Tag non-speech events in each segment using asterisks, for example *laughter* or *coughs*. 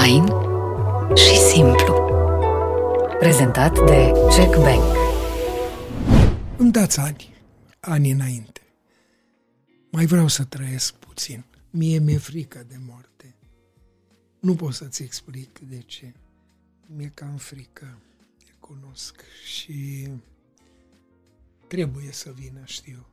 Fain și simplu. Prezentat de Jack Bank. Îmi dați ani, ani înainte. Mai vreau să trăiesc puțin. Mie mi-e frică de moarte. Nu pot să-ți explic de ce. Mi-e cam frică, cunosc și trebuie să vină, știu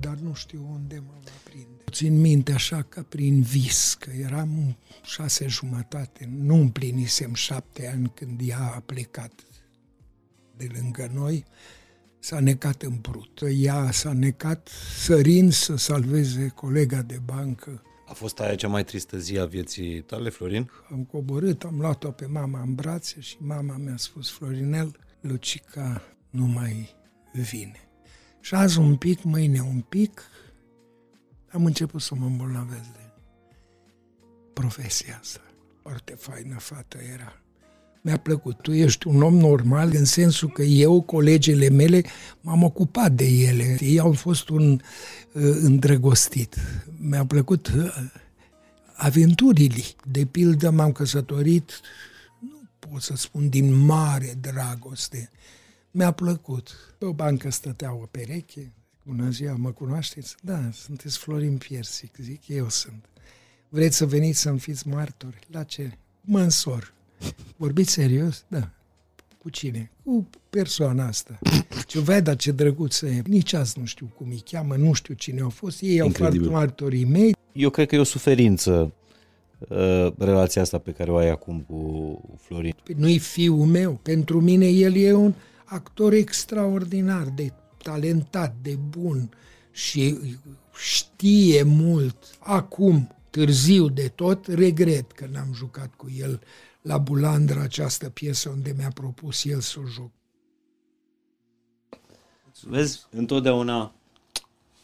dar nu știu unde mă va prinde. Țin minte așa că prin vis, că eram șase jumătate, nu împlinisem șapte ani când ea a plecat de lângă noi, s-a necat în brut. Ea s-a necat sărind să salveze colega de bancă. A fost aia cea mai tristă zi a vieții tale, Florin? Am coborât, am luat-o pe mama în brațe și mama mi-a spus, Florinel, Lucica nu mai vine. Și șazi un pic, mâine un pic, am început să mă îmbolnăvesc de profesia asta. Foarte faină fată era. Mi-a plăcut. Tu ești un om normal în sensul că eu, colegele mele, m-am ocupat de ele. Ei au fost un uh, îndrăgostit. Mi-a plăcut uh, aventurile. De pildă m-am căsătorit, nu pot să spun din mare dragoste, mi-a plăcut. Pe o bancă stătea o pereche. Bună ziua, mă cunoașteți? Da, sunteți Florin Piersic, zic, eu sunt. Vreți să veniți să-mi fiți martori? La ce? Mă însor. Vorbiți serios? Da. Cu cine? Cu persoana asta. Ce veda ce drăguță e. Nici azi nu știu cum îi cheamă, nu știu cine au fost. Ei Incredibil. au fost martorii mei. Eu cred că e o suferință uh, relația asta pe care o ai acum cu Florin. Păi nu-i fiul meu. Pentru mine el e un actor extraordinar, de talentat, de bun și știe mult. Acum, târziu de tot, regret că n-am jucat cu el la Bulandra această piesă unde mi-a propus el să o joc. Vezi, întotdeauna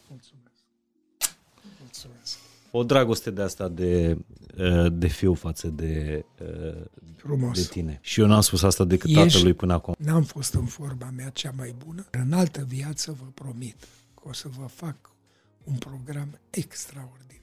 Mulțumesc. Mulțumesc. o dragoste de asta de, de fiu față de, Frumos. de tine. Și eu n-am spus asta decât Ești, tatălui până acum. N-am fost în forma mea cea mai bună. În altă viață vă promit că o să vă fac un program extraordinar.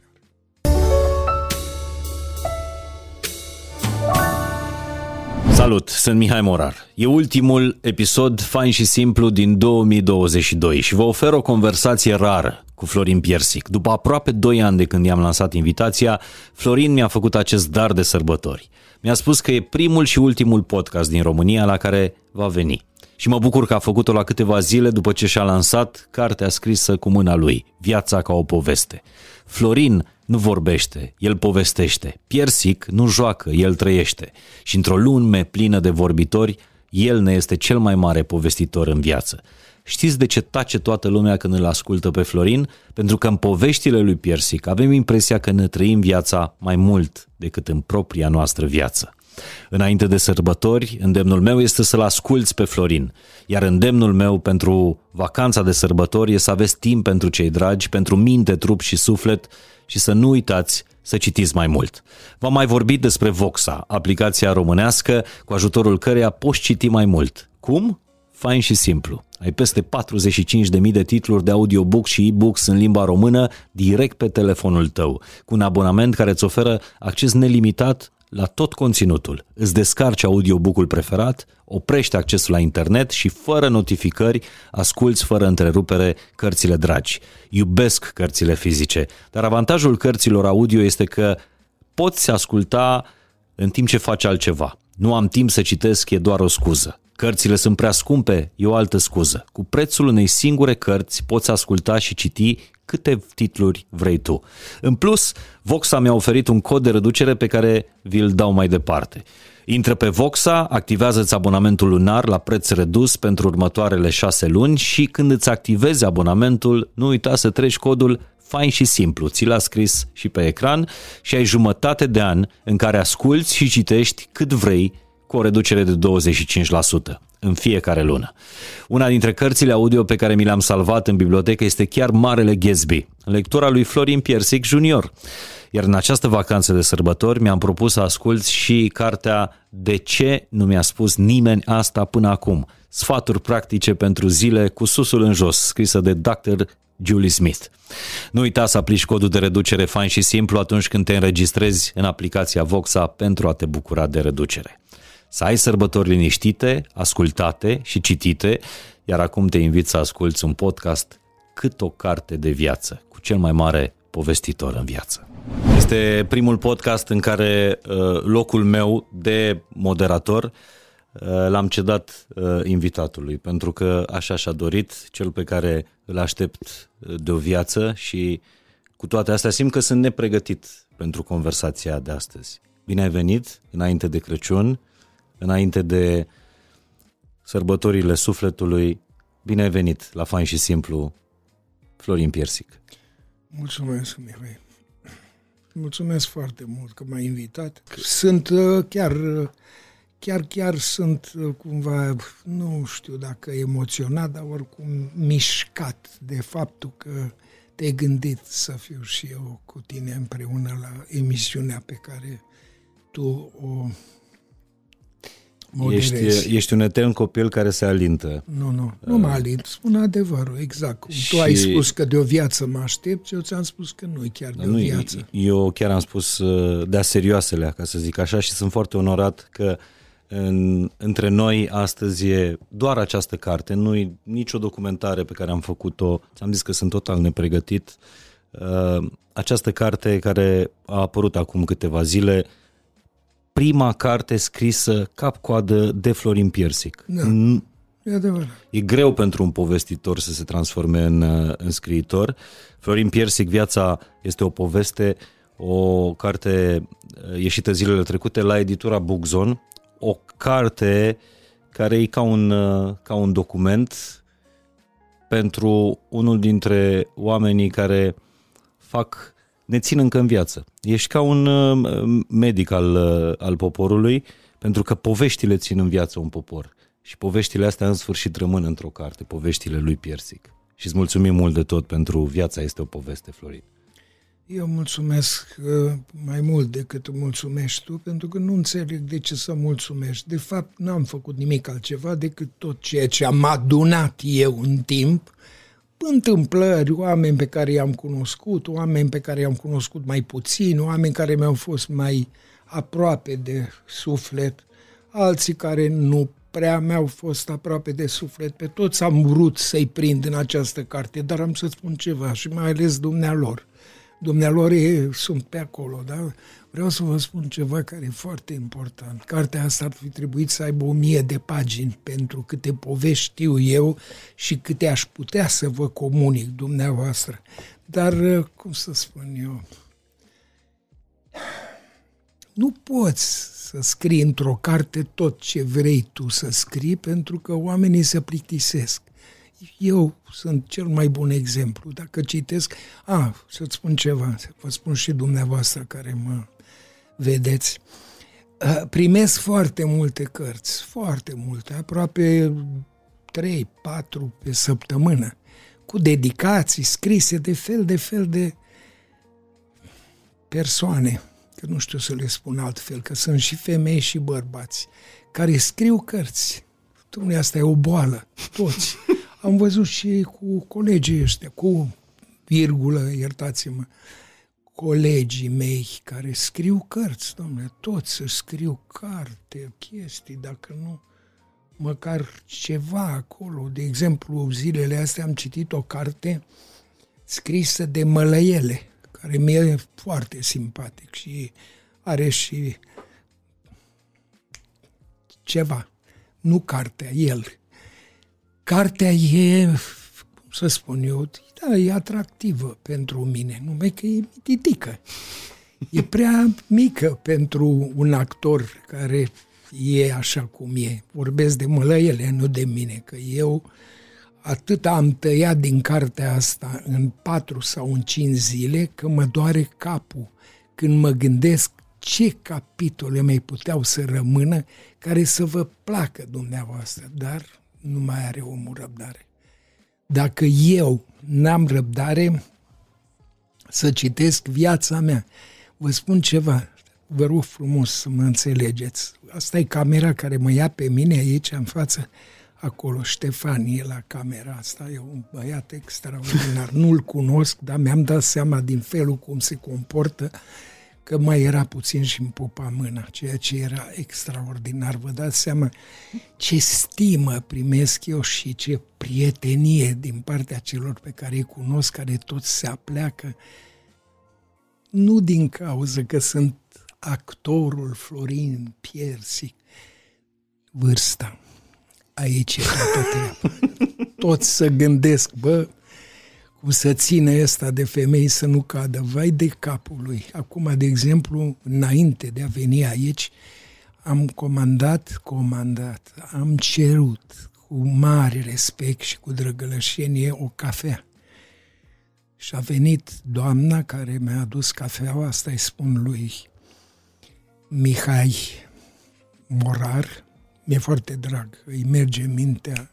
Salut, sunt Mihai Morar. E ultimul episod fain și simplu din 2022 și vă ofer o conversație rară cu Florin Piersic. După aproape 2 ani de când i-am lansat invitația, Florin mi-a făcut acest dar de sărbători. Mi-a spus că e primul și ultimul podcast din România la care va veni. Și mă bucur că a făcut-o la câteva zile după ce și-a lansat cartea scrisă cu mâna lui, Viața ca o poveste. Florin nu vorbește, el povestește. Piersic nu joacă, el trăiește. Și într-o lume plină de vorbitori, el ne este cel mai mare povestitor în viață. Știți de ce tace toată lumea când îl ascultă pe Florin? Pentru că în poveștile lui Piersic avem impresia că ne trăim viața mai mult decât în propria noastră viață. Înainte de sărbători, îndemnul meu este să-l asculți pe Florin, iar îndemnul meu pentru vacanța de sărbători e să aveți timp pentru cei dragi, pentru minte, trup și suflet și să nu uitați să citiți mai mult. V-am mai vorbit despre Voxa, aplicația românească cu ajutorul căreia poți citi mai mult. Cum? Fain și simplu. Ai peste 45.000 de titluri de audiobook și e-books în limba română direct pe telefonul tău, cu un abonament care îți oferă acces nelimitat la tot conținutul. Îți descarci audiobook-ul preferat, oprești accesul la internet și fără notificări asculți fără întrerupere cărțile dragi. Iubesc cărțile fizice, dar avantajul cărților audio este că poți asculta în timp ce faci altceva. Nu am timp să citesc, e doar o scuză. Cărțile sunt prea scumpe, e o altă scuză. Cu prețul unei singure cărți poți asculta și citi câte titluri vrei tu. În plus, Voxa mi-a oferit un cod de reducere pe care vi-l dau mai departe. Intră pe Voxa, activează-ți abonamentul lunar la preț redus pentru următoarele șase luni și când îți activezi abonamentul, nu uita să treci codul fain și simplu, ți l-a scris și pe ecran și ai jumătate de an în care asculți și citești cât vrei cu o reducere de 25% în fiecare lună. Una dintre cărțile audio pe care mi le-am salvat în bibliotecă este chiar Marele Gatsby, lectura lui Florin Piersic Jr. Iar în această vacanță de sărbători mi-am propus să ascult și cartea De ce nu mi-a spus nimeni asta până acum? Sfaturi practice pentru zile cu susul în jos, scrisă de Dr. Julie Smith. Nu uita să aplici codul de reducere fain și simplu atunci când te înregistrezi în aplicația Voxa pentru a te bucura de reducere. Să ai sărbători liniștite, ascultate și citite, iar acum te invit să asculți un podcast cât o carte de viață, cu cel mai mare povestitor în viață. Este primul podcast în care uh, locul meu de moderator uh, l-am cedat uh, invitatului, pentru că așa și-a dorit, cel pe care îl aștept de o viață și cu toate astea simt că sunt nepregătit pentru conversația de astăzi. Bine ai venit înainte de Crăciun, înainte de sărbătorile sufletului. Bine ai venit la Fain și Simplu, Florin Piersic. Mulțumesc, Mihai. Mulțumesc foarte mult că m-ai invitat. Sunt uh, chiar, uh, chiar, chiar sunt uh, cumva, nu știu dacă emoționat, dar oricum mișcat de faptul că te-ai gândit să fiu și eu cu tine împreună la emisiunea pe care tu o Ești, ești un etern copil care se alintă. Nu, nu, nu mă alint, spun adevărul, exact. Cum și... tu ai spus că de o viață mă aștept, eu ți-am spus că nu e chiar de nu, o viață. Eu chiar am spus uh, de-a serioasele, ca să zic așa, și sunt foarte onorat că în, între noi astăzi e doar această carte, nu e nicio documentare pe care am făcut-o, ți-am zis că sunt total nepregătit. Uh, această carte care a apărut acum câteva zile, prima carte scrisă cap-coadă de Florin Piersic. Da, e adevărat. E greu pentru un povestitor să se transforme în, în scriitor. Florin Piersic, Viața este o poveste, o carte uh, ieșită zilele trecute la editura Bugzon, o carte care e ca un, uh, ca un document pentru unul dintre oamenii care fac ne țin încă în viață. Ești ca un uh, medic al, uh, al poporului, pentru că poveștile țin în viață un popor. Și poveștile astea în sfârșit rămân într-o carte, poveștile lui Piersic. Și îți mulțumim mult de tot pentru Viața este o poveste, Florin. Eu mulțumesc uh, mai mult decât mulțumești tu, pentru că nu înțeleg de ce să mulțumești. De fapt, n-am făcut nimic altceva decât tot ceea ce am adunat eu în timp întâmplări, oameni pe care i-am cunoscut, oameni pe care i-am cunoscut mai puțin, oameni care mi-au fost mai aproape de suflet, alții care nu prea mi-au fost aproape de suflet. Pe toți am vrut să-i prind în această carte, dar am să spun ceva și mai ales dumnealor. Dumnealor e, sunt pe acolo, da? Vreau să vă spun ceva care e foarte important. Cartea asta ar fi trebuit să aibă o mie de pagini pentru câte povești știu eu și câte aș putea să vă comunic dumneavoastră. Dar, cum să spun eu, nu poți să scrii într-o carte tot ce vrei tu să scrii pentru că oamenii se plictisesc. Eu sunt cel mai bun exemplu. Dacă citesc, a, să-ți spun ceva, să vă spun și dumneavoastră care mă vedeți. Primesc foarte multe cărți, foarte multe, aproape 3-4 pe săptămână, cu dedicații scrise de fel de fel de persoane, că nu știu să le spun altfel, că sunt și femei și bărbați, care scriu cărți. Dom'le, asta e o boală, toți. Am văzut și cu colegii ăștia, cu virgulă, iertați-mă, colegii mei care scriu cărți, domnule, toți să scriu carte, chestii, dacă nu măcar ceva acolo. De exemplu, zilele astea am citit o carte scrisă de Mălăiele, care mi-e foarte simpatic și are și ceva. Nu cartea, el. Cartea e, cum să spun eu, da, e atractivă pentru mine, numai că e mititică. E prea mică pentru un actor care e așa cum e. Vorbesc de mălăiele, nu de mine, că eu atât am tăiat din cartea asta în patru sau în cinci zile că mă doare capul când mă gândesc ce capitole mai puteau să rămână care să vă placă dumneavoastră, dar nu mai are omul răbdare. Dacă eu n-am răbdare să citesc viața mea. Vă spun ceva, vă rog frumos să mă înțelegeți. Asta e camera care mă ia pe mine aici în față. acolo Ștefan e la camera asta, e un băiat extraordinar. Nu-l cunosc, dar mi-am dat seama din felul cum se comportă că mai era puțin și îmi pupa mâna, ceea ce era extraordinar. Vă dați seama ce stimă primesc eu și ce prietenie din partea celor pe care îi cunosc, care toți se apleacă, nu din cauza că sunt actorul Florin Piersic, vârsta. Aici e toată treaba. *laughs* Toți să gândesc, bă, cum să ține ăsta de femei să nu cadă. Vai de capul lui. Acum, de exemplu, înainte de a veni aici, am comandat, comandat, am cerut cu mare respect și cu drăgălășenie o cafea. Și a venit doamna care mi-a adus cafeaua, asta îi spun lui Mihai Morar, mi-e foarte drag, îi merge mintea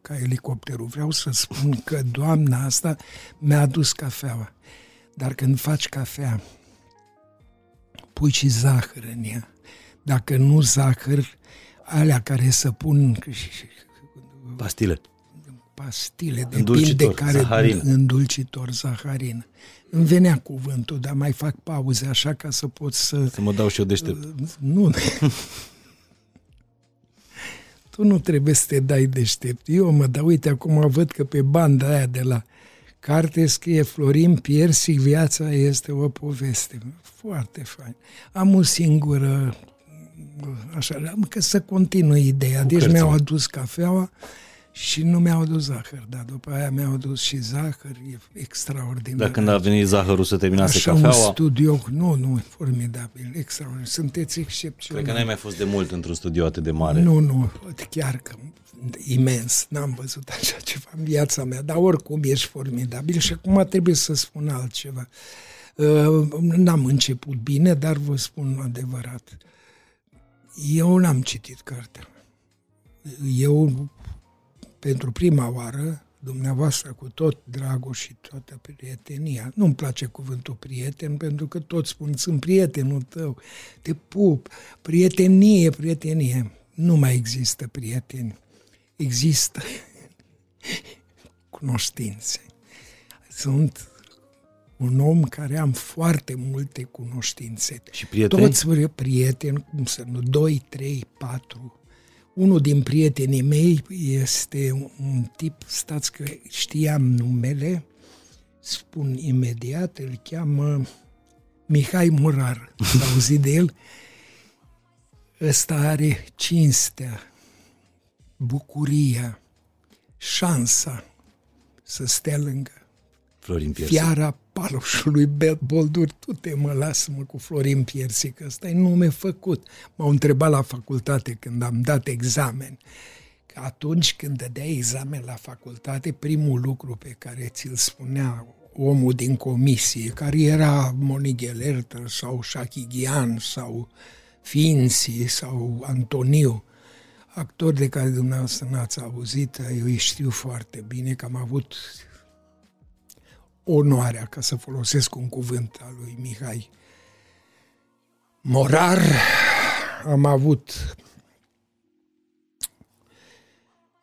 ca elicopterul. Vreau să spun că doamna asta mi-a adus cafeaua. Dar când faci cafea, pui și zahăr în ea. Dacă nu zahăr, alea care să pun... Pastile. Pastile, depinde de care zaharin. îndulcitor, zaharin. Îmi venea cuvântul, dar mai fac pauze așa ca să pot să... Să mă dau și eu deștept. Nu, *laughs* tu nu trebuie să te dai deștept. Eu mă, dar uite, acum văd că pe banda aia de la carte scrie Florin Piersic, viața este o poveste. Foarte fain. Am o singură, așa, că să continui ideea. Deci mi-au adus cafeaua, și nu mi-au adus zahăr, dar după aia mi-au adus și zahăr, e extraordinar. Dar când a venit zahărul să terminase Așa cafeaua? un studio, nu, nu, e formidabil, extraordinar, sunteți excepționali. Cred că n-ai mai fost de mult într-un studio atât de mare. Nu, nu, chiar că imens, n-am văzut așa ceva în viața mea, dar oricum ești formidabil și acum trebuie să spun altceva. Uh, n-am început bine, dar vă spun adevărat. Eu n-am citit cartea. Eu pentru prima oară, dumneavoastră cu tot dragul și toată prietenia. Nu-mi place cuvântul prieten, pentru că toți spun, sunt prietenul tău, te pup, prietenie, prietenie. Nu mai există prieteni. Există *laughs* cunoștințe. Sunt un om care am foarte multe cunoștințe. Și prieteni? Toți prieteni, cum să nu, 2, 3, 4, unul din prietenii mei este un tip, stați că știam numele, spun imediat, îl cheamă Mihai Murar. Ați *laughs* auzit de el? Ăsta are cinstea, bucuria, șansa să stea lângă Florin Piersic. Fiara paloșului Boldur, tu te mă lasă-mă cu Florin Piersic, ăsta e nume făcut. M-au întrebat la facultate când am dat examen, că atunci când dădea examen la facultate, primul lucru pe care ți-l spunea omul din comisie, care era Monique Lerter sau Shaki Ghian sau Finzi sau Antoniu, actori de care dumneavoastră n-ați auzit, eu îi știu foarte bine că am avut onoarea, ca să folosesc un cuvânt al lui Mihai Morar, am avut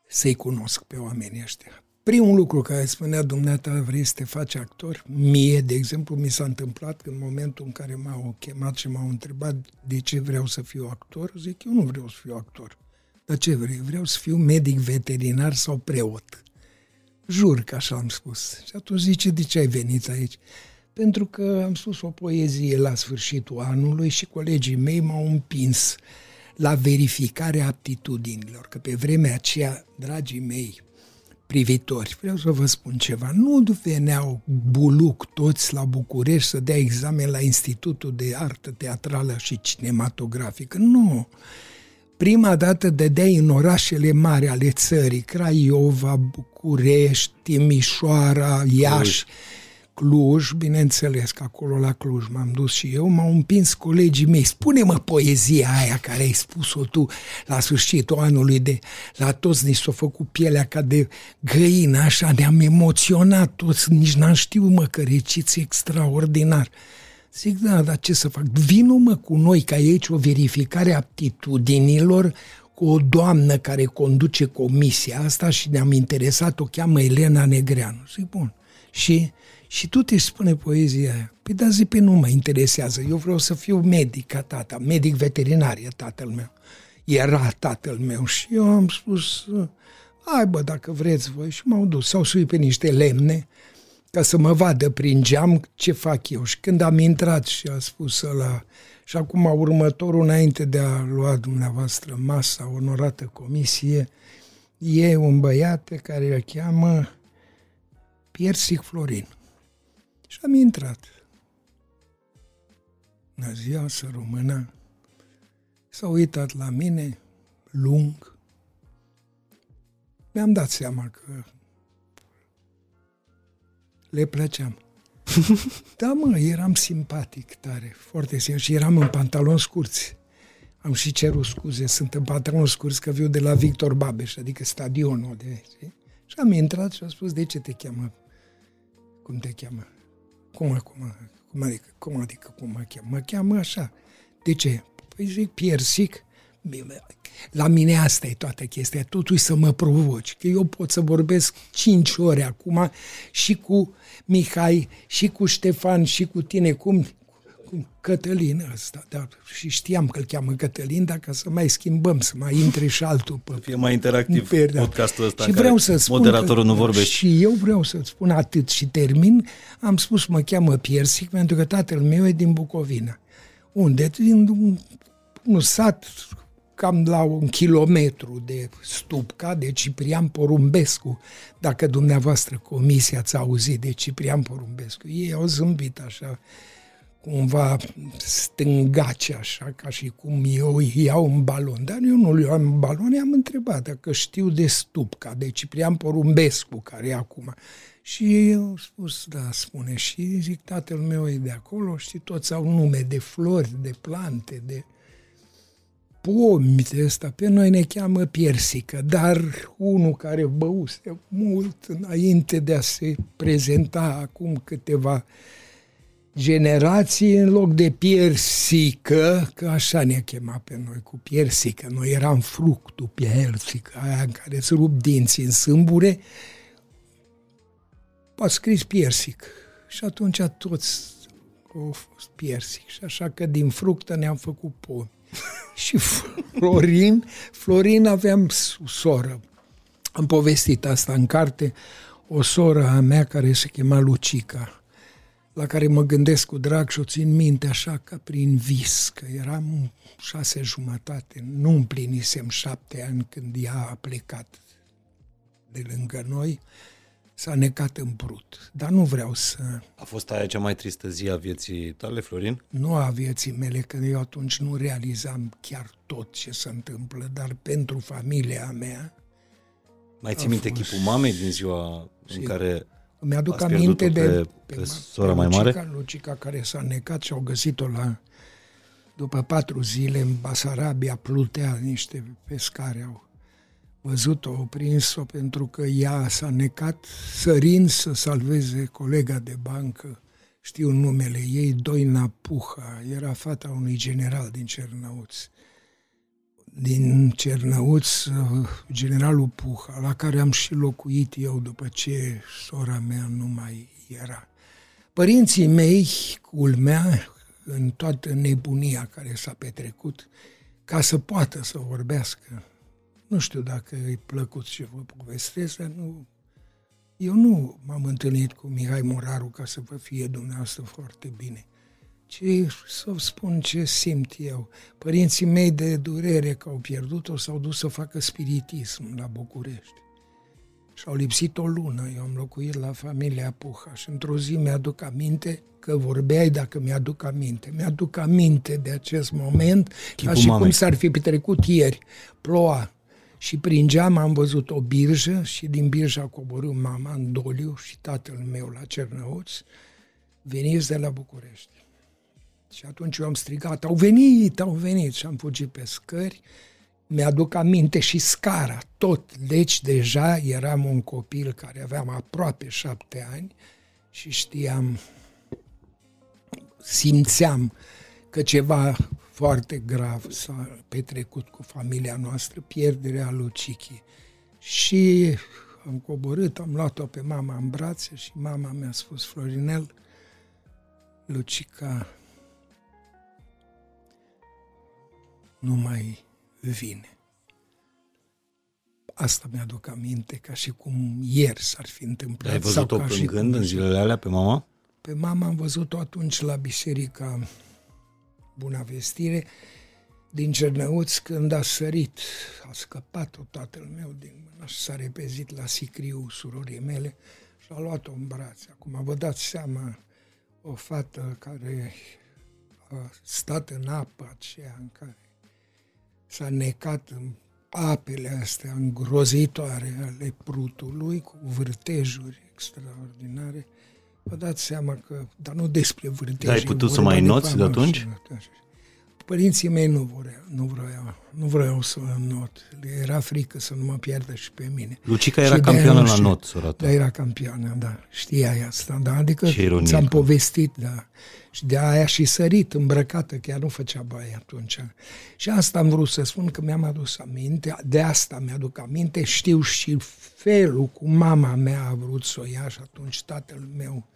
să-i cunosc pe oamenii ăștia. Primul lucru care spunea dumneata, vrei să te faci actor? Mie, de exemplu, mi s-a întâmplat că în momentul în care m-au chemat și m-au întrebat de ce vreau să fiu actor, zic, eu nu vreau să fiu actor. Dar ce vrei? Vreau să fiu medic veterinar sau preot. Jur că așa am spus. Și atunci zice, de ce ai venit aici? Pentru că am spus o poezie la sfârșitul anului și colegii mei m-au împins la verificarea aptitudinilor, că pe vremea aceea, dragii mei privitori, vreau să vă spun ceva, nu veneau buluc toți la București să dea examen la Institutul de Artă Teatrală și Cinematografică, nu prima dată dădeai în orașele mari ale țării, Craiova, București, Timișoara, Iași, Cluj, bineînțeles că acolo la Cluj m-am dus și eu, m-au împins colegii mei, spune-mă poezia aia care ai spus-o tu la sfârșitul anului de la toți ni s-a făcut pielea ca de găină, așa, ne-am emoționat toți, nici n-am știut mă că reciți extraordinar. Zic, da, dar ce să fac? Vino mă cu noi, ca aici o verificare a aptitudinilor cu o doamnă care conduce comisia asta și ne-am interesat, o cheamă Elena Negreanu. Zic, bun. Și, și tu te spune poezia aia. Păi da, zi, pe nu mă interesează. Eu vreau să fiu medic ca tata, medic veterinar e tatăl meu. Era tatăl meu și eu am spus, hai bă, dacă vreți voi. Și m-au dus, s-au suit pe niște lemne ca să mă vadă prin geam ce fac eu. Și când am intrat și a spus la și acum următorul, înainte de a lua dumneavoastră masa, onorată comisie, e un băiat pe care îl cheamă Piersic Florin. Și am intrat. Bună ziua, să rămână. S-a uitat la mine, lung. Mi-am dat seama că le plăceam. *laughs* da, mă, eram simpatic tare, foarte simpatic. Și eram în pantaloni scurți. Am și cerut scuze, sunt în pantaloni scurți că viu de la Victor Babeș, adică stadionul de... Știi? Și am intrat și am spus, de ce te cheamă? Cum te cheamă? Cum acum? Cum adică? Cum adică cum mă cheamă? Mă cheamă așa. De ce? Păi zic, Piersic. La mine asta e toată chestia, totuși să mă provoci, că eu pot să vorbesc 5 ore acum și cu Mihai, și cu Ștefan, și cu tine, cum, cu Cătălin ăsta, da, și știam că îl cheamă Cătălin, dacă să mai schimbăm, să mai intre și altul. Pe, fie mai interactiv pe, da. podcastul ăsta și vreau să spun moderatorul că, nu vorbește. Și eu vreau să-ți spun atât și termin. Am spus, mă cheamă Piersic, pentru că tatăl meu e din Bucovina. Unde? Din un, un sat cam la un kilometru de Stupca, de Ciprian Porumbescu, dacă dumneavoastră comisia ați auzit de Ciprian Porumbescu. Ei au zâmbit așa, cumva stângace așa, ca și cum eu îi iau un balon. Dar eu nu-l iau în balon, i-am întrebat dacă știu de Stupca, de Ciprian Porumbescu, care e acum. Și eu am spus, da, spune, și zic, tatăl meu e de acolo, și toți au nume de flori, de plante, de pomi de ăsta, pe noi ne cheamă piersică, dar unul care băuse mult înainte de a se prezenta acum câteva generații, în loc de piersică, că așa ne chema pe noi, cu piersică, noi eram fructul piersică, aia în care îți rup dinții în sâmbure, a scris piersic. Și atunci toți au fost piersic. Și așa că din fructă ne-am făcut pomi. *laughs* și Florin, Florin aveam soră. Am povestit asta în carte, o soră a mea care se chema Lucica, la care mă gândesc cu drag și o țin minte așa ca prin vis, că eram șase jumătate, nu împlinisem șapte ani când ea a plecat de lângă noi, s-a necat în brut. Dar nu vreau să... A fost aia cea mai tristă zi a vieții tale, Florin? Nu a vieții mele, că eu atunci nu realizam chiar tot ce se întâmplă, dar pentru familia mea... Mai ții minte fost... chipul mamei din ziua și în care îmi aduc aminte de pe, pe, pe sora mai Lucica, mare? Lucica care s-a necat și au găsit-o la după patru zile în Basarabia, plutea niște pescari au văzut-o, prins-o pentru că ea s-a necat sărind să salveze colega de bancă, știu numele ei, Doina Puha, era fata unui general din Cernăuț. Din Cernăuț, generalul Puha, la care am și locuit eu după ce sora mea nu mai era. Părinții mei, culmea, în toată nebunia care s-a petrecut, ca să poată să vorbească nu știu dacă e plăcut ce vă povestesc, dar nu... Eu nu m-am întâlnit cu Mihai Moraru ca să vă fie dumneavoastră foarte bine, ci să spun ce simt eu. Părinții mei de durere că au pierdut-o s-au dus să facă spiritism la București. Și au lipsit o lună. Eu am locuit la familia Puha și într-o zi mi-aduc aminte că vorbeai dacă mi-aduc aminte. Mi-aduc aminte de acest moment Chipul ca și mamei. cum s-ar fi petrecut ieri. Ploua, și prin geam am văzut o birjă și din birjă a coborât mama în doliu și tatăl meu la Cernăuț, veniți de la București. Și atunci eu am strigat, au venit, au venit și am fugit pe scări. Mi-aduc aminte și scara, tot. Deci deja eram un copil care aveam aproape șapte ani și știam, simțeam că ceva foarte grav s-a petrecut cu familia noastră, pierderea lui Cichi. Și am coborât, am luat-o pe mama în brațe și mama mi-a spus, Florinel, Lucica nu mai vine. Asta mi-aduc aminte, ca și cum ieri s-ar fi întâmplat. Ai văzut-o plângând în zilele alea pe mama? Pe mama am văzut-o atunci la biserica Buna Vestire din Cernăuți când a sărit, a scăpat-o tatăl meu din mână și s-a repezit la sicriu surorii mele și a luat-o în brațe. Acum vă dați seama, o fată care a stat în apă aceea în care s-a necat în apele astea îngrozitoare ale prutului, cu vârtejuri extraordinare, vă dați seama că, dar nu despre vârteji. Dar ai putut să mai noți de atunci? Părinții mei nu vreau, nu vreau, nu vreau să not. Le era frică să nu mă pierdă și pe mine. Lucica era campioană la not, sora Da, era campioană, da. Știai asta, da? Adică ți-am povestit, da. Și de aia și sărit, îmbrăcată, chiar nu făcea baie atunci. Și asta am vrut să spun că mi-am adus aminte, de asta mi-aduc aminte, știu și felul cum mama mea a vrut să o ia și atunci tatăl meu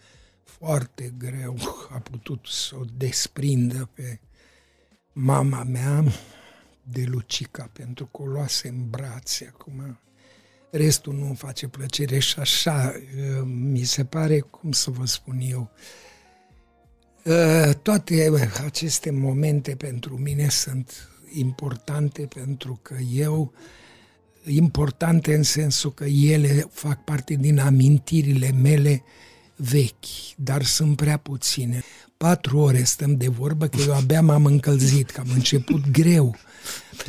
foarte greu a putut să o desprindă pe mama mea de Lucica, pentru că o luase în brațe acum. Restul nu îmi face plăcere și așa mi se pare, cum să vă spun eu, toate aceste momente pentru mine sunt importante pentru că eu, importante în sensul că ele fac parte din amintirile mele vechi, dar sunt prea puține. Patru ore stăm de vorbă că eu abia m-am încălzit, că am început greu.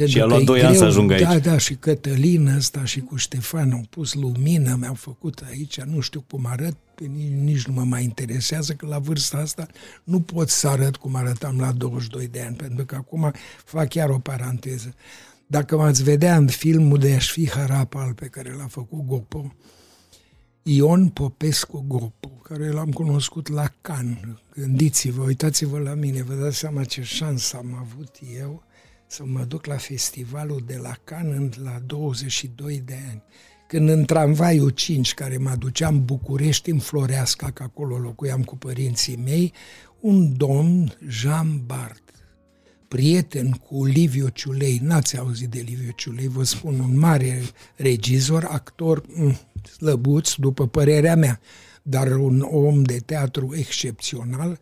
și a luat doi ani să ajung aici. Da, da, și Cătălin ăsta și cu Ștefan au pus lumină, mi-au făcut aici, nu știu cum arăt, nici, nici nu mă mai interesează că la vârsta asta nu pot să arăt cum arătam la 22 de ani, pentru că acum fac chiar o paranteză. Dacă m-ați vedea în filmul de Aș fi Harapal pe care l-a făcut Gopo, Ion Popescu Gopu, care l-am cunoscut la Can. Gândiți-vă, uitați-vă la mine, vă dați seama ce șansă am avut eu să mă duc la festivalul de la Can la 22 de ani. Când în tramvaiul 5, care mă ducea în București, în Floreasca, că acolo locuiam cu părinții mei, un domn, Jean Bart, prieten cu Liviu Ciulei, n-ați auzit de Liviu Ciulei, vă spun, un mare regizor, actor mm, slăbuț, după părerea mea, dar un om de teatru excepțional.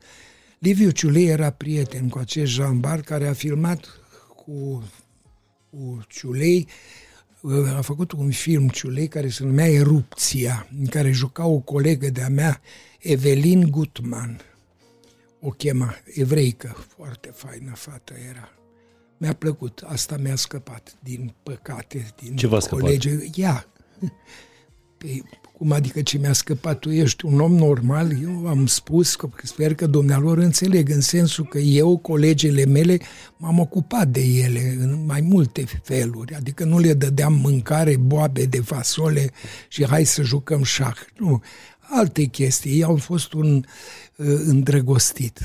Liviu Ciulei era prieten cu acest Jean Bar care a filmat cu, cu Ciulei a făcut un film Ciulei care se numea Erupția, în care juca o colegă de-a mea, Evelin Gutman o chema, evreică, foarte faină fată era. Mi-a plăcut, asta mi-a scăpat, din păcate, din Ce v-a colegi. Scăpat? Ea. Pe, cum adică ce mi-a scăpat? Tu ești un om normal? Eu am spus că sper că dumnealor înțeleg, în sensul că eu, colegele mele, m-am ocupat de ele în mai multe feluri. Adică nu le dădeam mâncare, boabe de fasole și hai să jucăm șah. Nu, alte chestii. Ei au fost un uh, îndrăgostit.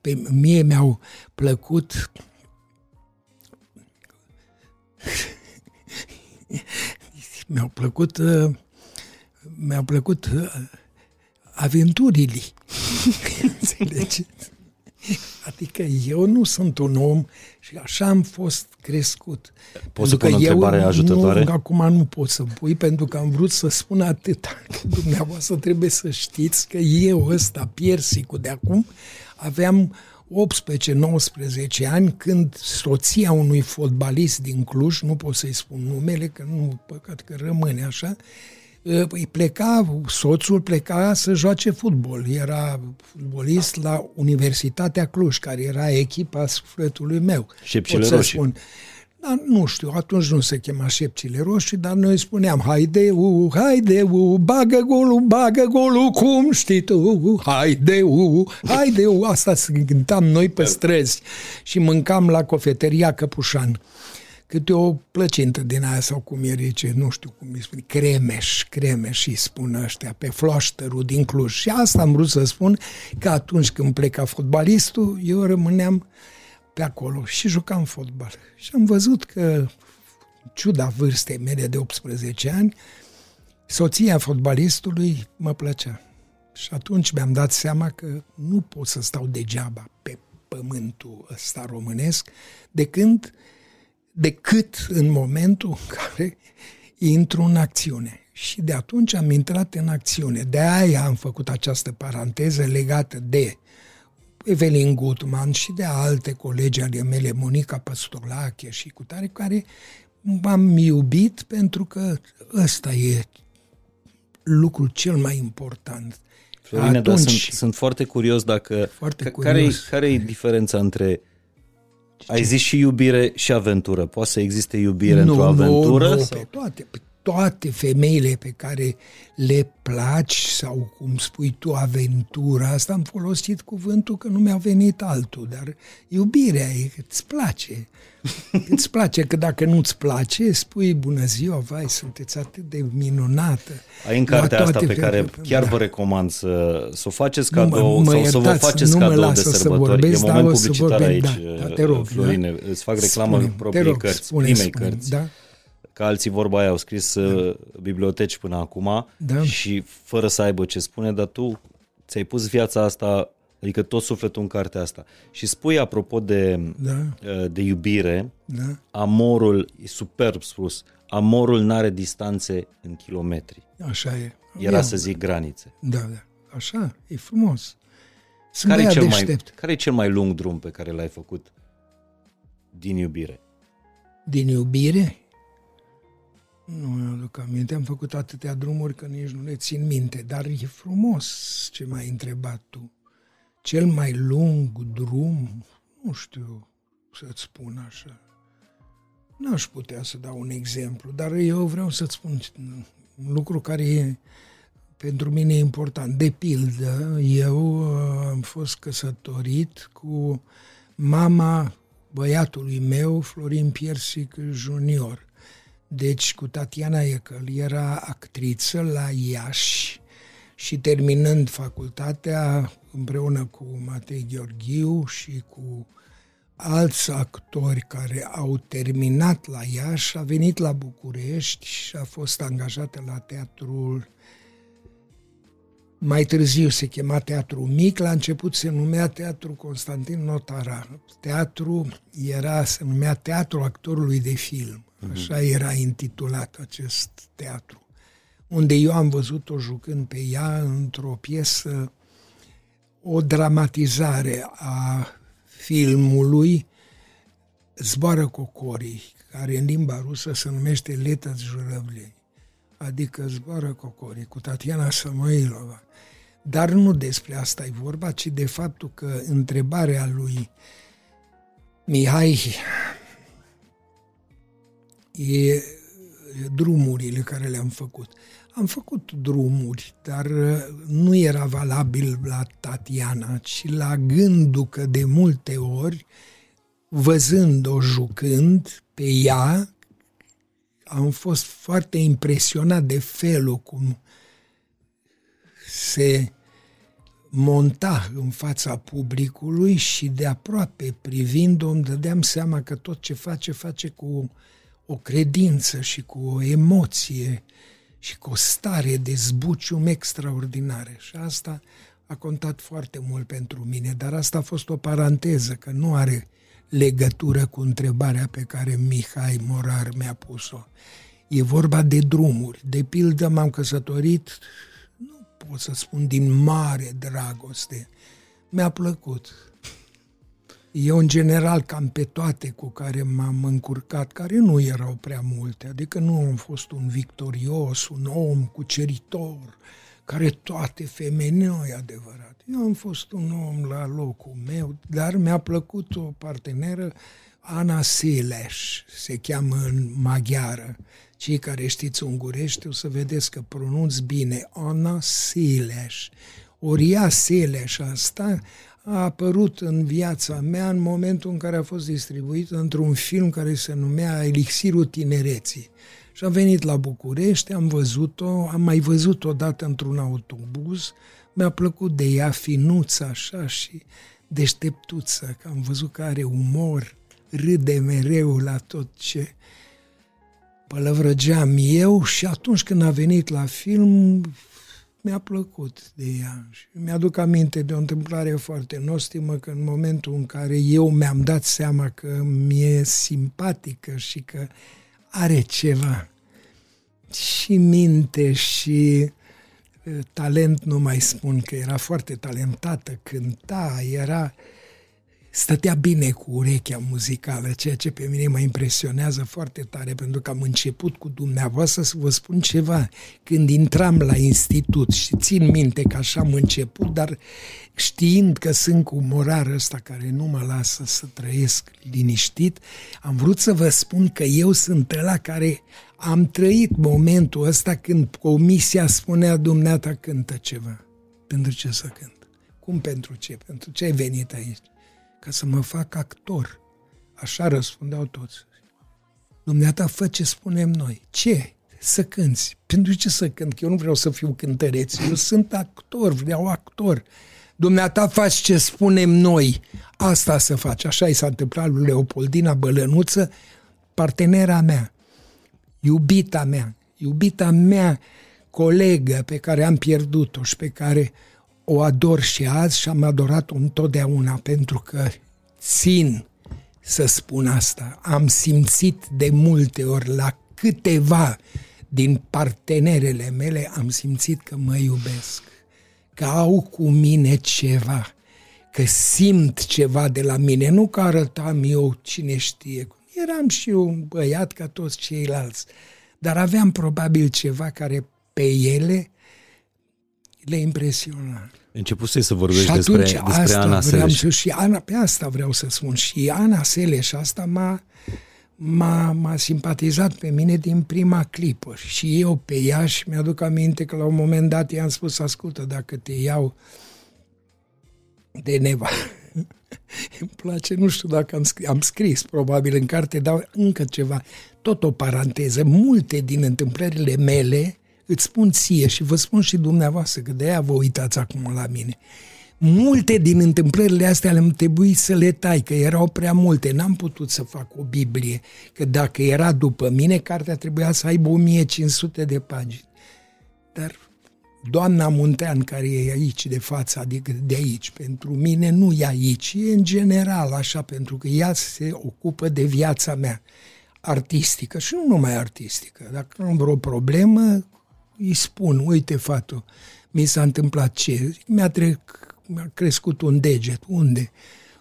Pe mie mi-au plăcut *laughs* mi-au plăcut uh, mi-au plăcut uh, aventurile. *laughs* Înțelegeți? Adică eu nu sunt un om și așa am fost crescut. Poți să pun o întrebare eu ajutătoare? Nu, acum nu pot să pui pentru că am vrut să spun atât. Dumneavoastră trebuie să știți că eu ăsta, piersicul de acum, aveam 18-19 ani când soția unui fotbalist din Cluj, nu pot să-i spun numele, că nu, păcat că rămâne așa, îi pleca, soțul pleca să joace fotbal. Era fotbalist la Universitatea Cluj, care era echipa sufletului meu. Șepcile roșii. Spun. Dar nu știu, atunci nu se chema șepcile roșii, dar noi spuneam, haide, u, haide, u, bagă golul, bagă golul, cum știi tu, haide, u, haide, u. Asta cântam noi pe străzi și mâncam la cofetăria Căpușan câte o plăcintă din aia sau cum e rice, nu știu cum îi spune, cremeș, cremeș îi spun ăștia, pe floaștărul din Cluj. Și asta am vrut să spun, că atunci când pleca fotbalistul, eu rămâneam pe acolo și jucam fotbal. Și am văzut că, ciuda vârstei mele de 18 ani, soția fotbalistului mă plăcea. Și atunci mi-am dat seama că nu pot să stau degeaba pe pământul ăsta românesc, de când, decât în momentul în care intru în acțiune. Și de atunci am intrat în acțiune. De aia am făcut această paranteză legată de Evelyn Gutman și de alte colegi ale mele, Monica Păstolache și cu tare, care m-am iubit pentru că ăsta e lucrul cel mai important. Florine, Atunci, dar sunt, sunt foarte curios dacă... Foarte care, curios. care e diferența între ce? Ai zis și iubire și aventură. Poate să existe iubire nu, într-o aventură? Nu, nu, sau? pe toate, pe toate femeile pe care le placi sau, cum spui tu, aventura, asta am folosit cuvântul că nu mi-a venit altul, dar iubirea e că îți place. *laughs* îți place, că dacă nu-ți place, spui bună ziua, vai, sunteți atât de minunată. Ai în cartea asta pe care chiar da. vă recomand să, să o faceți cadou mă, mă sau iertați, să vă faceți cadou de sărbători. Vorbesc, e moment publicitar aici, da, da, te rog, Florine. Da? Îți fac reclamă spune, propriei rog, cărți, spune, primei spune, cărți. Da? Că alții vorba aia au scris da. Uh, biblioteci până acum da. și fără să aibă ce spune, dar tu ți-ai pus viața asta, adică tot sufletul în cartea asta. Și spui apropo de, da. Uh, de iubire, da. amorul, e superb spus, amorul n-are distanțe în kilometri. Așa e. Era Ia. să zic granițe. Da, da. Așa, e frumos. Sunt care, e cel mai, care e cel mai lung drum pe care l-ai făcut din iubire? Din iubire? Nu mi-aduc aminte, am făcut atâtea drumuri că nici nu le țin minte, dar e frumos ce m-ai întrebat tu. Cel mai lung drum, nu știu să-ți spun așa. N-aș putea să dau un exemplu, dar eu vreau să-ți spun un lucru care e pentru mine important. De pildă, eu uh, am fost căsătorit cu mama băiatului meu, Florin Piersic Junior deci cu Tatiana Ecăl era actriță la Iași și terminând facultatea împreună cu Matei Gheorghiu și cu alți actori care au terminat la Iași, a venit la București și a fost angajată la teatrul mai târziu se chema Teatru Mic, la început se numea Teatru Constantin Notara. Teatru era, se numea Teatru Actorului de Film. Mhm. Așa era intitulat acest teatru. Unde eu am văzut-o jucând pe ea într-o piesă, o dramatizare a filmului Zboară cocorii, care în limba rusă se numește Leta Jurăvlei, adică Zboară cocorii, cu Tatiana Samoilova. Dar nu despre asta e vorba, ci de faptul că întrebarea lui Mihai e drumurile care le-am făcut. Am făcut drumuri, dar nu era valabil la Tatiana, ci la gândul că de multe ori, văzând-o jucând pe ea, am fost foarte impresionat de felul cum se monta în fața publicului și de aproape privind-o îmi dădeam seama că tot ce face, face cu o credință și cu o emoție și cu o stare de zbucium extraordinare. Și asta a contat foarte mult pentru mine, dar asta a fost o paranteză, că nu are legătură cu întrebarea pe care Mihai Morar mi-a pus-o. E vorba de drumuri. De pildă m-am căsătorit pot să spun, din mare dragoste. Mi-a plăcut. Eu, în general, cam pe toate cu care m-am încurcat, care nu erau prea multe, adică nu am fost un victorios, un om cuceritor, care toate femei, nu e adevărat. Eu am fost un om la locul meu, dar mi-a plăcut o parteneră, Ana Sileș, se cheamă în maghiară, cei care știți ungurește o să vedeți că pronunț bine Ana Sileș. Ori ea Sileș asta a apărut în viața mea în momentul în care a fost distribuit într-un film care se numea Elixirul Tinereții. Și am venit la București, am văzut-o, am mai văzut-o dată într-un autobuz, mi-a plăcut de ea finuța așa și deșteptuță, că am văzut că are umor, râde mereu la tot ce pălăvrăgeam eu și atunci când a venit la film mi-a plăcut de ea. Și mi-aduc aminte de o întâmplare foarte nostimă că în momentul în care eu mi-am dat seama că mi-e simpatică și că are ceva și minte și talent, nu mai spun că era foarte talentată, cânta, era stătea bine cu urechea muzicală, ceea ce pe mine mă impresionează foarte tare, pentru că am început cu dumneavoastră să vă spun ceva. Când intram la institut și țin minte că așa am început, dar știind că sunt cu morar ăsta care nu mă lasă să trăiesc liniștit, am vrut să vă spun că eu sunt ăla care am trăit momentul ăsta când comisia spunea dumneata cântă ceva. Pentru ce să cânt? Cum pentru ce? Pentru ce ai venit aici? Ca să mă fac actor. Așa răspundeau toți. Dumneata, fă ce spunem noi. Ce? Să cânți. Pentru ce să cânt? Că eu nu vreau să fiu cântăreț. Eu sunt actor, vreau actor. Dumneata, faci ce spunem noi. Asta să faci. Așa i s-a întâmplat lui Leopoldina Bălănuță, partenera mea, iubita mea, iubita mea colegă pe care am pierdut-o și pe care o ador și azi și am adorat-o întotdeauna pentru că țin să spun asta. Am simțit de multe ori la câteva din partenerele mele, am simțit că mă iubesc, că au cu mine ceva, că simt ceva de la mine, nu că arătam eu cine știe. Eram și eu un băiat ca toți ceilalți, dar aveam probabil ceva care pe ele le impresiona. Început să vorbești despre, despre asta Ana Seleș. Să, și Ana, pe asta vreau să spun. Și Ana Seleș, asta m-a, m-a, m-a simpatizat pe mine din prima clipă. Și eu pe ea și mi-aduc aminte că la un moment dat i-am spus, ascultă, dacă te iau de neva. *laughs* Îmi place, nu știu dacă am scris, am scris probabil în carte, dar încă ceva, tot o paranteză. Multe din întâmplările mele îți spun ție și vă spun și dumneavoastră, că de-aia vă uitați acum la mine. Multe din întâmplările astea le-am trebuit să le tai, că erau prea multe. N-am putut să fac o Biblie, că dacă era după mine, cartea trebuia să aibă 1500 de pagini. Dar doamna Muntean, care e aici de față, adică de aici, pentru mine nu e aici, e în general așa, pentru că ea se ocupă de viața mea artistică și nu numai artistică. Dacă am vreo problemă, îi spun, uite, fată, mi s-a întâmplat ce? Mi-a, trec, mi-a crescut un deget. Unde?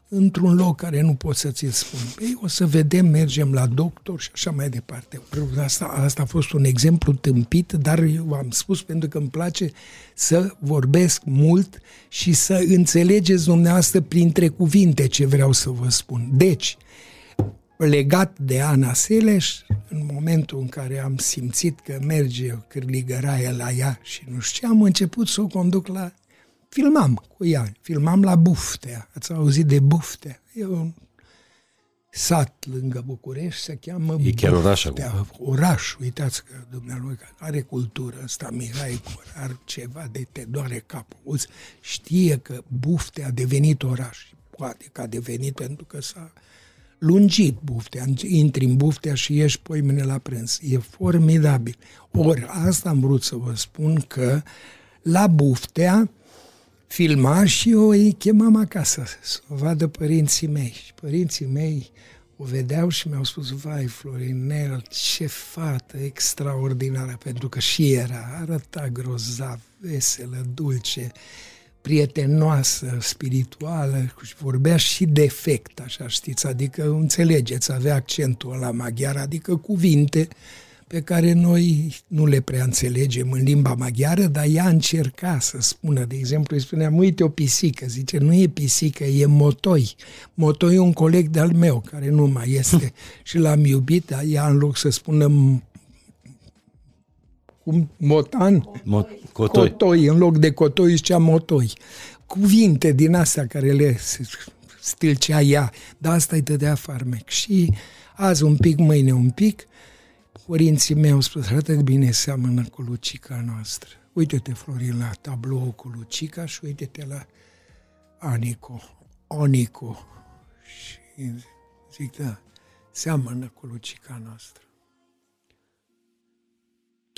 Într-un loc care nu pot să ți-l spun. Păi o să vedem, mergem la doctor și așa mai departe. Asta, asta a fost un exemplu tâmpit, dar eu am spus pentru că îmi place să vorbesc mult și să înțelegeți dumneavoastră printre cuvinte ce vreau să vă spun. Deci, legat de Ana Seleș, în momentul în care am simțit că merge o cârligăraie la ea și nu știu ce, am început să o conduc la... Filmam cu ea, filmam la Buftea. Ați auzit de Buftea? E un sat lângă București, se cheamă E chiar oraș acum. Oraș, uitați că dumnealui are cultură ăsta, Mihai are ceva de te doare capul. Știe că Buftea a devenit oraș. Poate că a devenit pentru că s-a lungit buftea, intri în buftea și ieși mâine la prânz. E formidabil. Ori asta am vrut să vă spun că la buftea filma și eu îi chemam acasă să o vadă părinții mei. Și părinții mei o vedeau și mi-au spus, vai Florinel, ce fată extraordinară, pentru că și era, arăta grozav, veselă, dulce, prietenoasă, spirituală și vorbea și defect, așa știți, adică înțelegeți, avea accentul la maghiar, adică cuvinte pe care noi nu le prea înțelegem în limba maghiară, dar ea încerca să spună, de exemplu, îi spunea, uite o pisică, zice, nu e pisică, e motoi. Motoi e un coleg de-al meu, care nu mai este *laughs* și l-am iubit, dar ea în loc să spună cum, motan? Mot- cotoi. Cotoi, în loc de cotoi zicea motoi. Cuvinte din astea care le stilcea ea, dar asta îi dădea farmec. Și azi un pic, mâine un pic, părinții mei au spus, atât bine seamănă cu Lucica noastră. Uite-te, Florin, la tablou cu Lucica și uite-te la Anico. Onico. Și zic, da, seamănă cu Lucica noastră.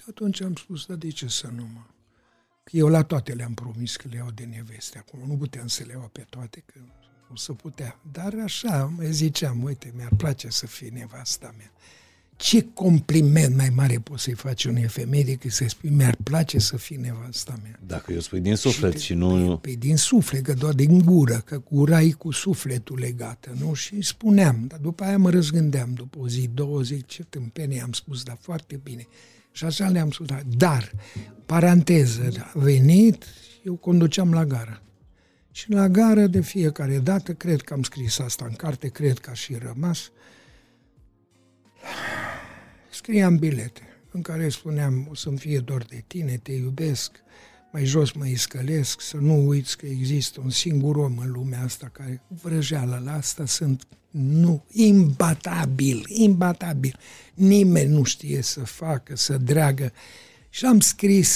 Și atunci am spus, da, de ce să nu mă? Că eu la toate le-am promis că le iau de neveste. Acum nu puteam să le iau pe toate, că nu se putea. Dar așa, mai ziceam, uite, mi-ar place să fie nevasta mea ce compliment mai mare poți să-i faci unei femei decât să-i spui mi-ar place să fii nevasta mea. Dacă eu spui din suflet și, și nu... Păi din suflet, că doar din gură, că gura e cu sufletul legată, nu? Și spuneam, dar după aia mă răzgândeam, după o zi, două zi, ce tâmpenie am spus, dar foarte bine. Și așa le-am spus, dar, paranteză, a venit, eu conduceam la gara. Și la gară, de fiecare dată, cred că am scris asta în carte, cred că a și rămas, scriam bilete în care spuneam o să-mi fie dor de tine, te iubesc, mai jos mă iscălesc, să nu uiți că există un singur om în lumea asta care vrăjeală la asta sunt nu, imbatabil, imbatabil. Nimeni nu știe să facă, să dreagă. Și am scris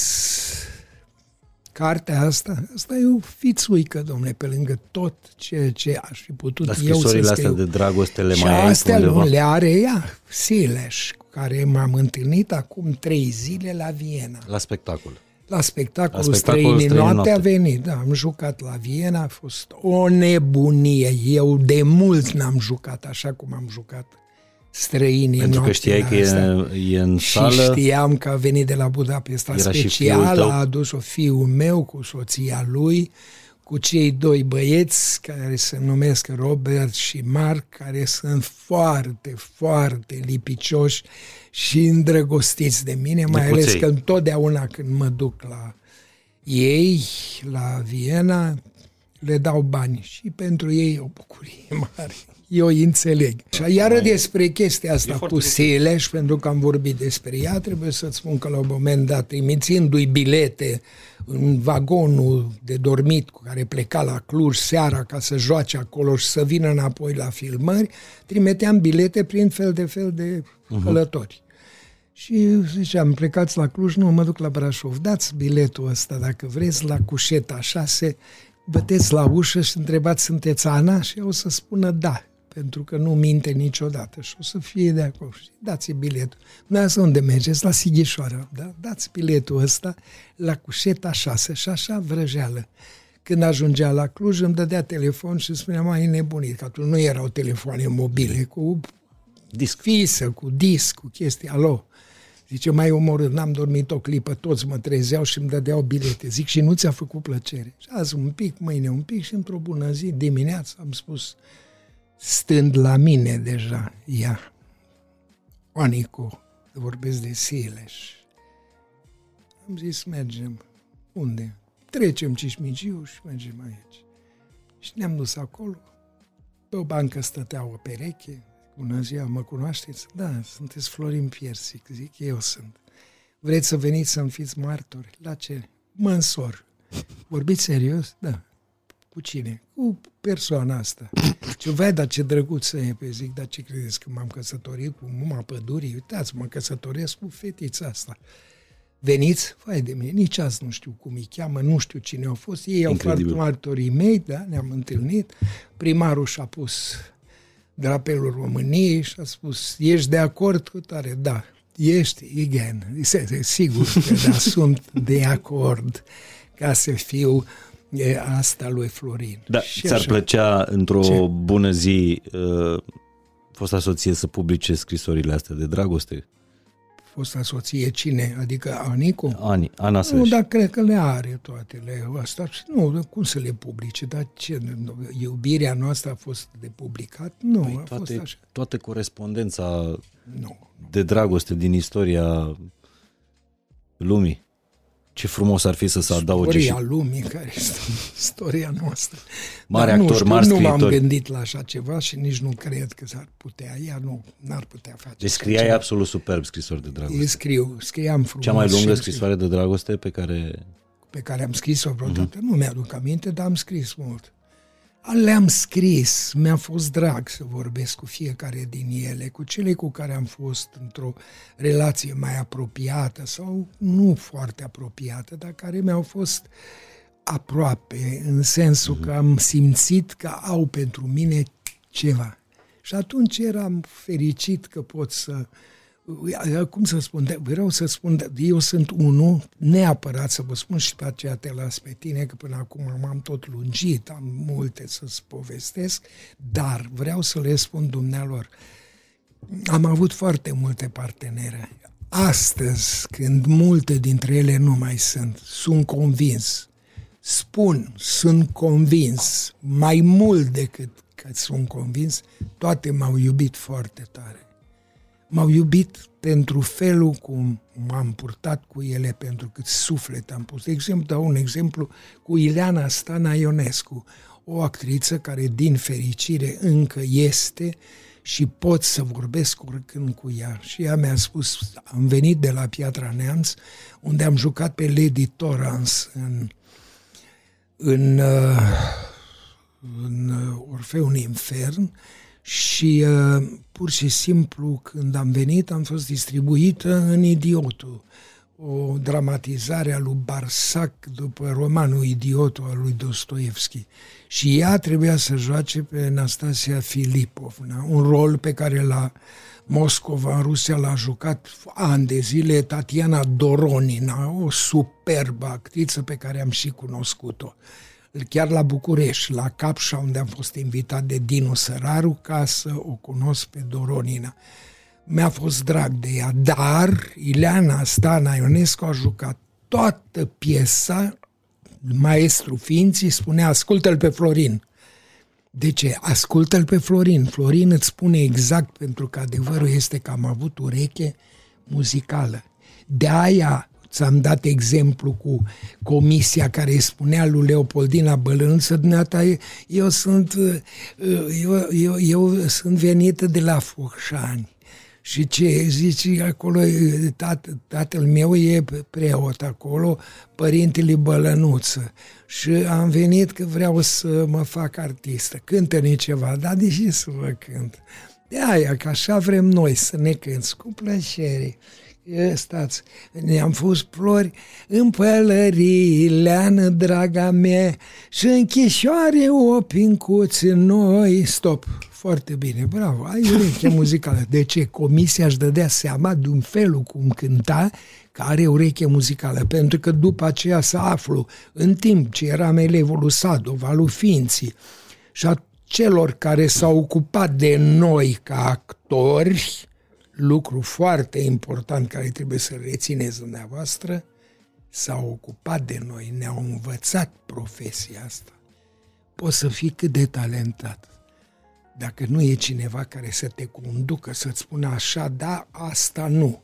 cartea asta, asta e o fițuică, domnule, pe lângă tot ceea ce aș fi putut Dar eu să scriu. astea de dragoste le și mai astea undeva? le are ea, Sileș, cu care m-am întâlnit acum trei zile la Viena. La spectacol. La spectacolul, la spectacolul Străinii noapte, noapte a venit, da, am jucat la Viena, a fost o nebunie. Eu de mult n-am jucat așa cum am jucat străinii Pentru că știai că e, e în și sală. Și știam că a venit de la Budapesta Era special, a adus-o fiul meu cu soția lui, cu cei doi băieți care se numesc Robert și Mark, care sunt foarte, foarte lipicioși și îndrăgostiți de mine, mai Necuței. ales că întotdeauna când mă duc la ei, la Viena, le dau bani și pentru ei e o bucurie mare. Eu îi înțeleg. Și iară despre chestia asta cu Sileș, pentru că am vorbit despre ea, trebuie să-ți spun că la un moment dat, trimițându-i bilete în vagonul de dormit cu care pleca la Cluj seara ca să joace acolo și să vină înapoi la filmări, trimiteam bilete prin fel de fel de călători. Și ziceam, plecați la Cluj, nu, mă duc la Brașov, dați biletul ăsta dacă vreți la Cușeta 6, băteți la ușă și întrebați, sunteți Ana? Și eu o să spună da, pentru că nu minte niciodată și o să fie de acolo. Și dați biletul. Dumneavoastră unde mergeți? La Sighișoara. Da? Dați biletul ăsta la Cușeta 6 și așa vrăjeală. Când ajungea la Cluj, îmi dădea telefon și spunea, mai nebunit, că atunci nu erau telefoane mobile, cu Disc. fisă, cu disc, cu chestii. Alo, Zice, mai omorât, n-am dormit o clipă, toți mă trezeau și îmi dădeau bilete. Zic, și nu ți-a făcut plăcere? Și azi un pic, mâine un pic și într-o bună zi, dimineața, am spus, stând la mine deja, ea, Onicu, vorbesc de Sileș. Am zis, mergem. Unde? Trecem Cismigiu și mergem aici. Și ne-am dus acolo. Pe o bancă stătea o pereche, Bună ziua, mă cunoașteți? Da, sunteți Florin Piersic, zic, eu sunt. Vreți să veniți să-mi fiți martori? La ce? Mă însor. Vorbiți serios? Da. Cu cine? Cu persoana asta. Ce vai, dar ce drăguță e, pe zic, dar ce credeți că m-am căsătorit cu muma pădurii? Uitați, mă căsătoresc cu fetița asta. Veniți? Vai de mine, nici azi nu știu cum îi cheamă, nu știu cine au fost. Ei au fost martorii mei, da, ne-am întâlnit. Primarul și-a pus drapelul României și a spus, ești de acord cu tare? Da. Ești, igen, sigur că da, sunt de acord ca să fiu e, asta lui Florin. Da, și ți-ar așa. plăcea într-o Ce? bună zi uh, fosta soție să publice scrisorile astea de dragoste? fosta soție cine? Adică Anicu? Ani, Ana Nu, dar cred că le are toate le asta. Nu, cum să le publice? Dar ce, iubirea noastră a fost de publicat? Nu, păi a toate, fost așa. Toată corespondența nu, de dragoste din istoria lumii. Ce frumos ar fi să se adauge Istoria și... lumii, care este *laughs* istoria noastră. Mare Dar nu actor, știu, mari Nu m-am scriitori. gândit la așa ceva și nici nu cred că s-ar putea. Ea nu, n-ar putea face Deci așa scriai ceva. absolut superb scrisori de dragoste. Eu scriu, scriam frumos. Cea mai lungă și- scrisoare de dragoste pe care... pe care am scris-o vreodată. Uh-huh. Nu mi-aduc aminte, dar am scris mult. Le-am scris, mi-a fost drag să vorbesc cu fiecare din ele, cu cele cu care am fost într-o relație mai apropiată sau nu foarte apropiată, dar care mi-au fost aproape, în sensul că am simțit că au pentru mine ceva. Și atunci eram fericit că pot să cum să spun, vreau să spun, eu sunt unul, neapărat să vă spun și pe aceea te las pe tine, că până acum m-am tot lungit, am multe să-ți povestesc, dar vreau să le spun dumnealor. Am avut foarte multe partenere. Astăzi, când multe dintre ele nu mai sunt, sunt convins, spun, sunt convins, mai mult decât că sunt convins, toate m-au iubit foarte tare m-au iubit pentru felul cum m-am purtat cu ele, pentru cât suflet am pus. De exemplu, dau un exemplu cu Ileana Stana Ionescu, o actriță care, din fericire, încă este și pot să vorbesc oricând cu ea. Și ea mi-a spus, am venit de la Piatra Neamț, unde am jucat pe Lady Torrance în, în, uh, în uh, Orfeul Infern și uh, pur și simplu când am venit am fost distribuită în Idiotul, o dramatizare a lui Barsac după romanul Idiotul al lui Dostoevski. Și ea trebuia să joace pe Anastasia Filipovna, un rol pe care la Moscova, în Rusia, l-a jucat ani de zile Tatiana Doronina, o superbă actriță pe care am și cunoscut-o chiar la București, la Capșa, unde am fost invitat de Dinu Săraru ca să o cunosc pe Doronina. Mi-a fost drag de ea, dar Ileana Stana Ionescu a jucat toată piesa, maestru ființii spunea, ascultă-l pe Florin. De ce? Ascultă-l pe Florin. Florin îți spune exact, pentru că adevărul este că am avut ureche muzicală. De aia Ți-am dat exemplu cu comisia care îi spunea lui Leopoldina Bălânuță, dumneata, eu sunt, eu, eu, eu sunt venită de la Focșani. Și ce zice acolo, tat, tatăl meu e preot acolo, părintele Bălănuță. Și am venit că vreau să mă fac artistă. Cântă-ne ceva, dar de ce să vă cânt? De aia, că așa vrem noi să ne cânți cu plăcere stați, ne-am fost flori în pălării, leană, draga mea, și închișoare o pincuți noi. Stop, foarte bine, bravo, ai ureche *laughs* muzicală. De ce? Comisia își dădea seama de un felul cum cânta că are ureche muzicală, pentru că după aceea să aflu, în timp ce eram elevul lui Sadov, al lui Ființii, și a celor care s-au ocupat de noi ca actori, lucru foarte important care trebuie să rețineți dumneavoastră, s-au ocupat de noi, ne-au învățat profesia asta. Poți să fii cât de talentat. Dacă nu e cineva care să te conducă, să-ți spună așa, da, asta nu.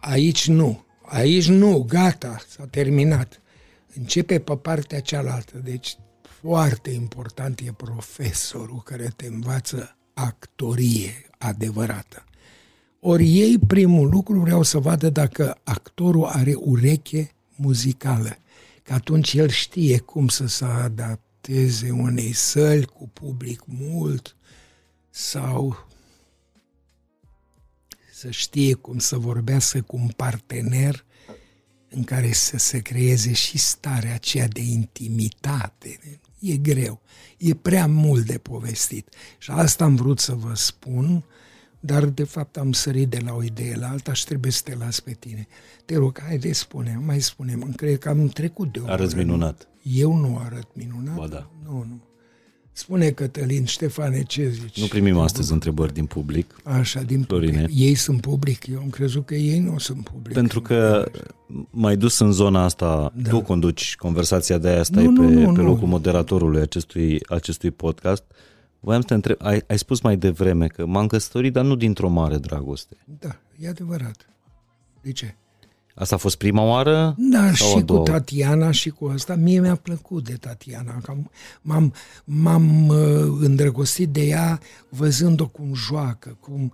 Aici nu. Aici nu, gata, s-a terminat. Începe pe partea cealaltă. Deci foarte important e profesorul care te învață actorie adevărată. Ori ei, primul lucru, vreau să vadă dacă actorul are ureche muzicală. Că atunci el știe cum să se adapteze unei săli cu public mult sau să știe cum să vorbească cu un partener în care să se creeze și starea aceea de intimitate. E greu, e prea mult de povestit. Și asta am vrut să vă spun dar de fapt am sărit de la o idee la alta și trebuie să te las pe tine. Te rog, haide, spune, mai spune mă cred că am trecut de o Arăți minunat. Eu nu arăt minunat? Ba da. Nu, nu. Spune Cătălin, Ștefane, ce zici? Nu primim astăzi întrebări din public. Așa, din Florine. public. Ei sunt public, eu am crezut că ei nu sunt public. Pentru că mai dus în zona asta, da. tu conduci conversația de aia, stai Nu, pe, nu, nu, pe nu. locul moderatorului acestui, acestui podcast. Voiam să te întreb, ai, ai spus mai devreme că m-am căsătorit, dar nu dintr-o mare dragoste. Da, e adevărat. De ce? Asta a fost prima oară? Da, sau a și cu doua? Tatiana și cu asta. Mie mi-a plăcut de Tatiana. că am- M-am, m-am uh, îndrăgostit de ea văzând-o cum joacă, cum,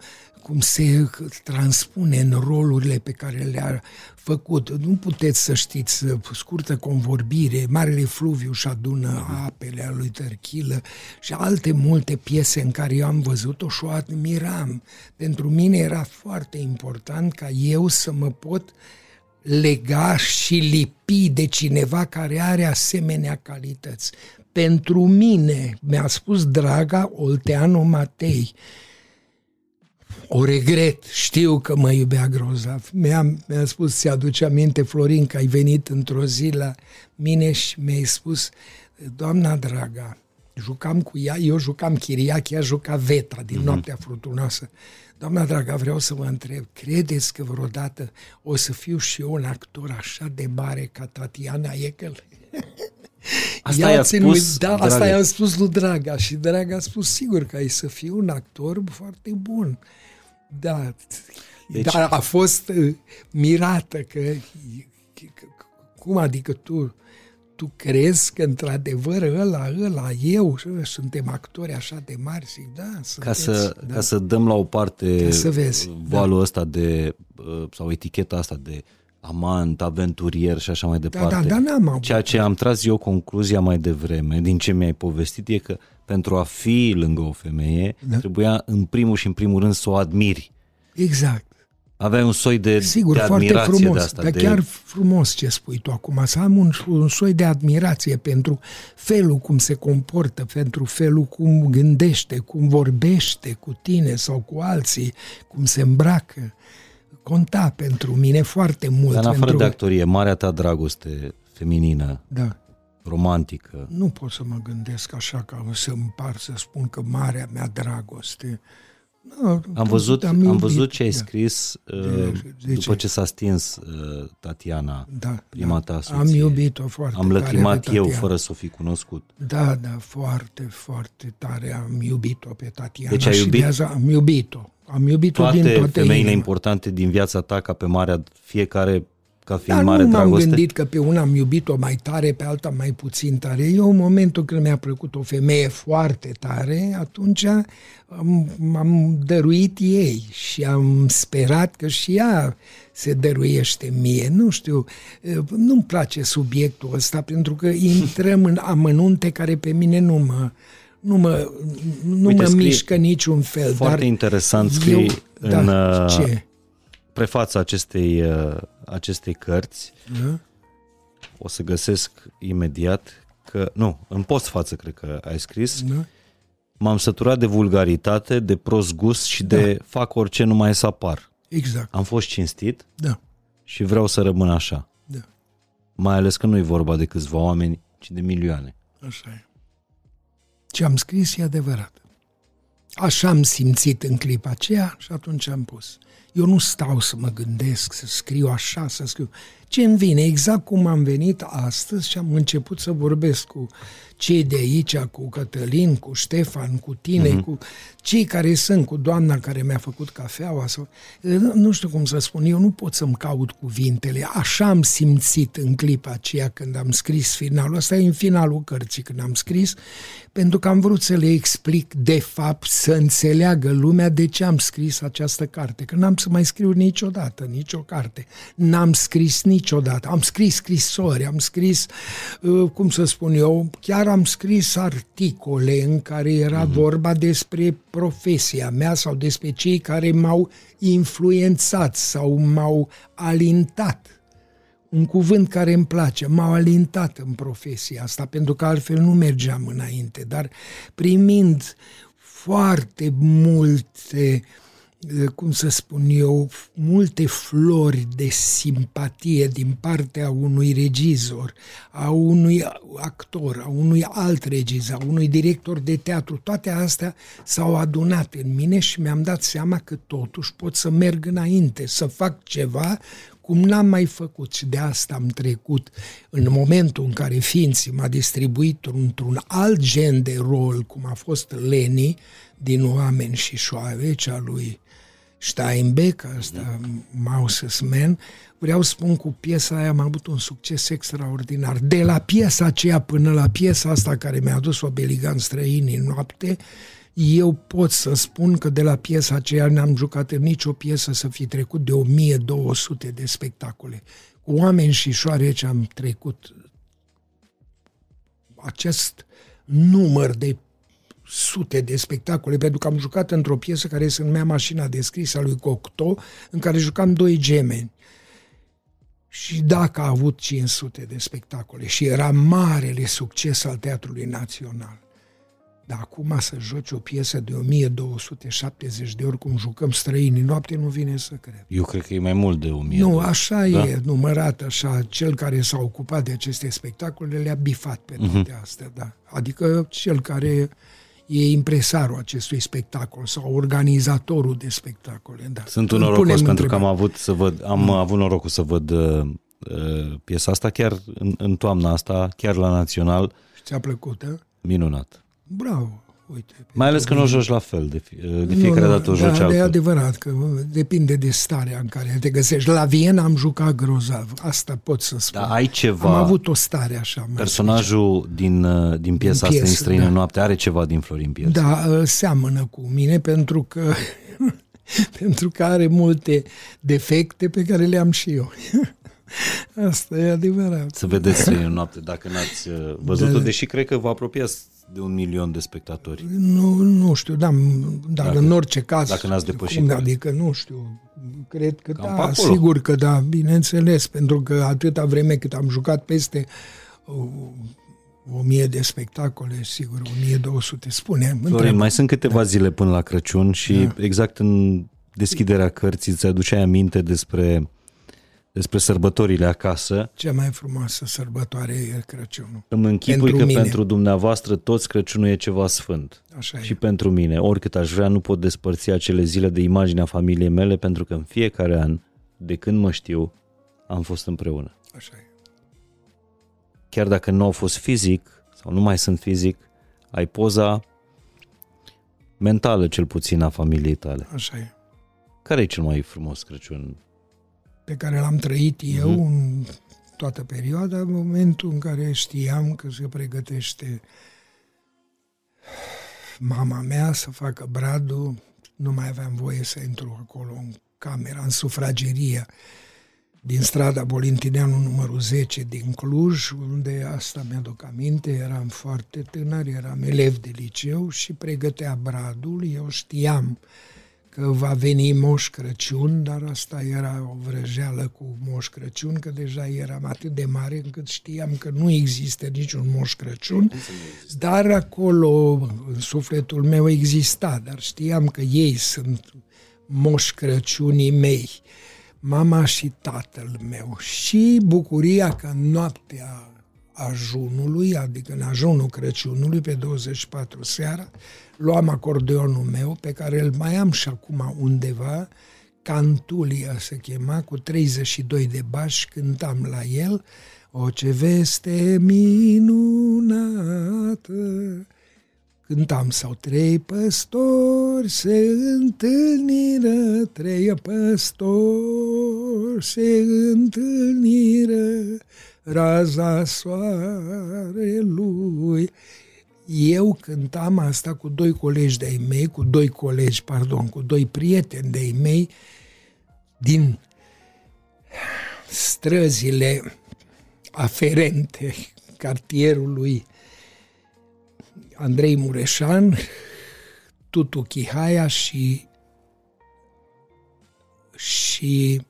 cum se transpune în rolurile pe care le-a făcut. Nu puteți să știți, uh, scurtă convorbire, Marele Fluviu și adună apele a lui Tărchilă și alte multe piese în care eu am văzut-o și o admiram. Pentru mine era foarte important ca eu să mă pot lega și lipi de cineva care are asemenea calități. Pentru mine, mi-a spus draga Olteanu Matei, o regret, știu că mă iubea grozav. Mi-a, mi-a spus, ți aduce aminte, Florin, că ai venit într-o zi la mine și mi-ai spus, doamna draga, jucam cu ea, eu jucam chiriac, ea juca Veta din mm-hmm. Noaptea Frutunoasă. Doamna draga, vreau să vă întreb, credeți că vreodată o să fiu și eu un actor așa de mare ca Tatiana Eckel? *laughs* Asta i-a spus, da, asta i-am spus lui Draga și Draga a spus sigur că ai să fiu un actor foarte bun. Da, deci... dar a fost uh, mirată că, că cum adică tu tu crezi că într-adevăr ăla, ăla, eu, suntem actori așa de mari? Zic, da, sunteți, ca, să, da. ca să dăm la o parte să vezi, valul da. ăsta de, uh, sau eticheta asta de amant, aventurier și așa mai departe. Da, da, da, n-am avut. Ceea ce am tras eu concluzia mai devreme, din ce mi-ai povestit, e că pentru a fi lângă o femeie, da. trebuia în primul și în primul rând să o admiri. Exact. Aveai un soi de, Sigur, de foarte frumos, de asta. Dar de... chiar frumos ce spui tu acum, să am un, un soi de admirație pentru felul cum se comportă, pentru felul cum gândește, cum vorbește cu tine sau cu alții, cum se îmbracă. Conta pentru mine foarte mult. Dar în afară pentru... de actorie, marea ta dragoste feminină, da. Romantică. Nu pot să mă gândesc așa ca să împar să spun că marea mea dragoste da, am, văzut, am, am văzut ce ai da. scris uh, de, de după ce? ce s-a stins uh, Tatiana, da, prima ta soție. Am iubit-o foarte Am lăcrimat eu fără să o fi cunoscut. Da, da, foarte, foarte tare am iubit-o pe Tatiana. Deci ai iubit? Și am iubit-o. Am iubit-o toate din toate femeile inima. importante din viața ta ca pe marea, fiecare ca fiind Dar mare nu m-am dragoste? gândit că pe una am iubit-o mai tare, pe alta mai puțin tare. Eu, în momentul când mi-a plăcut o femeie foarte tare, atunci am, m-am dăruit ei și am sperat că și ea se dăruiește mie. Nu știu, nu-mi place subiectul ăsta pentru că *laughs* intrăm în amănunte care pe mine nu mă nu mă, nu Uite, mă scrie mișcă niciun fel. Foarte dar interesant scrii eu, în da, uh, ce? prefața acestei, uh, acestei cărți. Da? O să găsesc imediat că, nu, în postfață cred că ai scris, Da? m-am săturat de vulgaritate, de prost gust și de Da. fac orice numai să apar. Exact. Am fost cinstit Da. și vreau să rămân așa. Da. Mai ales că nu e vorba de câțiva oameni, ci de milioane. Așa e. Ce am scris e adevărat. Așa am simțit în clipa aceea și atunci am pus. Eu nu stau să mă gândesc, să scriu așa, să scriu. Ce îmi vine, exact cum am venit astăzi și am început să vorbesc cu cei de aici, cu Cătălin, cu Ștefan, cu tine, mm-hmm. cu cei care sunt, cu doamna care mi-a făcut cafeaua. Sau, nu știu cum să spun, eu nu pot să-mi caut cuvintele. Așa am simțit în clipa aceea când am scris finalul. Asta e în finalul cărții când am scris, pentru că am vrut să le explic de fapt, să înțeleagă lumea de ce am scris această carte. Că n-am să mai scriu niciodată, nicio carte. N-am scris niciodată. Am scris scrisori, am scris, uh, cum să spun eu, chiar am scris articole în care era mm-hmm. vorba despre profesia mea sau despre cei care m-au influențat sau m-au alintat. Un cuvânt care îmi place, m-au alintat în profesia asta, pentru că altfel nu mergeam înainte, dar primind foarte multe uh, cum să spun eu, multe flori de simpatie din partea unui regizor, a unui actor, a unui alt regizor, a unui director de teatru. Toate astea s-au adunat în mine și mi-am dat seama că totuși pot să merg înainte, să fac ceva cum n-am mai făcut și de asta am trecut în momentul în care ființii m-a distribuit într-un alt gen de rol, cum a fost Leni din Oameni și Șoave, cea lui Steinbeck, asta Mouse's Man, vreau să spun cu piesa aia am avut un succes extraordinar. De la piesa aceea până la piesa asta care mi-a adus o beligan străini în noapte, eu pot să spun că de la piesa aceea n-am jucat în nicio piesă să fi trecut de 1200 de spectacole. Cu oameni și șoareci am trecut acest număr de sute de spectacole, pentru că am jucat într-o piesă care se numea Mașina de scris a lui Cocteau, în care jucam doi gemeni. Și dacă a avut 500 de spectacole și era marele succes al Teatrului Național, dar acum să joci o piesă de 1270 de ori cum jucăm străinii noapte, nu vine să cred. Eu cred că e mai mult de 1000. Nu, așa da? e, numărat așa. Cel care s-a ocupat de aceste spectacole le-a bifat pe toate uh-huh. astea, da. Adică cel care e impresarul acestui spectacol sau organizatorul de spectacole, da. Sunt un norocos pentru că am avut să văd, am mm. avut norocul să văd uh, uh, piesa asta chiar în, în toamna asta, chiar la Național. Și ți-a plăcut, da? Minunat. Bravo! Uite, Mai ales că nu o joci la fel, de, fie, de fiecare nu, dată o joci da, E adevărat că depinde de starea în care te găsești. La Viena am jucat grozav, asta pot să spun. Da, ai ceva... Am avut o stare așa. Personajul din, uh, din piesa din piesă, asta, din Străină da. Noapte, are ceva din Florin Pierce. Da, uh, seamănă cu mine pentru că *laughs* pentru că are multe defecte pe care le am și eu. *laughs* Asta e adevărat. Să vedeți Străină Noapte, dacă n-ați uh, văzut-o, da. deși cred că vă apropiați de un milion de spectatori. Nu, nu știu, da, dar dacă, în orice caz... Dacă n-ați depășit. Cum, adică, nu știu, cred că Cam da, sigur că da, bineînțeles, pentru că atâta vreme cât am jucat peste o mie de spectacole, sigur, 1200, spune. Florin, mai sunt câteva da. zile până la Crăciun și da. exact în deschiderea cărții îți aduceai aminte despre despre sărbătorile acasă. Cea mai frumoasă sărbătoare e Crăciunul. Îmi închipui pentru că mine. pentru dumneavoastră toți Crăciunul e ceva sfânt. Așa și e. pentru mine, oricât aș vrea, nu pot despărți acele zile de imaginea familiei mele, pentru că în fiecare an, de când mă știu, am fost împreună. Așa e. Chiar dacă nu au fost fizic, sau nu mai sunt fizic, ai poza mentală, cel puțin, a familiei tale. Așa e. Care e cel mai frumos Crăciun pe care l-am trăit eu uh-huh. în toată perioada, în momentul în care știam că se pregătește mama mea să facă bradul, nu mai aveam voie să intru acolo în camera, în sufrageria din strada Bolintineanu numărul 10 din Cluj, unde asta mi-aduc aminte, eram foarte tânăr, eram elev de liceu și pregătea bradul, eu știam că va veni Moș Crăciun, dar asta era o vrăjeală cu Moș Crăciun, că deja eram atât de mare încât știam că nu există niciun Moș Crăciun, dar acolo în sufletul meu exista, dar știam că ei sunt Moș Crăciunii mei, mama și tatăl meu. Și bucuria că noaptea ajunului, adică în ajunul Crăciunului, pe 24 seara, luam acordeonul meu, pe care îl mai am și acum undeva, Cantulia se chema, cu 32 de bași, cântam la el, o ce veste minunată, cântam sau trei păstori se întâlniră, trei păstori se întâlniră, raza soarelui. Eu cântam asta cu doi colegi de-ai mei, cu doi colegi, pardon, cu doi prieteni de-ai mei din străzile aferente cartierului Andrei Mureșan, Tutu Chihaia și și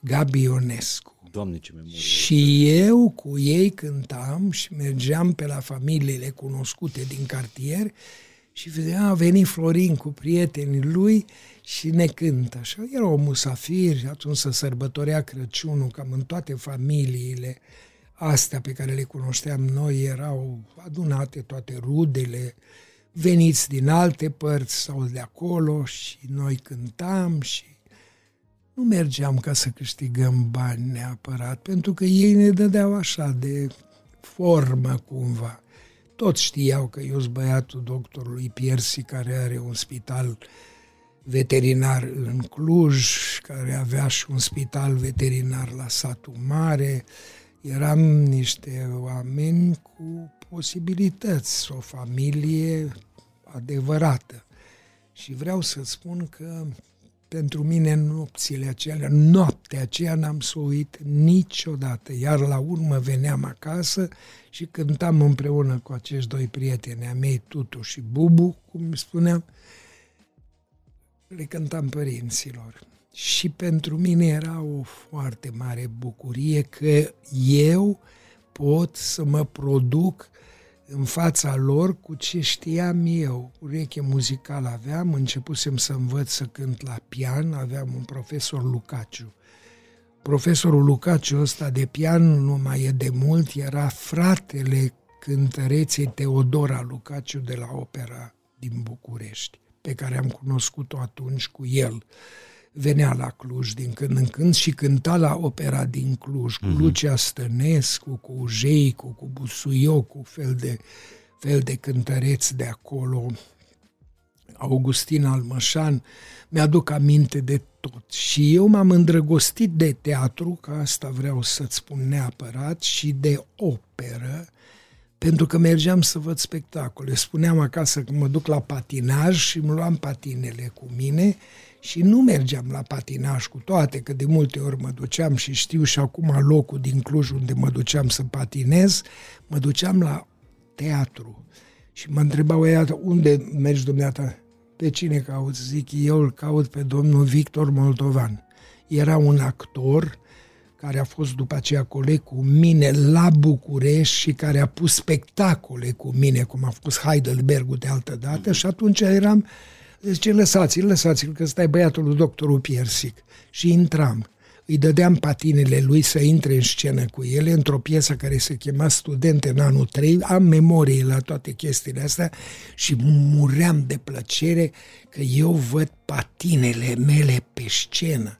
Gabi Ionescu. Doamne, ce memorie. Și eu cu ei cântam și mergeam pe la familiile cunoscute din cartier și vedeam, a venit Florin cu prietenii lui și ne cântă. Așa era o musafir, atunci să sărbătorea Crăciunul, cam în toate familiile astea pe care le cunoșteam noi erau adunate toate rudele, veniți din alte părți sau de acolo și noi cântam și nu mergeam ca să câștigăm bani neapărat, pentru că ei ne dădeau așa de formă cumva. Toți știau că eu sunt băiatul doctorului Piersi, care are un spital veterinar în Cluj, care avea și un spital veterinar la satul mare. Eram niște oameni cu posibilități, o familie adevărată. Și vreau să spun că pentru mine nopțile acelea, noaptea aceea n-am să uit niciodată. Iar la urmă veneam acasă și cântam împreună cu acești doi prieteni a mei, Tutu și Bubu, cum spuneam, le cântam părinților. și pentru mine era o foarte mare bucurie că eu pot să mă produc în fața lor cu ce știam eu. Ureche muzicală aveam, începusem să învăț să cânt la pian, aveam un profesor Lucaciu. Profesorul Lucaciu ăsta de pian nu mai e de mult, era fratele cântăreței Teodora Lucaciu de la opera din București, pe care am cunoscut-o atunci cu el venea la Cluj din când în când și cânta la opera din Cluj cu mm-hmm. Lucia Stănescu, cu Jeicu, cu Busuioc, cu fel de, fel de cântăreți de acolo, Augustin Almășan, mi-aduc aminte de tot. Și eu m-am îndrăgostit de teatru, că asta vreau să-ți spun neapărat, și de operă, pentru că mergeam să văd spectacole. Spuneam acasă că mă duc la patinaj și îmi luam patinele cu mine și nu mergeam la patinaj cu toate, că de multe ori mă duceam și știu și acum locul din Cluj unde mă duceam să patinez, mă duceam la teatru. Și mă întrebau ea, unde mergi dumneata? Pe cine cauți? Zic, eu îl caut pe domnul Victor Moldovan. Era un actor care a fost după aceea coleg cu mine la București și care a pus spectacole cu mine, cum a fost Heidelbergul de altă dată, și atunci eram Zice, lăsați-l, lăsați-l, că ăsta e băiatul lui doctorul Piersic. Și intram. Îi dădeam patinele lui să intre în scenă cu ele într-o piesă care se chema Studente în anul 3. Am memorie la toate chestiile astea și muream de plăcere că eu văd patinele mele pe scenă.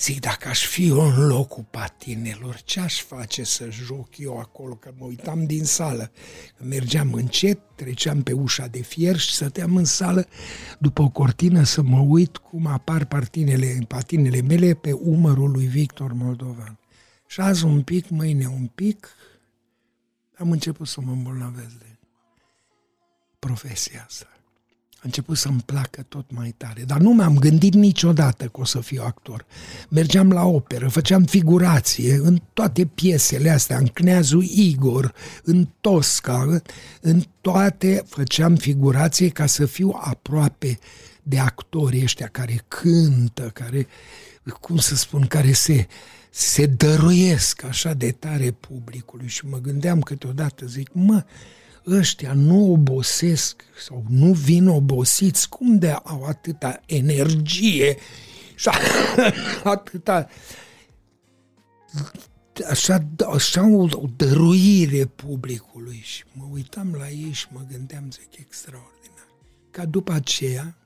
Zic, dacă aș fi eu în locul patinelor, ce aș face să joc eu acolo? Că mă uitam din sală. Mergeam încet, treceam pe ușa de fier și stăteam în sală după o cortină să mă uit cum apar patinele, patinele mele pe umărul lui Victor Moldovan. Și azi un pic, mâine un pic, am început să mă îmbolnăvesc de profesia asta a început să-mi placă tot mai tare. Dar nu m-am gândit niciodată că o să fiu actor. Mergeam la operă, făceam figurație în toate piesele astea, în Cneazul Igor, în Tosca, în toate făceam figurație ca să fiu aproape de actorii ăștia care cântă, care, cum să spun, care se, se dăruiesc așa de tare publicului. Și mă gândeam câteodată, zic, mă, ăștia nu obosesc sau nu vin obosiți, cum de au atâta energie și *coughs* atâta așa, așa o, o dăruire publicului și mă uitam la ei și mă gândeam, zic, extraordinar. Ca după aceea,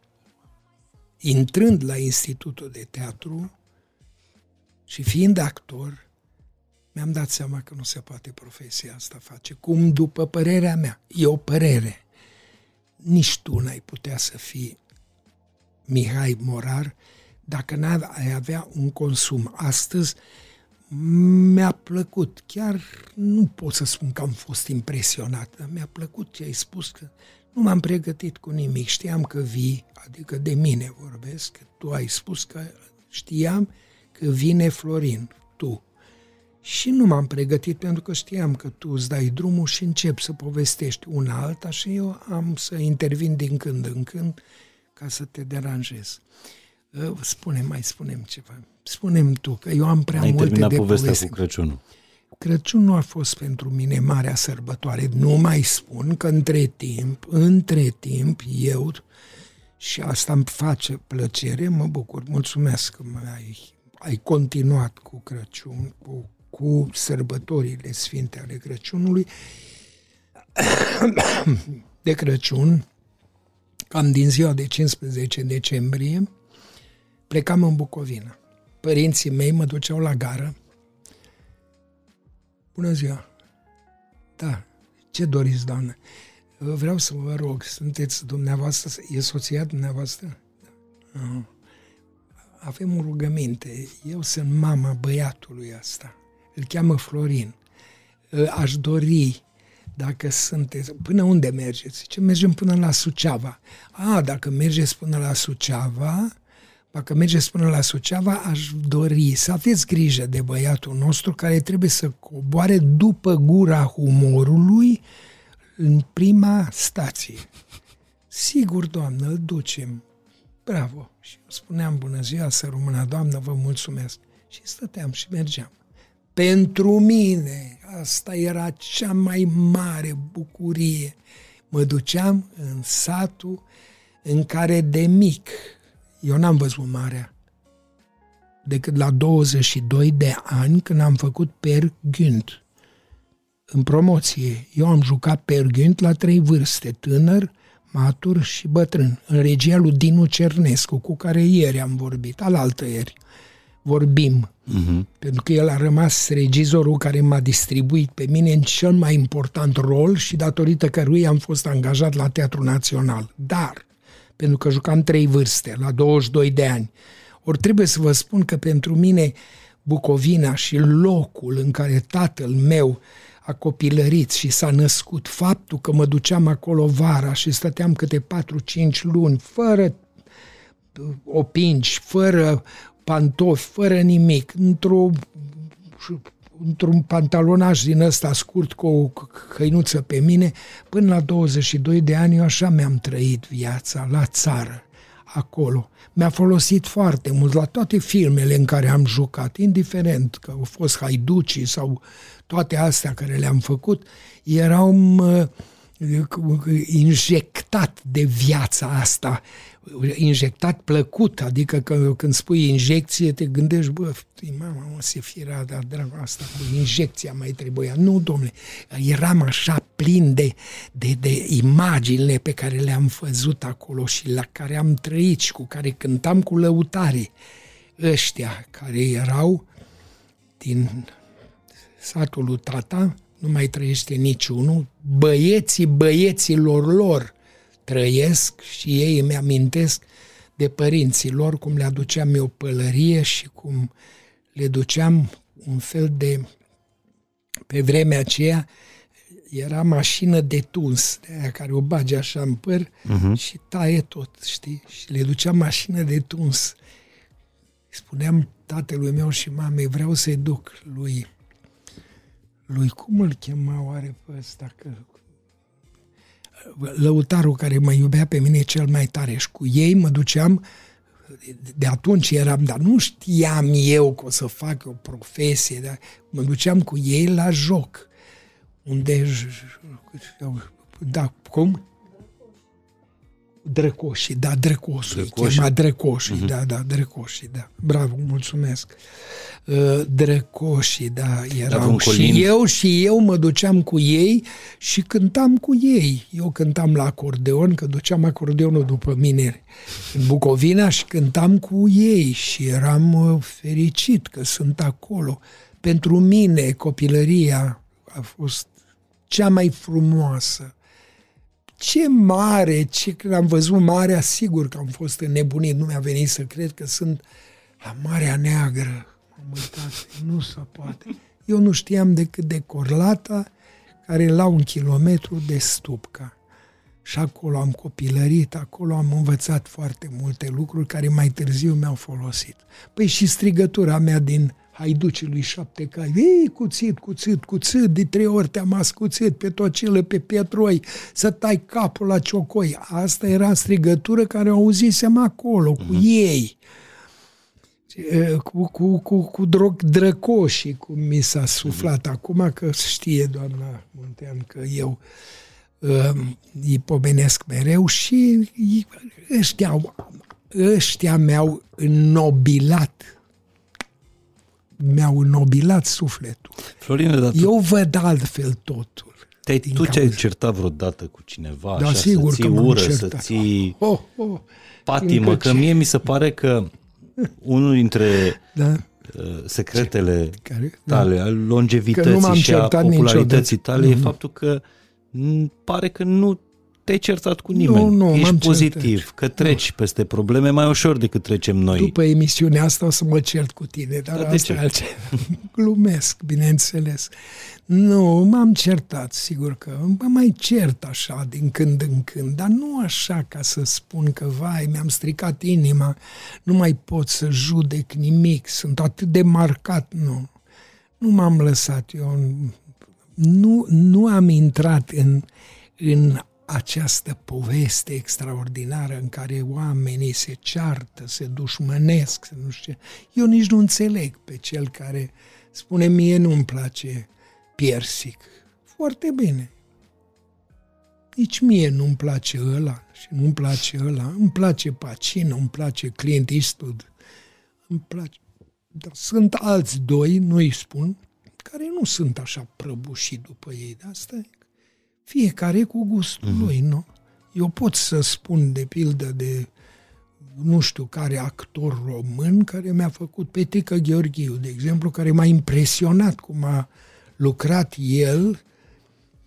intrând la Institutul de Teatru și fiind actor, mi-am dat seama că nu se poate profesia asta face. Cum, după părerea mea, e o părere. Nici tu n-ai putea să fii Mihai Morar dacă n-ai avea un consum. Astăzi mi-a plăcut, chiar nu pot să spun că am fost impresionat, dar mi-a plăcut ce ai spus că nu m-am pregătit cu nimic, știam că vii, adică de mine vorbesc, că tu ai spus că știam că vine Florin, tu, și nu m-am pregătit pentru că știam că tu îți dai drumul și începi să povestești una alta și eu am să intervin din când în când ca să te deranjez. Ă, spune, mai spunem ceva. Spunem tu, că eu am prea Ai multe de povestea povesti. cu Crăciunul. Crăciunul a fost pentru mine marea sărbătoare. Nu mai spun că între timp, între timp, eu, și asta îmi face plăcere, mă bucur, mulțumesc că ai, ai continuat cu Crăciun, cu cu sărbătorile sfinte ale Crăciunului, de Crăciun, cam din ziua de 15 decembrie, plecam în Bucovina. Părinții mei mă duceau la gară. Bună ziua! Da, ce doriți, doamnă? Vreau să vă rog, sunteți dumneavoastră, e soția dumneavoastră? Da. Avem o rugăminte. Eu sunt mama băiatului ăsta îl cheamă Florin. Aș dori, dacă sunteți, până unde mergeți? Ce mergem până la Suceava. A, dacă mergeți până la Suceava, dacă mergeți până la Suceava, aș dori să aveți grijă de băiatul nostru care trebuie să coboare după gura humorului în prima stație. Sigur, doamnă, îl ducem. bravo. Și eu spuneam, bună ziua, să rămână, doamnă, vă mulțumesc. Și stăteam și mergeam. Pentru mine, asta era cea mai mare bucurie. Mă duceam în satul în care de mic, eu n-am văzut marea, decât la 22 de ani când am făcut Per Günd. În promoție, eu am jucat Per Günd la trei vârste, tânăr, matur și bătrân, în regia lui Dinu Cernescu, cu care ieri am vorbit, alaltă ieri vorbim, uh-huh. pentru că el a rămas regizorul care m-a distribuit pe mine în cel mai important rol și datorită căruia am fost angajat la Teatrul Național. Dar, pentru că jucam trei vârste, la 22 de ani, ori trebuie să vă spun că pentru mine Bucovina și locul în care tatăl meu a copilărit și s-a născut, faptul că mă duceam acolo vara și stăteam câte 4-5 luni, fără opinci, fără pantofi, fără nimic, într-o într-un pantalonaj din ăsta scurt cu o căinuță pe mine, până la 22 de ani eu așa mi-am trăit viața, la țară, acolo. Mi-a folosit foarte mult la toate filmele în care am jucat, indiferent că au fost haiducii sau toate astea care le-am făcut, erau injectat de viața asta injectat plăcut, adică că, când spui injecție te gândești, bă, mama, o să fie dar dragul asta cu injecția mai trebuia. Nu, domnule, eram așa plin de, de, de imaginile pe care le-am văzut acolo și la care am trăit și cu care cântam cu lăutare. Ăștia care erau din satul lui tata, nu mai trăiește niciunul, băieții băieților lor, trăiesc și ei îmi amintesc de părinții lor, cum le aduceam eu pălărie și cum le duceam un fel de... Pe vremea aceea era mașină de tuns, de aia care o bage așa în păr uh-huh. și taie tot, știi? Și le duceam mașină de tuns. Spuneam tatălui meu și mamei, vreau să-i duc lui lui, cum îl chema oare pe ăsta, că lăutarul care mă iubea pe mine cel mai tare și cu ei mă duceam de atunci eram, dar nu știam eu că o să fac o profesie, dar mă duceam cu ei la joc, unde, da, cum? Drăcoșii, da, Drăcoșii, Drăcoșii? chema Drăcoșii, uh-huh. da, da, Drăcoșii, da. Bravo, mulțumesc. Uh, Drăcoșii, da, erau și eu și eu mă duceam cu ei și cântam cu ei. Eu cântam la acordeon, că duceam acordeonul după mine în Bucovina și cântam cu ei și eram uh, fericit că sunt acolo. Pentru mine copilăria a fost cea mai frumoasă ce mare, ce când am văzut marea, sigur că am fost înnebunit, nu mi-a venit să cred că sunt la Marea Neagră. Am uitat, nu se poate. Eu nu știam decât de Corlata, care e la un kilometru de Stupca. Și acolo am copilărit, acolo am învățat foarte multe lucruri care mai târziu mi-au folosit. Păi și strigătura mea din haiducii lui șapte cai, ei, cuțit, cuțit, cuțit, de trei ori te-am ascuțit pe tocilă, pe pietroi, să tai capul la ciocoi. Asta era strigătură care o auzisem acolo, cu uh-huh. ei cu, cu, cu, cu drog, drăcoșii, cum mi s-a suflat uh-huh. acum, că știe doamna Muntean că eu uh, îi pomenesc mereu și ăștia, ăștia mi-au înnobilat mi-au înnobilat sufletul. Florine, dar tu... Eu văd altfel totul. Te, tu te-ai certat vreodată cu cineva? Da, așa, sigur să ții că ură, certat. să ții oh, oh, patimă, că mie mi se pare că unul dintre da. Uh, secretele care, da. tale, da. al longevității și a popularității tale, mm-hmm. e faptul că pare că nu te-ai certat cu nimeni, nu, nu, ești pozitiv, certat. că treci nu. peste probleme mai ușor decât trecem noi. După emisiunea asta o să mă cert cu tine, dar da, asta e altceva. *laughs* Glumesc, bineînțeles. Nu, m-am certat, sigur că mă mai cert așa din când în când, dar nu așa ca să spun că, vai, mi-am stricat inima, nu mai pot să judec nimic, sunt atât de marcat, nu. Nu m-am lăsat, eu nu, nu am intrat în, în această poveste extraordinară în care oamenii se ceartă, se dușmănesc, nu știu ce. Eu nici nu înțeleg pe cel care spune mie nu-mi place piersic. Foarte bine. Nici mie nu-mi place ăla și nu-mi place ăla. Îmi place Pacino, îmi place Clint Eastwood. Îmi place. Dar sunt alți doi, nu-i spun, care nu sunt așa prăbuși după ei. De asta e fiecare cu gustul mm-hmm. lui, nu? Eu pot să spun, de pildă, de nu știu care actor român care mi-a făcut Petrică Gheorghiu, de exemplu, care m-a impresionat cum a lucrat el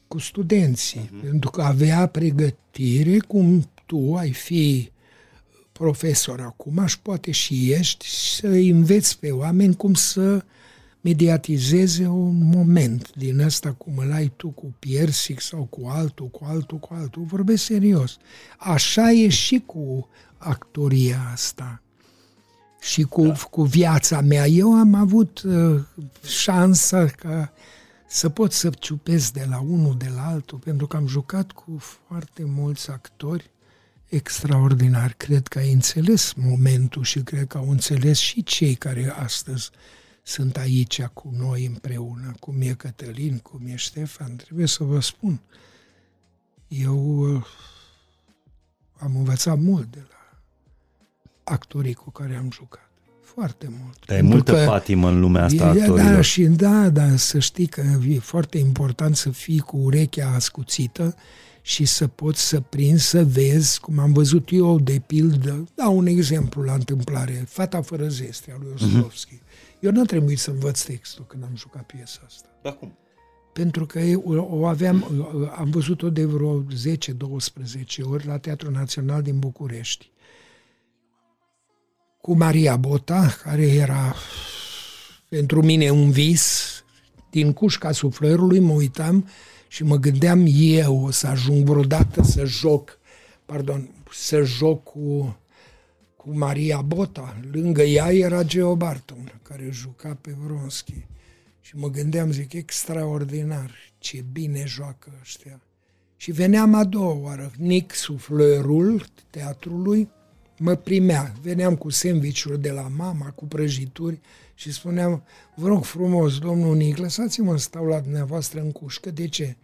cu studenții, uh-huh. pentru că avea pregătire cum tu ai fi profesor acum și poate și ești să înveți pe oameni cum să mediatizeze un moment din ăsta cum îl ai tu cu Piersic sau cu altul, cu altul, cu altul. Vorbesc serios. Așa e și cu actoria asta și cu, da. cu viața mea. Eu am avut uh, șansa ca să pot să ciupesc de la unul, de la altul, pentru că am jucat cu foarte mulți actori extraordinari. Cred că ai înțeles momentul și cred că au înțeles și cei care astăzi sunt aici cu noi împreună, cum e Cătălin, cum e Ștefan. Trebuie să vă spun, eu uh, am învățat mult de la actorii cu care am jucat foarte mult. Dar e multă că, patimă în lumea asta e, actorilor. Da, și da, da, să știi că e foarte important să fii cu urechea ascuțită și să poți să prinzi, să vezi, cum am văzut eu, de pildă, da, un exemplu la întâmplare, Fata fără zestre, a lui mhm. Ostrovski. Uh-huh. Eu n-a trebuit să învăț textul când am jucat piesa asta. Da, cum? Pentru că o aveam, am văzut-o de vreo 10-12 ori la Teatrul Național din București cu Maria Bota, care era pentru mine un vis. Din cușca suflerului mă uitam și mă gândeam eu o să ajung vreodată să joc, pardon, să joc cu, cu Maria Bota. Lângă ea era Geo Barton, care juca pe Vronski. Și mă gândeam, zic, extraordinar, ce bine joacă ăștia. Și veneam a doua oară, Nick Suflerul teatrului, mă primea. Veneam cu sandvișuri de la mama, cu prăjituri și spuneam, vă rog frumos, domnul Nic, lăsați-mă să stau la dumneavoastră în cușcă. De ce?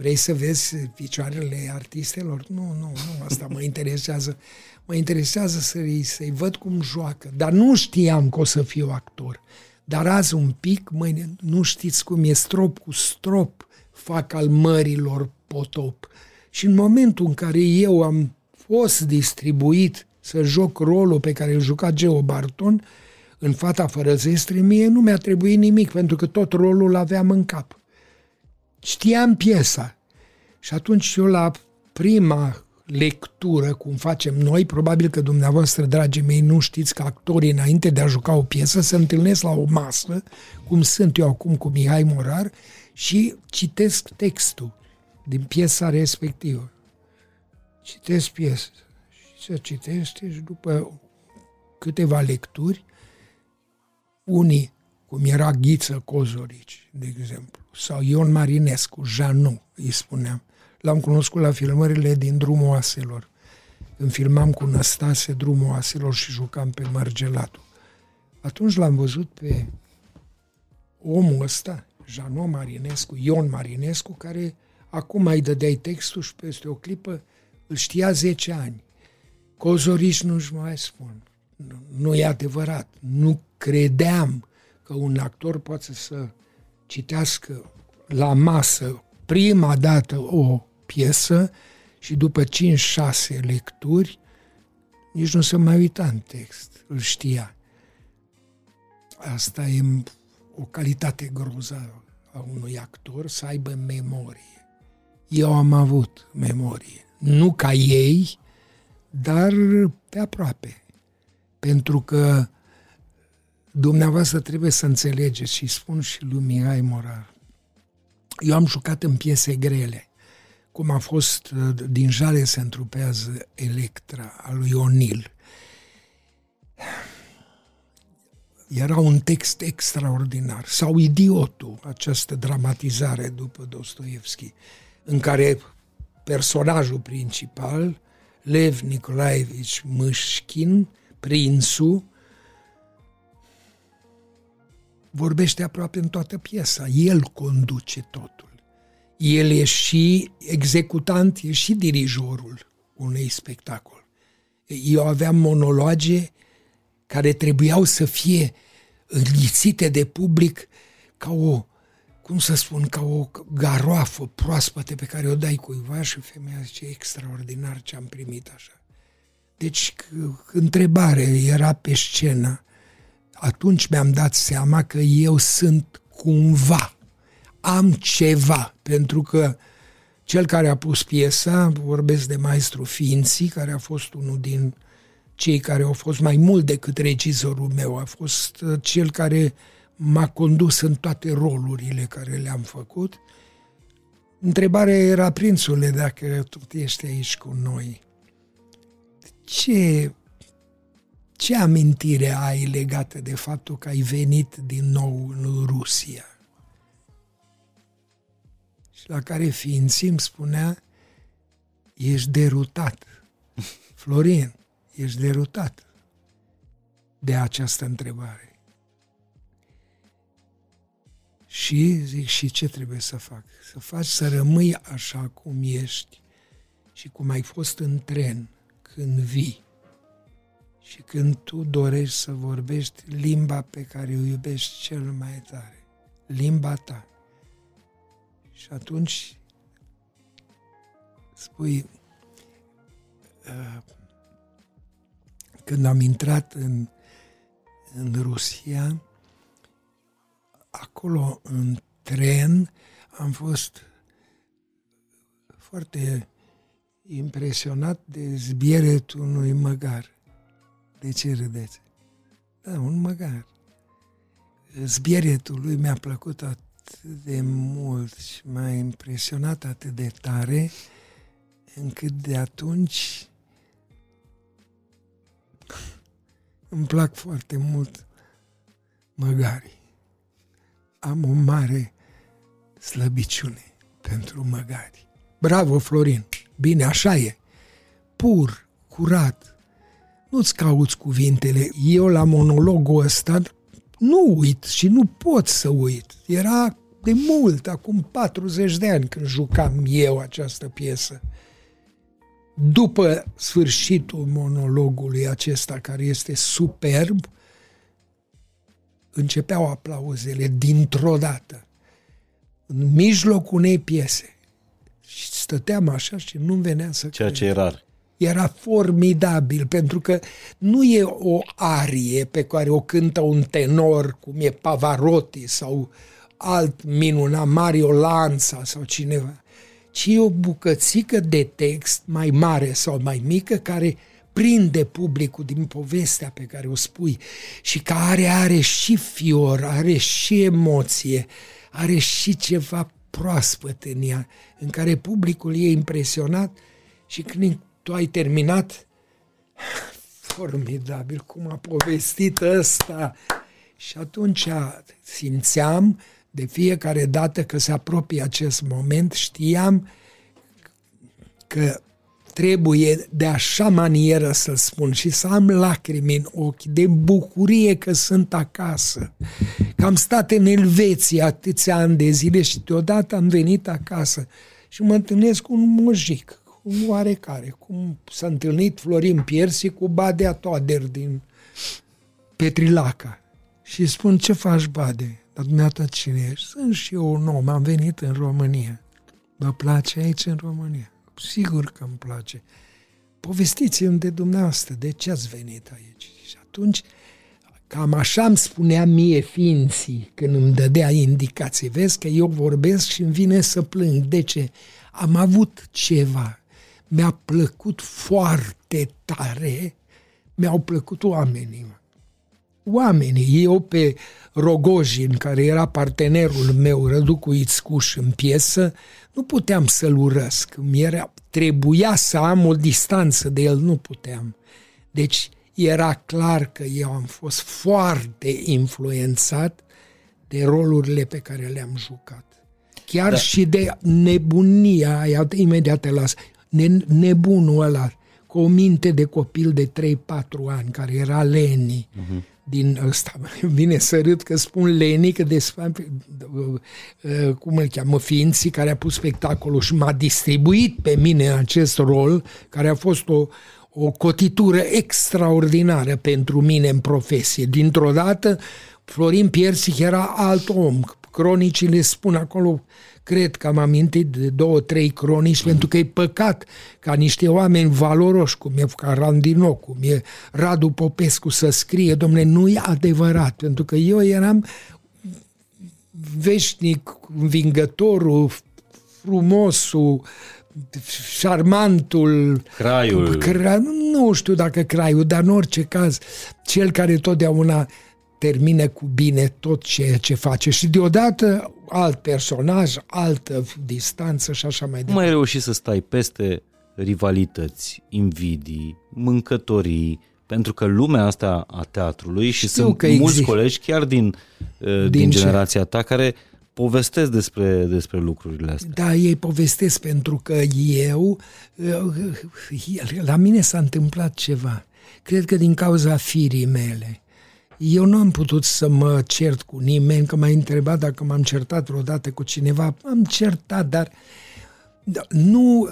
Vrei să vezi picioarele artistelor? Nu, nu, nu, asta mă interesează. Mă interesează să-i, să-i văd cum joacă. Dar nu știam că o să fiu actor. Dar azi un pic, mâine, nu știți cum e strop cu strop, fac al mărilor potop. Și în momentul în care eu am fost distribuit să joc rolul pe care îl juca Geo Barton în Fata fără zestre, mie nu mi-a trebuit nimic, pentru că tot rolul aveam în cap. Știam piesa. Și atunci eu la prima lectură, cum facem noi, probabil că dumneavoastră, dragii mei, nu știți că actorii, înainte de a juca o piesă, se întâlnesc la o masă, cum sunt eu acum cu Mihai Morar, și citesc textul din piesa respectivă. Citesc piesa se citește și după câteva lecturi, unii, cum era Ghiță Cozorici, de exemplu, sau Ion Marinescu, Janu, îi spuneam, l-am cunoscut la filmările din Drumul Oaselor, când filmam cu Năstase Drumul Oaselor și jucam pe Margelatul. Atunci l-am văzut pe omul ăsta, Janu Marinescu, Ion Marinescu, care acum îi dădeai textul și peste o clipă îl știa 10 ani. Cozoriș nu-și mai spun. Nu, nu e adevărat. Nu credeam că un actor poate să citească la masă prima dată o piesă și după 5-6 lecturi nici nu se mai uita în text, îl știa. Asta e o calitate grozavă a unui actor să aibă memorie. Eu am avut memorie. Nu ca ei, dar pe aproape. Pentru că dumneavoastră trebuie să înțelegeți și spun și lui Mihai Morar. Eu am jucat în piese grele, cum a fost uh, din Jale se întrupează Electra, a lui Onil. Era un text extraordinar. Sau Idiotul, această dramatizare după Dostoevski, în care personajul principal, Lev Nicolaevici Mâșchin, prințul, vorbește aproape în toată piesa. El conduce totul. El e și executant, e și dirijorul unui spectacol. Eu aveam monologe care trebuiau să fie înghițite de public ca o, cum să spun, ca o garoafă proaspătă pe care o dai cuiva și femeia zice, extraordinar ce am primit așa. Deci, întrebare era pe scenă. Atunci mi-am dat seama că eu sunt cumva, am ceva, pentru că cel care a pus piesa, vorbesc de maestru Ființii, care a fost unul din cei care au fost mai mult decât regizorul meu, a fost uh, cel care m-a condus în toate rolurile care le-am făcut. Întrebarea era, prințule, dacă tu ești aici cu noi, ce, ce amintire ai legată de faptul că ai venit din nou în Rusia? Și la care ființii îmi spunea, ești derutat. *laughs* Florin, ești derutat de această întrebare. Și zic, și ce trebuie să fac? Să faci să rămâi așa cum ești și cum ai fost în tren când vii și când tu dorești să vorbești limba pe care o iubești cel mai tare, limba ta. Și atunci spui, uh, când am intrat în, în Rusia, acolo în tren am fost foarte impresionat de zbieretul unui măgar. De ce râdeți? Da, un măgar. Zbieretul lui mi-a plăcut atât de mult și m-a impresionat atât de tare încât de atunci îmi plac foarte mult măgarii. Am o mare slăbiciune pentru măgari. Bravo, Florin! Bine, așa e. Pur, curat. Nu-ți cauți cuvintele. Eu la monologul ăsta nu uit și nu pot să uit. Era de mult, acum 40 de ani, când jucam eu această piesă. După sfârșitul monologului acesta, care este superb, începeau aplauzele dintr-o dată, în mijlocul unei piese. Și stăteam așa și nu-mi venea să Ceea cred. ce e rar. Era formidabil, pentru că nu e o arie pe care o cântă un tenor, cum e Pavarotti sau alt minunat, Mario Lanza sau cineva, ci e o bucățică de text mai mare sau mai mică care prinde publicul din povestea pe care o spui și care are și fior, are și emoție, are și ceva proaspăt în ea, în care publicul e impresionat și când tu ai terminat, *laughs* formidabil cum a povestit ăsta. Și atunci simțeam de fiecare dată că se apropie acest moment, știam că trebuie de așa manieră să spun și să am lacrimi în ochi de bucurie că sunt acasă. Că am stat în Elveția atâția ani de zile și deodată am venit acasă și mă întâlnesc cu un mujic, cu un oarecare, cum s-a întâlnit Florin Piersi cu Badea Toader din Petrilaca. Și spun, ce faci, Bade? Dar dumneata cine ești? Sunt și eu un om, am venit în România. Vă place aici în România? Sigur că îmi place. Povestiți-mi de dumneavoastră, de ce ați venit aici? Și atunci, cam așa îmi spunea mie ființii când îmi dădea indicații. Vezi că eu vorbesc și îmi vine să plâng. De ce? Am avut ceva. Mi-a plăcut foarte tare, mi-au plăcut oamenii. Oamenii, eu pe Rogojin, care era partenerul meu, Răducu Ițcuș în piesă, nu puteam să-l urăsc. Mi-era, trebuia să am o distanță de el, nu puteam. Deci era clar că eu am fost foarte influențat de rolurile pe care le-am jucat. Chiar da. și de nebunia aia, imediat te las, ne, nebunul ăla, cu o minte de copil de 3-4 ani, care era Leni, uh-huh. din ăsta, *laughs* vine să râd că spun Leni, că de uh, cum îl cheamă, ființii care a pus spectacolul și m-a distribuit pe mine acest rol, care a fost o, o cotitură extraordinară pentru mine în profesie. Dintr-o dată, Florin Piersic era alt om. Cronicile spun acolo cred că am amintit de două, trei cronici, pentru că e păcat ca niște oameni valoroși, cum e ca Randino, cum e Radu Popescu, să scrie, domnule, nu e adevărat, pentru că eu eram veșnic, învingătorul, frumosul, șarmantul... Craiul. Cra, nu știu dacă craiul, dar în orice caz, cel care totdeauna termine cu bine tot ceea ce face și deodată alt personaj, altă distanță și așa mai departe. Cum ai reușit să stai peste rivalități, invidii, mâncătorii, pentru că lumea asta a teatrului și Știu sunt că mulți exist. colegi chiar din, uh, din, din generația ta care povestesc despre, despre lucrurile astea. Da, ei povestesc pentru că eu, uh, la mine s-a întâmplat ceva. Cred că din cauza firii mele. Eu nu am putut să mă cert cu nimeni, că m-a întrebat dacă m-am certat vreodată cu cineva. Am certat, dar nu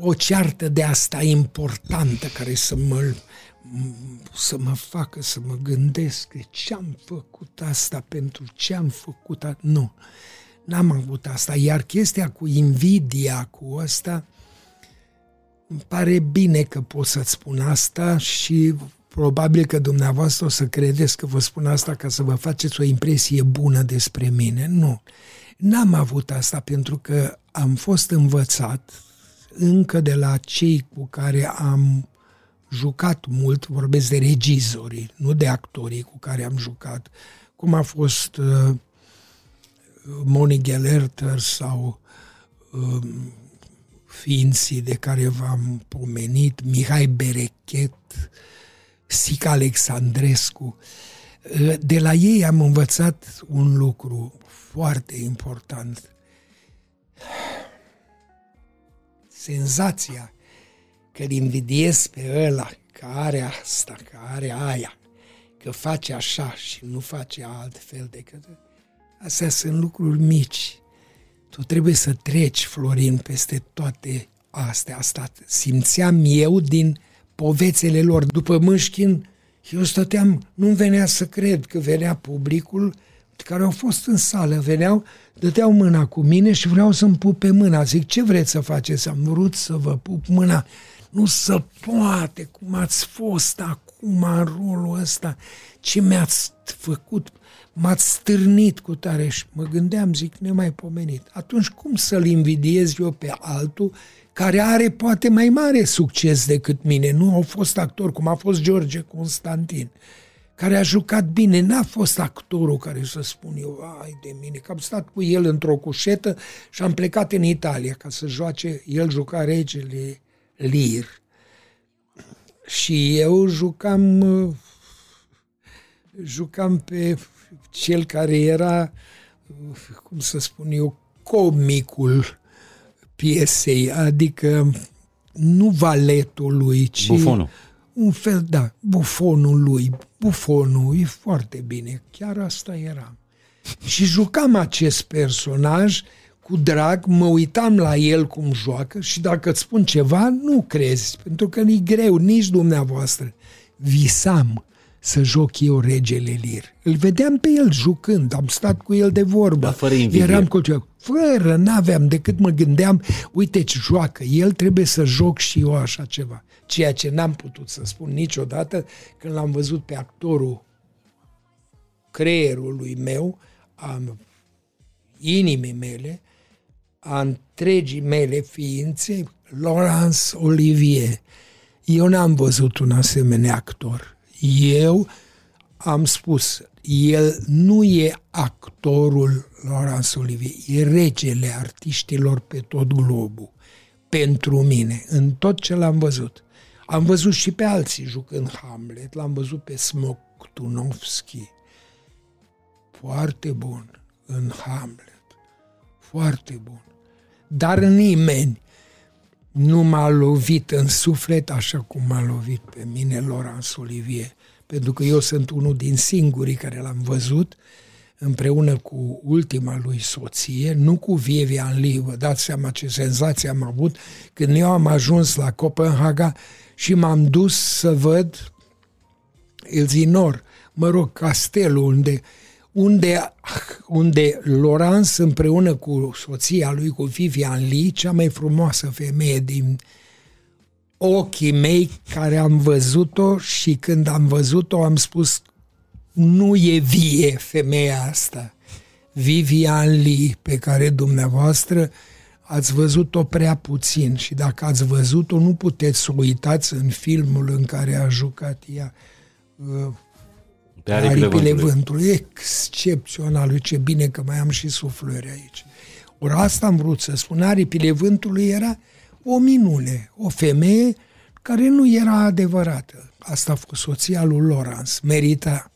o ceartă de asta importantă care să mă, să mă facă să mă gândesc ce am făcut asta, pentru ce am făcut asta. Nu, n-am avut asta. Iar chestia cu invidia, cu asta, îmi pare bine că pot să-ți spun asta și Probabil că dumneavoastră o să credeți că vă spun asta ca să vă faceți o impresie bună despre mine. Nu. N-am avut asta pentru că am fost învățat încă de la cei cu care am jucat mult, vorbesc de regizorii, nu de actorii cu care am jucat, cum a fost uh, Moni Gelerter sau uh, ființii de care v-am pomenit, Mihai Berechet, Sica Alexandrescu. De la ei am învățat un lucru foarte important. Senzația că îl invidiez pe ăla că are asta, că are aia, că face așa și nu face altfel decât... Astea sunt lucruri mici. Tu trebuie să treci, Florin, peste toate astea. Asta simțeam eu din povețele lor. După Mâșchin, eu stăteam, nu venea să cred că venea publicul care au fost în sală, veneau, dădeau mâna cu mine și vreau să-mi pupe mâna. Zic, ce vreți să faceți? Am vrut să vă pup mâna. Nu se poate, cum ați fost acum în rolul ăsta, ce mi-ați făcut, m-ați stârnit cu tare și mă gândeam, zic, nemaipomenit. Atunci cum să-l invidiez eu pe altul care are poate mai mare succes decât mine. Nu au fost actor, cum a fost George Constantin, care a jucat bine. N-a fost actorul care să spun eu, ai de mine, că am stat cu el într-o cușetă și am plecat în Italia ca să joace, el juca regele Lir. Și eu jucam jucam pe cel care era, cum să spun eu, comicul piesei, adică nu valetul lui, ci bufonul. un fel, da, bufonul lui. Bufonul e foarte bine, chiar asta era. Și jucam acest personaj cu drag, mă uitam la el cum joacă și dacă îți spun ceva, nu crezi, pentru că e greu, nici dumneavoastră. Visam să joc eu regele Lir. Îl vedeam pe el jucând, am stat cu el de vorbă. Dar fără invidie. Eram cu Fără, n-aveam, decât mă gândeam, uite ce joacă, el trebuie să joc și eu așa ceva. Ceea ce n-am putut să spun niciodată când l-am văzut pe actorul creierului meu, a inimii mele, a întregii mele ființe, Laurence Olivier. Eu n-am văzut un asemenea actor. Eu am spus, el nu e actorul Laurence Olivier, e regele artiștilor pe tot globul. Pentru mine, în tot ce l-am văzut. Am văzut și pe alții jucând Hamlet, l-am văzut pe Smoktunovski. Foarte bun în Hamlet. foarte bun. Dar nimeni nu m-a lovit în suflet așa cum m-a lovit pe mine Laurence Olivier. Pentru că eu sunt unul din singurii care l-am văzut împreună cu ultima lui soție, nu cu Vivian Lee, vă dați seama ce senzație am avut când eu am ajuns la Copenhaga și m-am dus să văd Elzinor, mă rog, castelul unde, unde, unde Laurence împreună cu soția lui, cu Vivian Lee, cea mai frumoasă femeie din ochii mei care am văzut-o și când am văzut-o am spus nu e vie femeia asta. Vivian Lee, pe care dumneavoastră ați văzut-o prea puțin și dacă ați văzut-o, nu puteți să o uitați în filmul în care a jucat ea uh, pe aripile, aripile vântului. vântului. Excepțional, ce bine că mai am și suflări aici. Ori asta am vrut să spun, aripile vântului era o minune, o femeie care nu era adevărată. Asta a fost soția lui Lawrence, merita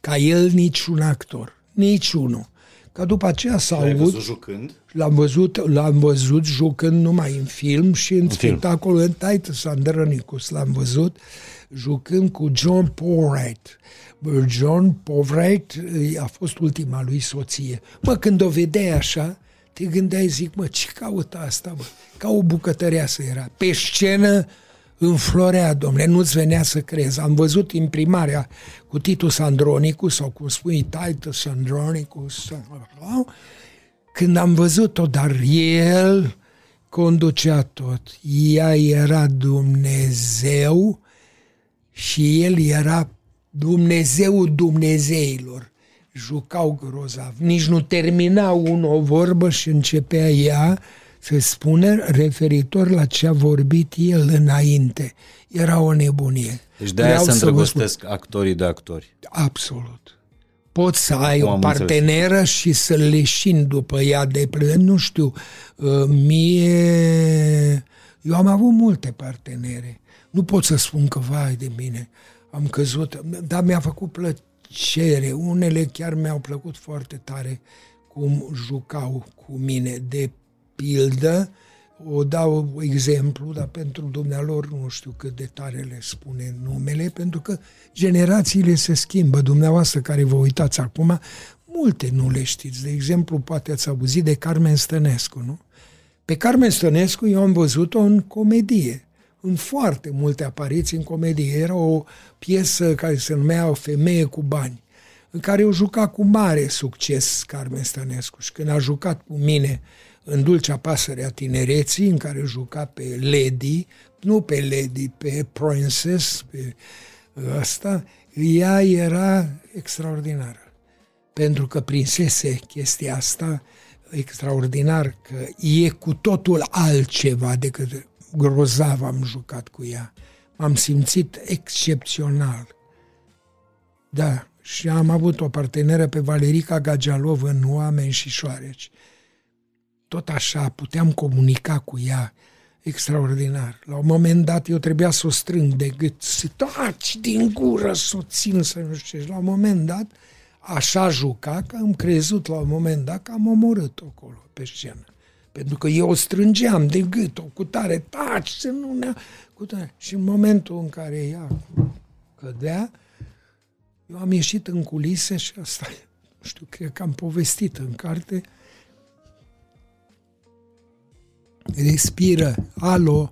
ca el niciun actor, niciunul. Ca după aceea s-a avut... văzut jucând? L-am văzut, l-am văzut jucând numai în film și în, în spectacol în Titus Andronicus l-am văzut jucând cu John Porright. John Porright a fost ultima lui soție. Mă, când o vedeai așa, te gândeai, zic, mă, ce caută asta, bă? Ca o bucătăreasă era. Pe scenă, înflorea, domnule, nu-ți venea să crezi. Am văzut imprimarea cu Titus Andronicus, sau cum spui, Titus Andronicus, când am văzut-o, dar el conducea tot. Ea era Dumnezeu și el era Dumnezeu Dumnezeilor. Jucau grozav. Nici nu termina unul o vorbă și începea ea să spună referitor la ce a vorbit el înainte. Era o nebunie. Deci de-aia se îndrăgostesc actorii de actori. Absolut. Poți să ai o parteneră înțeles. și să leșin după ea de plăcere. Nu știu, uh, mie... Eu am avut multe partenere. Nu pot să spun că, vai de mine, am căzut, dar mi-a făcut plăcere. Unele chiar mi-au plăcut foarte tare cum jucau cu mine. De pildă, o dau exemplu, dar pentru dumnealor nu știu cât de tare le spune numele, pentru că generațiile se schimbă. Dumneavoastră care vă uitați acum, multe nu le știți. De exemplu, poate ați auzit de Carmen Stănescu, nu? Pe Carmen Stănescu eu am văzut-o în comedie, în foarte multe apariții în comedie. Era o piesă care se numea O femeie cu bani, în care o juca cu mare succes Carmen Stănescu. Și când a jucat cu mine în Dulcea Pasăre a Tinereții, în care juca pe Lady, nu pe Lady, pe Princess, pe asta, ea era extraordinară. Pentru că prinsese chestia asta extraordinar, că e cu totul altceva decât grozav am jucat cu ea. M-am simțit excepțional. Da, și am avut o parteneră pe Valerica Gagialov în Oameni și Șoareci tot așa, puteam comunica cu ea extraordinar. La un moment dat eu trebuia să o strâng de gât, să taci din gură, să o țin, să nu știu ce. La un moment dat, așa juca că am crezut la un moment dat că am omorât-o acolo, pe scenă. Pentru că eu o strângeam de gât, o cu tare, taci, să nu ne cu tare. Și în momentul în care ea cădea, eu am ieșit în culise și asta, nu știu, cred că am povestit în carte, respiră, alo,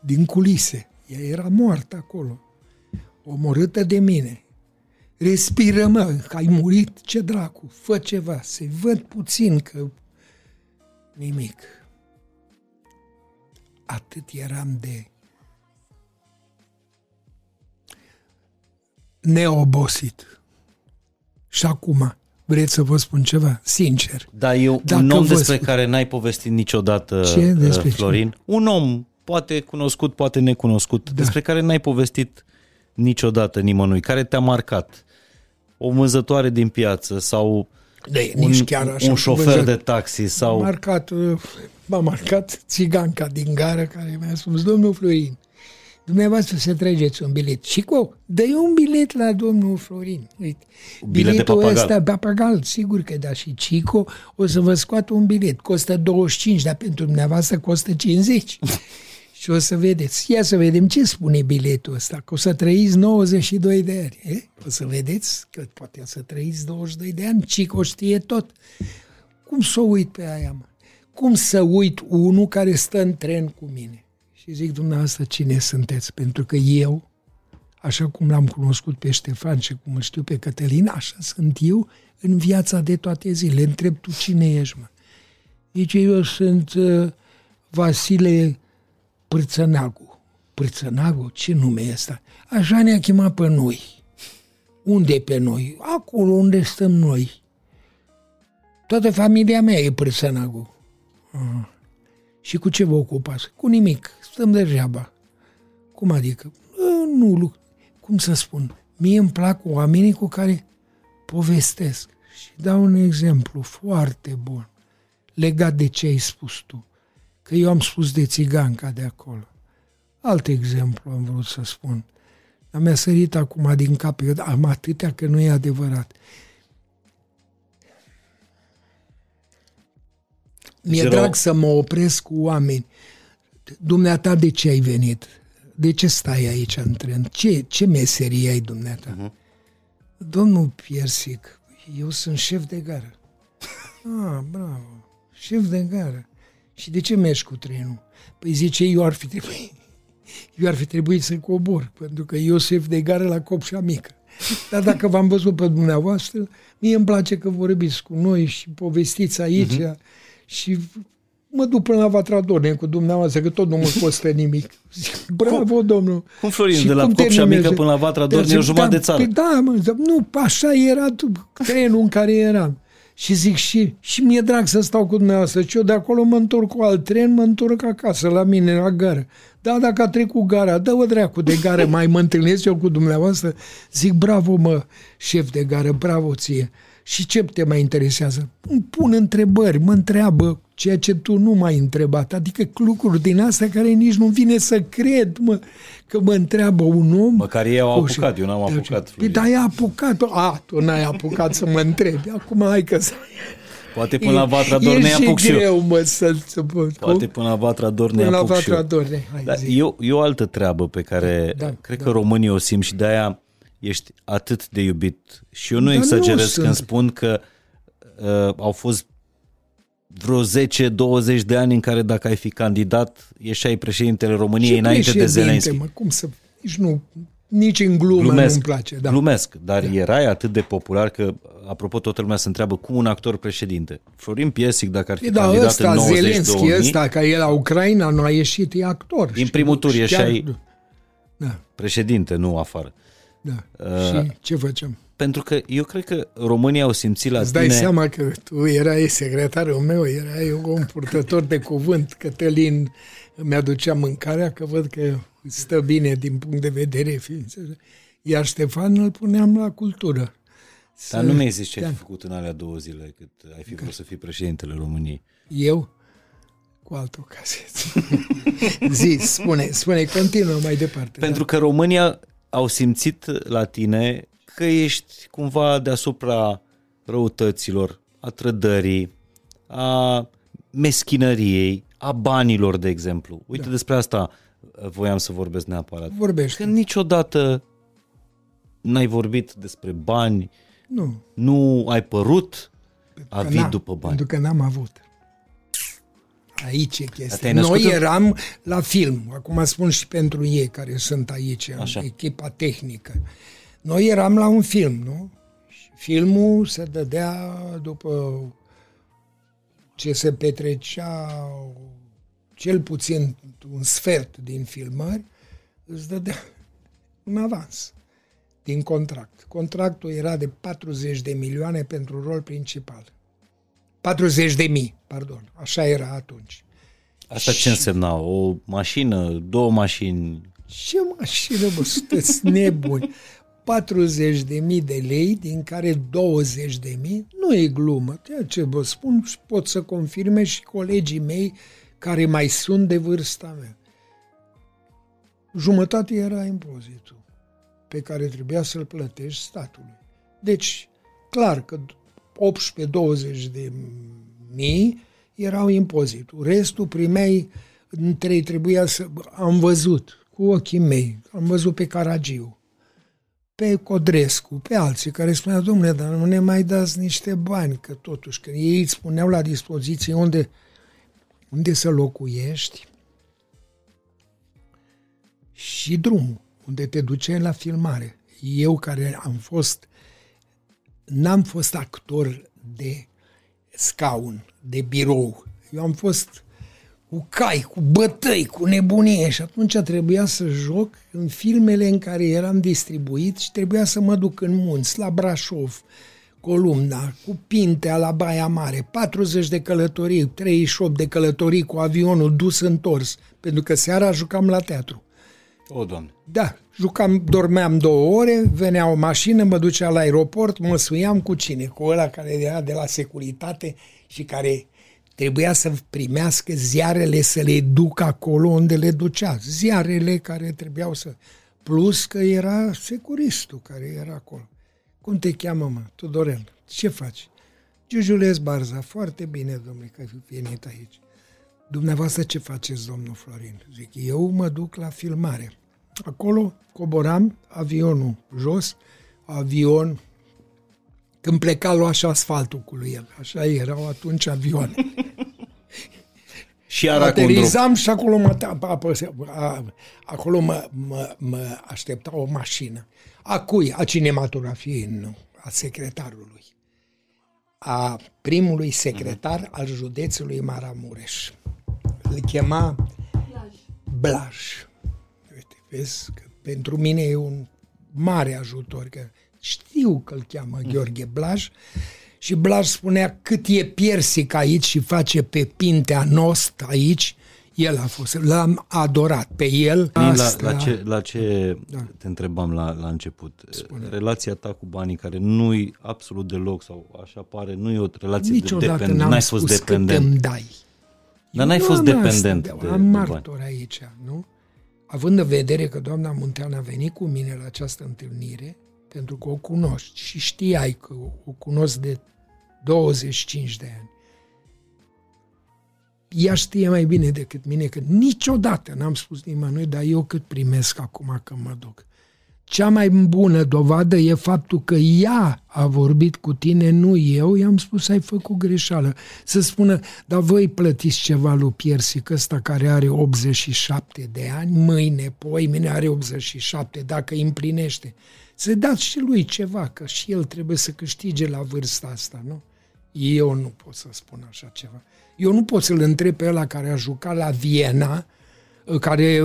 din culise. Ea era moartă acolo, omorâtă de mine. Respiră, mă, că ai murit, ce dracu, fă ceva, se văd puțin că nimic. Atât eram de neobosit. Și acum, Vreți să vă spun ceva? Sincer. Da, eu Dacă un om despre spun... care n-ai povestit niciodată, ce? Uh, despre Florin. Ce? Un om, poate cunoscut, poate necunoscut, da. despre care n-ai povestit niciodată nimănui, care te-a marcat. O mânzătoare din piață sau de, un, nici chiar așa un șofer de taxi sau... M-a marcat, uh, m-a marcat țiganca din gară care mi-a spus, domnul Florin, Dumneavoastră să trageți un bilet. Și cu, dă un bilet la domnul Florin. Uite, Bilet de biletul papagal. ăsta, papagal, sigur că da. Și Cico o să vă scoată un bilet. Costă 25, dar pentru dumneavoastră costă 50. *laughs* și o să vedeți. Ia să vedem ce spune biletul ăsta. Că o să trăiți 92 de ani. E? O să vedeți că poate o să trăiți 22 de ani. Cico știe tot. Cum să o uit pe aia, mă? Cum să uit unul care stă în tren cu mine? Și zic, dumneavoastră, cine sunteți? Pentru că eu, așa cum l-am cunoscut pe Ștefan și cum îl știu pe Cătălin, așa sunt eu în viața de toate zilele. Întreb, tu cine ești, mă? Zice, eu sunt uh, Vasile Pârțănagu. Pârțănagu? Ce nume e ăsta? Așa ne-a chemat pe noi. Unde e pe noi? Acolo unde stăm noi. Toată familia mea e Pârțănagu. Ah. Și cu ce vă ocupați? Cu nimic. Stăm degeaba. Cum adică? "Ă, Nu, lu- cum să spun? Mie îmi plac oamenii cu care povestesc. Și dau un exemplu foarte bun legat de ce ai spus tu. Că eu am spus de țiganca de acolo. Alt exemplu am vrut să spun. Dar mi-a sărit acum din cap, eu am atâtea că nu e adevărat. Mi-e Zero. drag să mă opresc cu oameni. Dumneata, de ce ai venit? De ce stai aici în tren? Ce, ce meserie ai dumneata? Uh-huh. Domnul Piersic, eu sunt șef de gară. *laughs* Ah, bravo. Șef de gară. Și de ce mergi cu trenul? Păi zice, eu ar fi trebuit, *laughs* eu ar fi trebuit să cobor, pentru că eu șef de gară la Copșa Mică. Dar dacă v-am văzut pe dumneavoastră, mie îmi place că vorbiți cu noi și povestiți aici uh-huh. și mă duc până la Vatra Dorne cu dumneavoastră, că tot nu mă costă nimic. Zic, bravo, domnul! Cum, Florin, Și de la cum Copșa termină? Mică până la Vatra Dorne e o Zic, jumătate da, de țară. Păi da, mă, zic, nu, așa era tu- trenul în care eram. Și zic, și, și mi-e drag să stau cu dumneavoastră. Și eu de acolo mă întorc cu alt tren, mă întorc acasă, la mine, la gară. Da, dacă a trecut gara, dă-o dracu de gară, mai mă întâlnesc eu cu dumneavoastră. Zic, bravo, mă, șef de gară, bravo ție. Și ce te mai interesează? Îmi pun întrebări, mă întreabă ceea ce tu nu m-ai întrebat. Adică lucruri din astea care nici nu vine să cred, mă, că mă întreabă un om. Măcar ei au Cu și- apucat, eu n-am Da, apucat, Păi Florin. da, ai apucat. A, tu n-ai apucat să mă întrebi. Acum hai că să... Poate până la Vatra e, Dorne e și apuc și eu. greu, mă, să... să Poate până la Vatra Dorne până la apuc și Vatra eu. Dorne. Hai, Da, zi. e, o, e o altă treabă pe care Da, cred da. că românii o simt și de-aia ești atât de iubit. Și eu nu Dar nu exagerez sunt. când spun că uh, au fost vreo 10-20 de ani în care dacă ai fi candidat, ieșai președintele României Și înainte de președinte, Zelenski. Mă, cum să... Nici nu... Nici în glumă Glumesc, nu-mi place. Da. glumesc, dar erai atât de popular că, apropo, toată lumea se întreabă cum un actor președinte. Florin Piesic, dacă ar fi E, da, candidat ăsta, în 90 Zelenski, 2000, ăsta, care e la Ucraina, nu a ieșit, e actor. Din primul tur Și ieșai- Da, președinte, nu afară. da. Uh, și ce facem? Pentru că eu cred că România au simțit la Îți dai tine... seama că tu erai secretarul meu, erai un purtător de cuvânt. Cătălin îmi aducea mâncarea, că văd că stă bine din punct de vedere ființe. Iar Ștefan îl puneam la cultură. Dar nu mi-ai zis ce ai Da. fi făcut în alea două zile cât ai fi vrut să fii președintele României. Eu? Cu altă ocazie. *laughs* Zi, spune, spune, continuă mai departe. Pentru că România au simțit la tine că ești cumva deasupra răutăților, a trădării, a meschinăriei, a banilor, de exemplu. Uite, da. despre asta uh, voiam să vorbesc neapărat. Da. Vorbește. Că niciodată n-ai vorbit despre bani, Nu. nu ai părut că avid n-am, după bani. Pentru că n-am avut. Aici e chestia. te-ai născut Noi în- eram la film. Acum spun și pentru ei care sunt aici, Așa. echipa tehnică. Noi eram la un film, nu? Și filmul se dădea după ce se petrecea cel puțin un sfert din filmări, îți dădea un avans din contract. Contractul era de 40 de milioane pentru rol principal. 40 de mii, pardon. Așa era atunci. Asta ce însemna? O mașină, două mașini? Ce mașină, bă, sunteți nebuni. 40 de mii de lei, din care 20 de mii, nu e glumă. Ceea ce vă spun și pot să confirme și colegii mei care mai sunt de vârsta mea. jumătate era impozitul pe care trebuia să-l plătești statului. Deci, clar că 18-20 de mii erau impozitul. Restul primeai, între trebuia să... Am văzut cu ochii mei, am văzut pe Caragiu, pe Codrescu, pe alții care spuneau, domnule, dar nu ne mai dați niște bani, că totuși, că ei îți spuneau la dispoziție unde, unde să locuiești și drumul, unde te duceai la filmare. Eu care am fost, n-am fost actor de scaun, de birou. Eu am fost cu cai, cu bătăi, cu nebunie și atunci trebuia să joc în filmele în care eram distribuit și trebuia să mă duc în munți, la Brașov, Columna, cu Pintea la Baia Mare, 40 de călătorii, 38 de călătorii cu avionul dus întors, pentru că seara jucam la teatru. O, doamne. Da, jucam, dormeam două ore, venea o mașină, mă ducea la aeroport, mă suiam cu cine? Cu ăla care era de la securitate și care trebuia să primească ziarele să le ducă acolo unde le ducea. Ziarele care trebuiau să... Plus că era securistul care era acolo. Cum te cheamă, mă? Tudorel. Ce faci? Giulius Barza. Foarte bine, domnule, că ai venit aici. Dumneavoastră ce faceți, domnul Florin? Zic, eu mă duc la filmare. Acolo coboram avionul jos, avion când pleca, lua și asfaltul cu lui el. Așa erau atunci avioane. *laughs* și Aterizam și acolo mă, acolo mă, mă, mă aștepta o mașină. A cui? A cinematografiei, nu. A secretarului. A primului secretar uh-huh. al județului Maramureș. Îl chema Blaj. Blaj. Uite, vezi că pentru mine e un mare ajutor, că știu că îl cheamă Gheorghe Blaj, și Blaj spunea cât e piersic aici și face pe pintea nost aici, el a fost, l-am adorat pe el. Asta... La, la ce, la ce da. te întrebam la, la început, Spune. relația ta cu banii care nu-i absolut deloc sau așa pare, nu e o relație Niciodată de dependent, n-ai fost dependent. îmi dai. Dar n-ai fost dependent asta, de, Am martor aici, nu? Având în vedere că doamna Muntean a venit cu mine la această întâlnire, pentru că o cunoști și știai că o cunosc de 25 de ani. Ea știe mai bine decât mine că niciodată n-am spus nimănui, dar eu cât primesc acum că mă duc. Cea mai bună dovadă e faptul că ea a vorbit cu tine, nu eu, i-am spus ai făcut greșeală. Să spună, dar voi plătiți ceva lui Piersic ăsta care are 87 de ani, mâine, poi, mine are 87, dacă îi împlinește să dați și lui ceva, că și el trebuie să câștige la vârsta asta, nu? Eu nu pot să spun așa ceva. Eu nu pot să-l întreb pe ăla care a jucat la Viena, care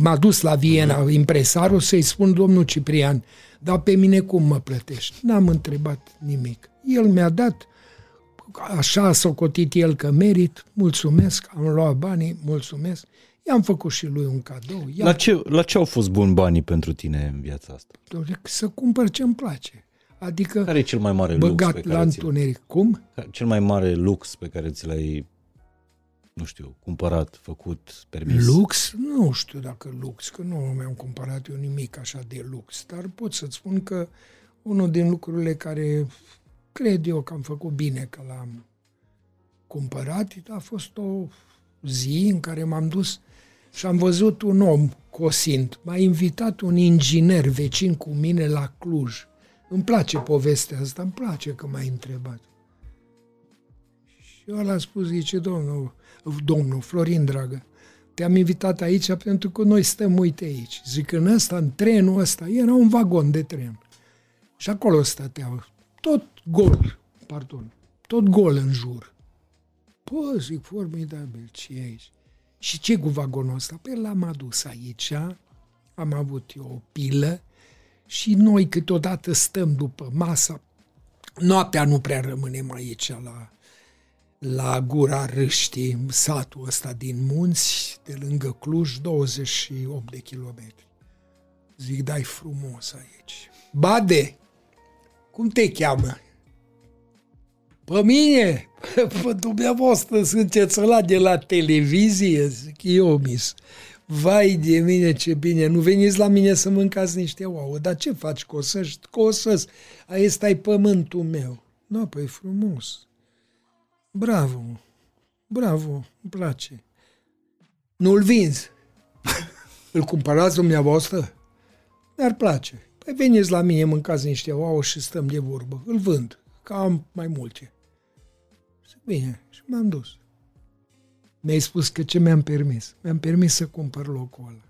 m-a dus la Viena, impresarul, să-i spun, domnul Ciprian, dar pe mine cum mă plătești? N-am întrebat nimic. El mi-a dat, așa a socotit el că merit, mulțumesc, am luat banii, mulțumesc. I-am făcut și lui un cadou. La ce, la ce au fost buni banii pentru tine în viața asta? Să cumpăr ce-mi place. Adică care e cel mai mare băgat lux pe care la întuneric. Cum? Cel mai mare lux pe care ți l-ai nu știu, cumpărat, făcut, permis? Lux? Nu știu dacă lux, că nu mi-am cumpărat eu nimic așa de lux, dar pot să-ți spun că unul din lucrurile care cred eu că am făcut bine că l-am cumpărat a fost o zi în care m-am dus și am văzut un om cosind. M-a invitat un inginer vecin cu mine la Cluj. Îmi place povestea asta, îmi place că m-ai întrebat. Și el a spus, zice, domnul, domnul Florin, dragă, te-am invitat aici pentru că noi stăm, uite aici. Zic, în ăsta, în trenul ăsta, era un vagon de tren. Și acolo stăteau, tot gol, pardon, tot gol în jur. Pă, zic, formidabil, ce e aici? Și ce cu vagonul ăsta? Pe l-am adus aici, am avut eu o pilă și noi câteodată stăm după masa. Noaptea nu prea rămânem aici la, la gura râștii, satul ăsta din munți, de lângă Cluj, 28 de kilometri. Zic, dai frumos aici. Bade, cum te cheamă? Pe mine? *laughs* Pe dumneavoastră sunteți ăla de la televizie? Zic, eu, mis. Vai de mine, ce bine, nu veniți la mine să mâncați niște ouă, dar ce faci, cosăști? Cosăs, aici stai pământul meu. Nu, păi frumos. Bravo, bravo, îmi place. Nu-l vinzi. *laughs* Îl cumpărați dumneavoastră? Mi-ar place. Păi veniți la mine, mâncați niște ouă și stăm de vorbă. Îl vând, că am mai multe. Bine, și m-am dus. Mi-ai spus că ce mi-am permis? Mi-am permis să cumpăr locul ăla.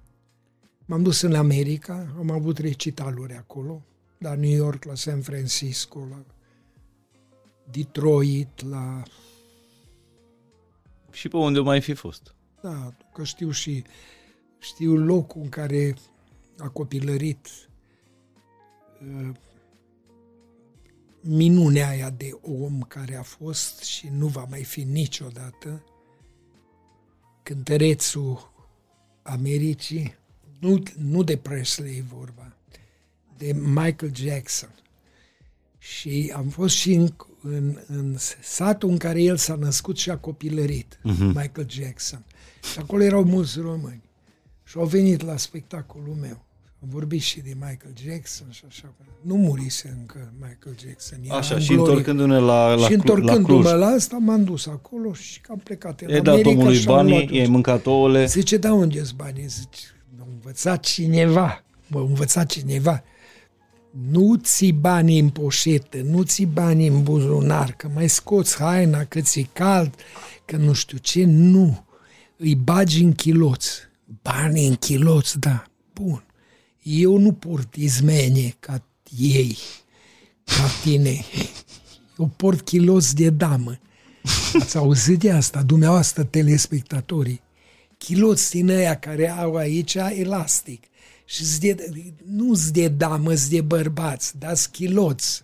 M-am dus în America, am avut recitaluri acolo, la New York, la San Francisco, la Detroit, la... Și pe unde mai fi fost? Da, că știu și știu locul în care a copilărit uh, minunea aia de om care a fost și nu va mai fi niciodată, cântărețul Americii, nu, nu de Presley e vorba, de Michael Jackson. Și am fost și în, în, în satul în care el s-a născut și a copilărit, uh-huh. Michael Jackson. Și acolo erau mulți români. Și au venit la spectacolul meu. Am vorbit și de Michael Jackson și așa. Nu murise încă Michael Jackson. Era așa, și întorcându-ne la, la, și întorcându-mă la, la asta, m-am dus acolo și am plecat în E dat omului banii, i-ai mâncat ouăle. Zice, da, unde sunt banii? Zice, m-a învățat cineva. M-a învățat cineva. Nu ți banii în poșetă, nu ți banii în buzunar, că mai scoți haina, că ți cald, că nu știu ce, nu. Îi bagi în chiloți. Banii în chiloți, da. Bun eu nu port izmene ca ei, ca tine. Eu port kilos de damă. Ați auzit de asta, dumneavoastră telespectatorii? Kiloți din ăia care au aici elastic. Și de, nu s de damă, de bărbați, dar schiloți.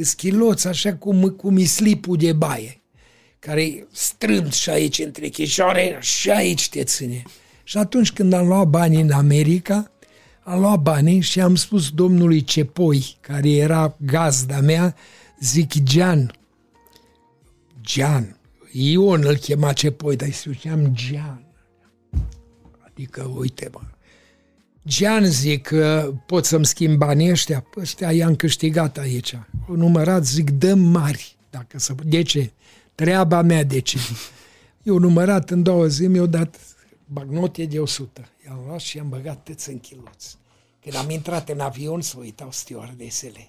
Schiloți așa cum, cum e slipul de baie, care strânt și aici între chișoare și aici te ține. Și atunci când am luat banii în America, am luat banii și am spus domnului Cepoi, care era gazda mea, zic, Gian, Gian, Ion îl chema Cepoi, dar îi spuneam Gian. Adică, uite, mă, Gian zic că pot să-mi schimb banii ăștia, păi ăștia i-am câștigat aici. O numărat, zic, dăm mari. Dacă să... De ce? Treaba mea de ce? *laughs* Eu numărat în două zi, mi-au dat bagnote de 100. I-am luat și i-am băgat tăți în chiloți. Când am intrat în avion, să uitau stewardesele.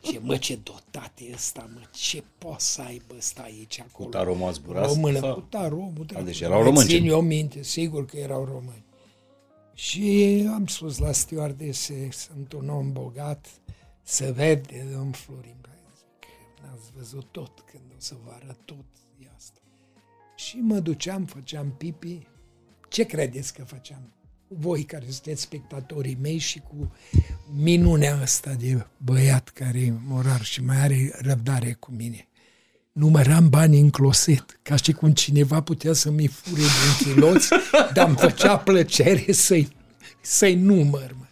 Ce mă, ce dotat e ăsta, mă, ce poate să aibă ăsta aici, acolo. Cu taromul a zburat? Română, cu taromul. Da. Deci erau români. Țin eu minte, sigur că erau români. Și am spus la stewardese, sunt un om bogat, să vede, domn Florin. Zic, n-ați văzut tot, când o să vă arăt tot, e asta. Și mă duceam, făceam pipi, ce credeți că făceam? Voi care sunteți spectatorii mei și cu minunea asta de băiat care e morar și mai are răbdare cu mine. Număram bani în closet, ca și cum cineva putea să-mi fure din chiloți, dar îmi făcea plăcere să-i, să-i număr. Mă.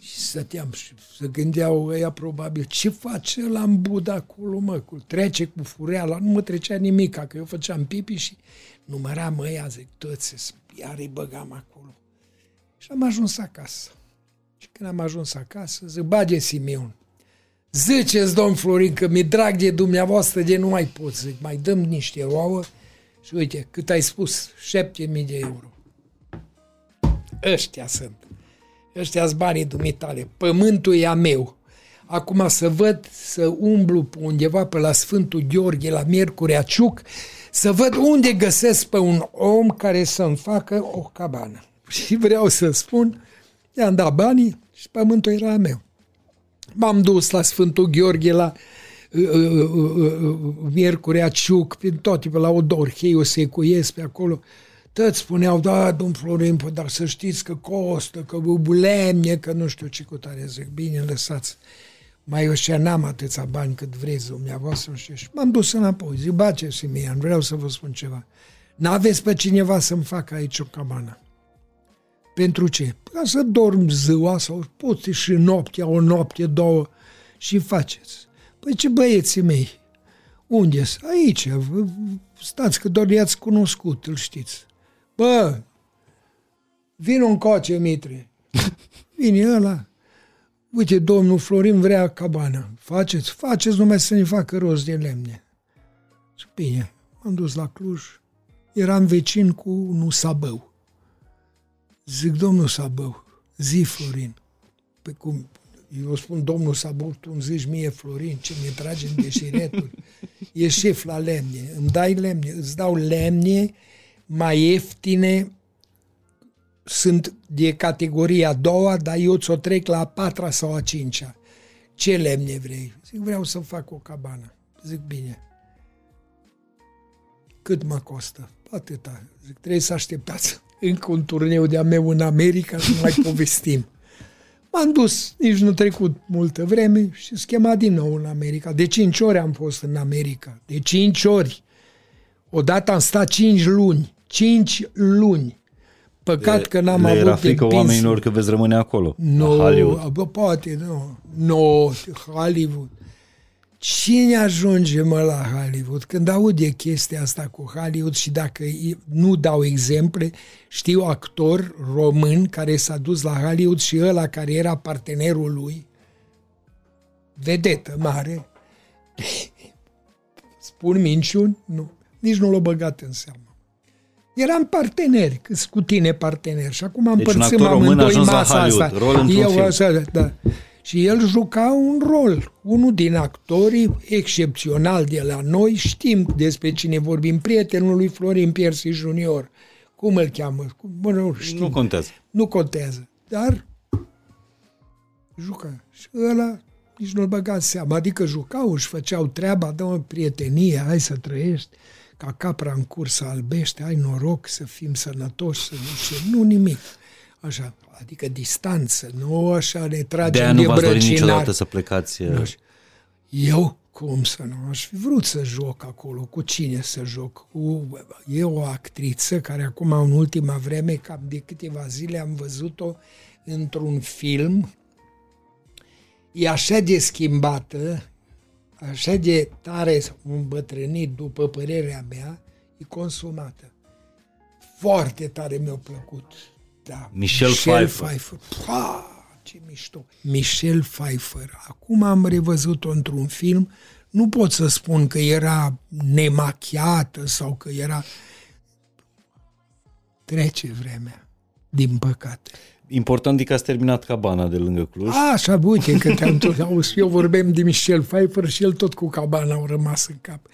Și stăteam și se gândeau ăia probabil, ce face la în Buda acolo, mă, cu, trece cu fureala, nu mă trecea nimic, că eu făceam pipi și număram ăia, zic, toți, iar îi băgam acolo. Și am ajuns acasă. Și când am ajuns acasă, zic, bage Simeon, ziceți, domn Florin, că mi-e drag de dumneavoastră de nu mai pot. Zic, mai dăm niște ouă și uite, cât ai spus, 7000 de euro. Ăștia sunt. Ăștia sunt banii dumitale. Pământul e a meu. Acum să văd, să umblu pe undeva pe la Sfântul Gheorghe, la Miercurea Ciuc, să văd unde găsesc pe un om care să-mi facă o cabană. *laughs* Și vreau să spun, i-am dat banii și pământul era a meu. M-am dus la Sfântul Gheorghe, la uh, uh, uh, Miercurea Ciuc, prin toate, pe la Odorhei, o secuiesc pe acolo. Toți spuneau, da, domn Florin, pă, dar să știți că costă, că bulemie, că nu știu ce cu tare. Zic, bine, lăsați. Mai eu și n-am atâția bani cât vreți dumneavoastră. Și m-am dus înapoi. Zic, bace, Simian, vreau să vă spun ceva. N-aveți pe cineva să-mi facă aici o cabană. Pentru ce? Ca să dorm ziua sau poți și noaptea, o noapte, două și faceți. Păi ce băieții mei, unde Aici, stați că doar i-ați cunoscut, îl știți. Bă, Vino încoace, Mitre. *laughs* Vine ăla. Uite, domnul Florin vrea cabană. Faceți, faceți numai să ne facă rost de lemne. Zic, bine, m-am dus la Cluj. Eram vecin cu un Sabău. Zic, domnul Sabău, zi Florin. Pe cum, eu spun, domnul Sabău, tu îmi zici mie Florin, ce mi trage în deșireturi. *laughs* E șef la lemne, îmi dai lemne, îți dau lemne mai ieftine sunt de categoria a doua, dar eu ți-o trec la a patra sau a cincea. Ce lemne vrei? Zic, vreau să fac o cabană. Zic, bine. Cât mă costă? Atâta. Zic, trebuie să așteptați încă un turneu de-a meu în America să mai povestim. M-am dus, nici nu trecut multă vreme și schema din nou în America. De cinci ori am fost în America. De cinci ori. Odată am stat cinci luni. Cinci luni. Păcat că n-am Le avut era frică de oamenilor că veți rămâne acolo. nu, la Hollywood. bă, poate, nu. Nu, Hollywood. Cine ajunge, mă, la Hollywood? Când aud de chestia asta cu Hollywood și dacă e- nu dau exemple, știu actor român care s-a dus la Hollywood și ăla care era partenerul lui, vedetă mare, *laughs* spun minciuni? Nu. Nici nu l-a băgat în seamă. Eram parteneri, câți cu tine parteneri. Și acum Deci un împărțim actor român a amândoi ajuns la masa Hollywood, asta. rol într-un Eu, film. așa, da. Și el juca un rol. Unul din actorii excepțional de la noi, știm despre cine vorbim, prietenul lui Florin Piersi Junior. Cum îl cheamă? Cum- Bă, nu știu. Nu contează. Nu contează. Dar juca. Și ăla nici nu-l băga în seama. Adică jucau, își făceau treaba, dă prietenie, hai să trăiești ca capra în cursă albește, ai noroc să fim sănătoși, să nu știu, nu nimic. Așa, adică distanță, nu așa ne De tragem aia de, nu v-ați dorit brăcinar. niciodată să plecați. uh, Nu știu. Eu, cum să nu, aș fi vrut să joc acolo. Cu cine să joc? Cu, e o actriță care acum, în ultima vreme, cam de câteva zile am văzut-o într-un film. E așa de schimbată, așa de tare îmbătrânit, după părerea mea, e consumată. Foarte tare mi-a plăcut. Da. Michelle Pfeiffer. Pfeiffer. Pah, ce mișto. Michelle Pfeiffer. Acum am revăzut-o într-un film. Nu pot să spun că era nemachiată sau că era... Trece vremea, din păcate. Important e că ați terminat cabana de lângă Cluj. A, așa, uite, că te-am tot, auzi, eu vorbim de Michel Pfeiffer și el tot cu cabana au rămas în cap.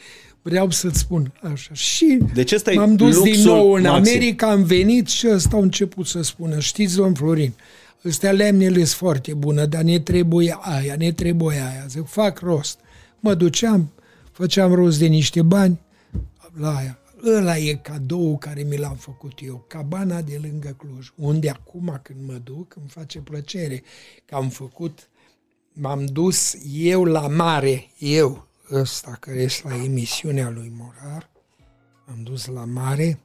Vreau să-ți spun așa. Și Deci ăsta e m-am dus luxul din nou în maxim. America, am venit și ăsta a început să spună, știți, domn Florin, ăstea lemnele sunt foarte bună, dar ne trebuie aia, ne trebuie aia. Zic, fac rost. Mă duceam, făceam rost de niște bani la aia. Ăla e cadou care mi l-am făcut eu, cabana de lângă Cluj, unde acum când mă duc îmi face plăcere că am făcut, m-am dus eu la mare, eu, ăsta care este la emisiunea lui Morar, am dus la mare,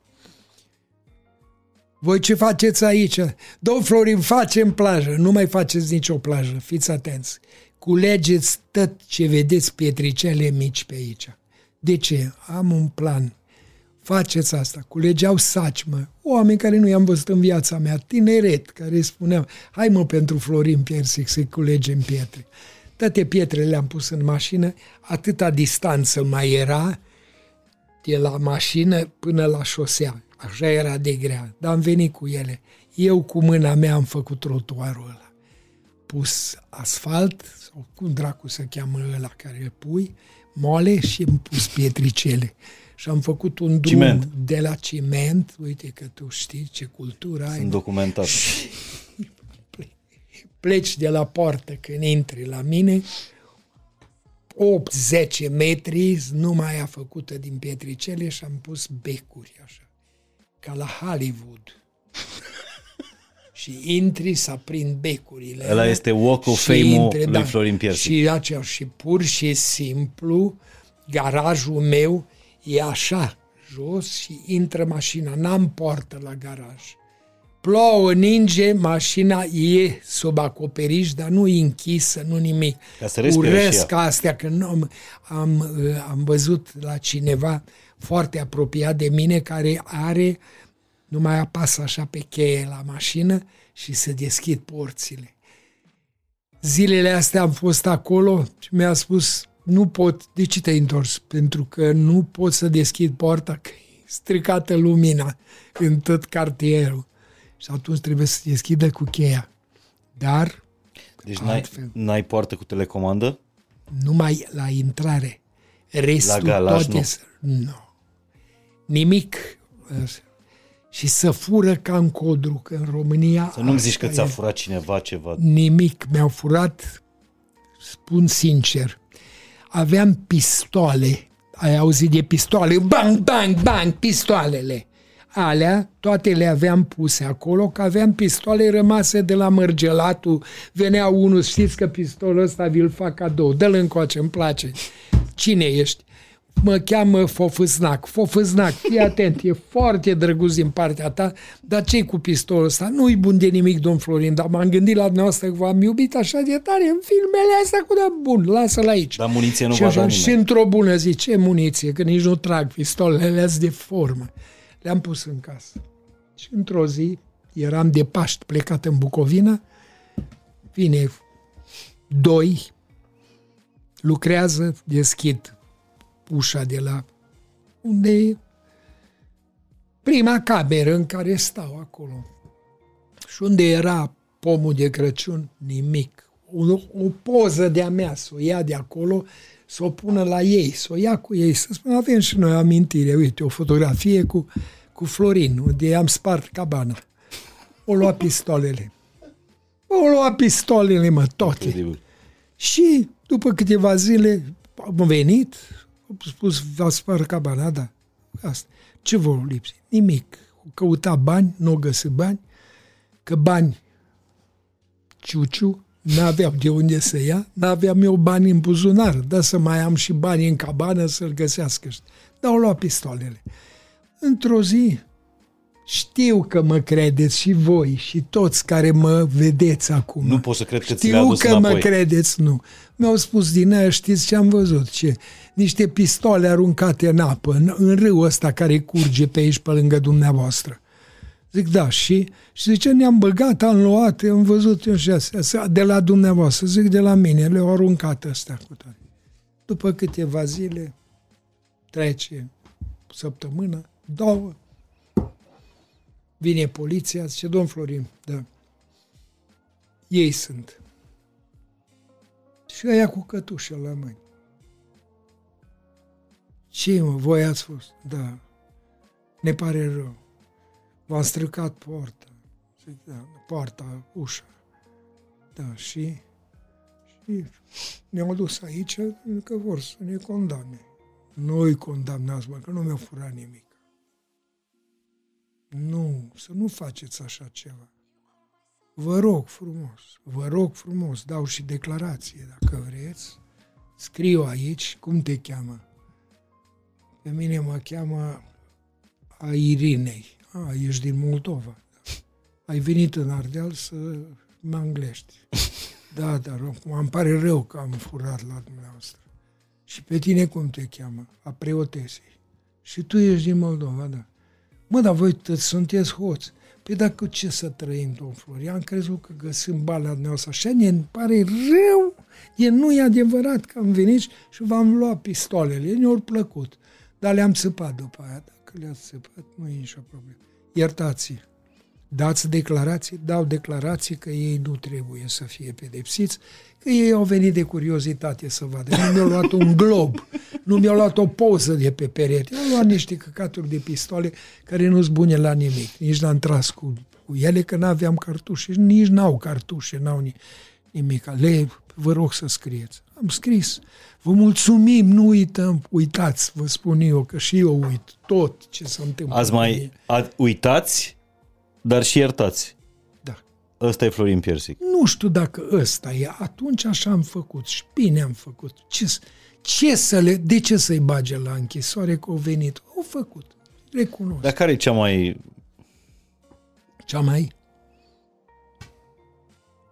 voi ce faceți aici? Domn Florin, facem plajă. Nu mai faceți nicio plajă. Fiți atenți. Culegeți tot ce vedeți pietricele mici pe aici. De ce? Am un plan. Faceți asta. Culegeau saci, mă. Oameni care nu i-am văzut în viața mea. Tineret, care spuneau, hai mă pentru Florin Piersic să-i culegem pietre. Toate pietrele le-am pus în mașină, atâta distanță mai era de la mașină până la șosea. Așa era de grea, dar am venit cu ele. Eu cu mâna mea am făcut trotuarul ăla. Pus asfalt, sau cum dracu se cheamă ăla care îl pui, moale și am pus pietricele. Și am făcut un drum Ciment. de la ciment, uite că tu știi ce cultură ai. Sunt documentat. Pleci de la poartă când intri la mine, 8-10 metri, numai a făcută din pietricele și am pus becuri așa, ca la Hollywood. *laughs* și intri să aprind becurile. Ăla alea este Walk of și Fame-ul lui Florin Piersic. Și, acea, și pur și simplu, garajul meu e așa, jos și intră mașina. N-am poartă la garaj. Plouă, ninge, mașina e sub acoperiș, dar nu e închisă, nu nimic. Ca să respire și Urăsc ea. astea, că nu am, am, uh, am văzut la cineva foarte apropiat de mine care are Nu mai apasă așa pe cheie la mașină și să deschid porțile. Zilele astea am fost acolo și mi-a spus, nu pot, de ce te-ai întors? Pentru că nu pot să deschid poarta, că e stricată lumina în tot cartierul. Și atunci trebuie să deschidă cu cheia. Dar Deci n-ai, n-ai poartă cu telecomandă? numai la intrare. Restul La galaj, toate nu. să- nu. Nimic. Și să fură ca în codru, că în România... Să nu-mi zici asta că ți-a e. furat cineva ceva. Nimic. Mi-au furat, spun sincer, aveam pistoale. Ai auzit de pistoale? Bang, bang, bang, pistoalele. Alea, toate le aveam puse acolo, că aveam pistoale rămase de la mărgelatul. Venea unul, știți că pistolul ăsta vi-l fac cadou, dă-l încoace, îmi place. Cine ești? Mă cheamă Fofâznac. Fofâznac, fii atent, e foarte drăguț din partea ta, dar ce cu pistolul ăsta? Nu-i bun de nimic, domn Florin, dar m-am gândit la dumneavoastră că v-am iubit așa de tare în filmele astea cu de bun, lasă-l aici. Dar muniție nu și, va așa, da și nimeni. într-o bună zi, ce muniție, că nici nu trag pistolele astea de formă. Le-am pus în casă. Și într-o zi, eram de Paști plecat în Bucovina, vine doi, lucrează, deschid ușa de la unde e prima cameră în care stau acolo. Și unde era pomul de Crăciun, nimic. O, o poză de-a mea, să o ia de acolo, să o pună la ei, să o ia cu ei, să spună, avem și noi amintire, uite, o fotografie cu, cu Florin, unde am spart cabana. O lua pistoalele. O lua pistoalele, mă, toate. Incredibil. Și după câteva zile am venit, am spus, v-a spart cabana, da. Asta. Ce vor lipsi? Nimic. Căuta bani, nu o găsi bani, că bani ciuciu, n-aveau de unde să ia, n-aveam eu bani în buzunar, dar să mai am și bani în cabană să-l găsească. Dar au luat pistoalele. Într-o zi, știu că mă credeți și voi și toți care mă vedeți acum. Nu pot să cred că ți le-a Știu adus că mă înapoi. credeți, nu. Mi-au spus din aia, știți ce am văzut? Ce? Niște pistole aruncate în apă, în, în râul ăsta care curge pe aici, pe lângă dumneavoastră. Zic, da, și, și zice, ne-am băgat, am luat, am văzut eu și astea, de la dumneavoastră, zic, de la mine, le-au aruncat ăstea cu toate. După câteva zile, trece săptămână, două, vine poliția, zice, domn Florin, da, ei sunt. Și ăia cu cătușă la mâini. Ce mă, voi ați fost? Da. Ne pare rău. V-am stricat poarta. Zic, da, poarta, ușa. Da, și, și ne-au dus aici pentru că vor să ne condamne. Nu-i condamnați, mă, că nu mi-au furat nimic. Nu, să nu faceți așa ceva. Vă rog frumos, vă rog frumos, dau și declarație dacă vreți. Scriu aici, cum te cheamă? Pe mine mă cheamă a Irinei. A, ești din Moldova. Ai venit în Ardeal să mă anglești. Da, dar acum îmi pare rău că am furat la dumneavoastră. Și pe tine cum te cheamă? A preotesei. Și tu ești din Moldova, da. Mă, dar voi toți sunteți hoți. Păi dacă ce să trăim, domn Florian, am crezut că găsim bani la dumneavoastră. Așa ne pare rău. E nu e adevărat că am venit și v-am luat pistoalele. Ne-au plăcut. Dar le-am țăpat după aia. Dacă le-ați țăpat, nu e nicio problemă. Iertați. Dați declarații, dau declarații că ei nu trebuie să fie pedepsiți, că ei au venit de curiozitate să vadă. Nu mi-au luat un glob, nu mi-au luat o poză de pe perete, au luat niște căcaturi de pistoale care nu-s bune la nimic. Nici n-am tras cu, cu ele, că n-aveam cartușe, nici n-au cartușe, n-au ni, nimic. Le, vă rog să scrieți. Am scris. Vă mulțumim, nu uităm, uitați, vă spun eu, că și eu uit tot ce se întâmplă. Azi cu mai mine. a, uitați, dar și iertați. Da. Ăsta e Florin Piersic. Nu știu dacă ăsta e. Atunci așa am făcut și bine am făcut. Ce, ce să le, de ce să-i bage la închisoare că au venit? Au făcut. Recunosc. Dar care e cea mai... Cea mai...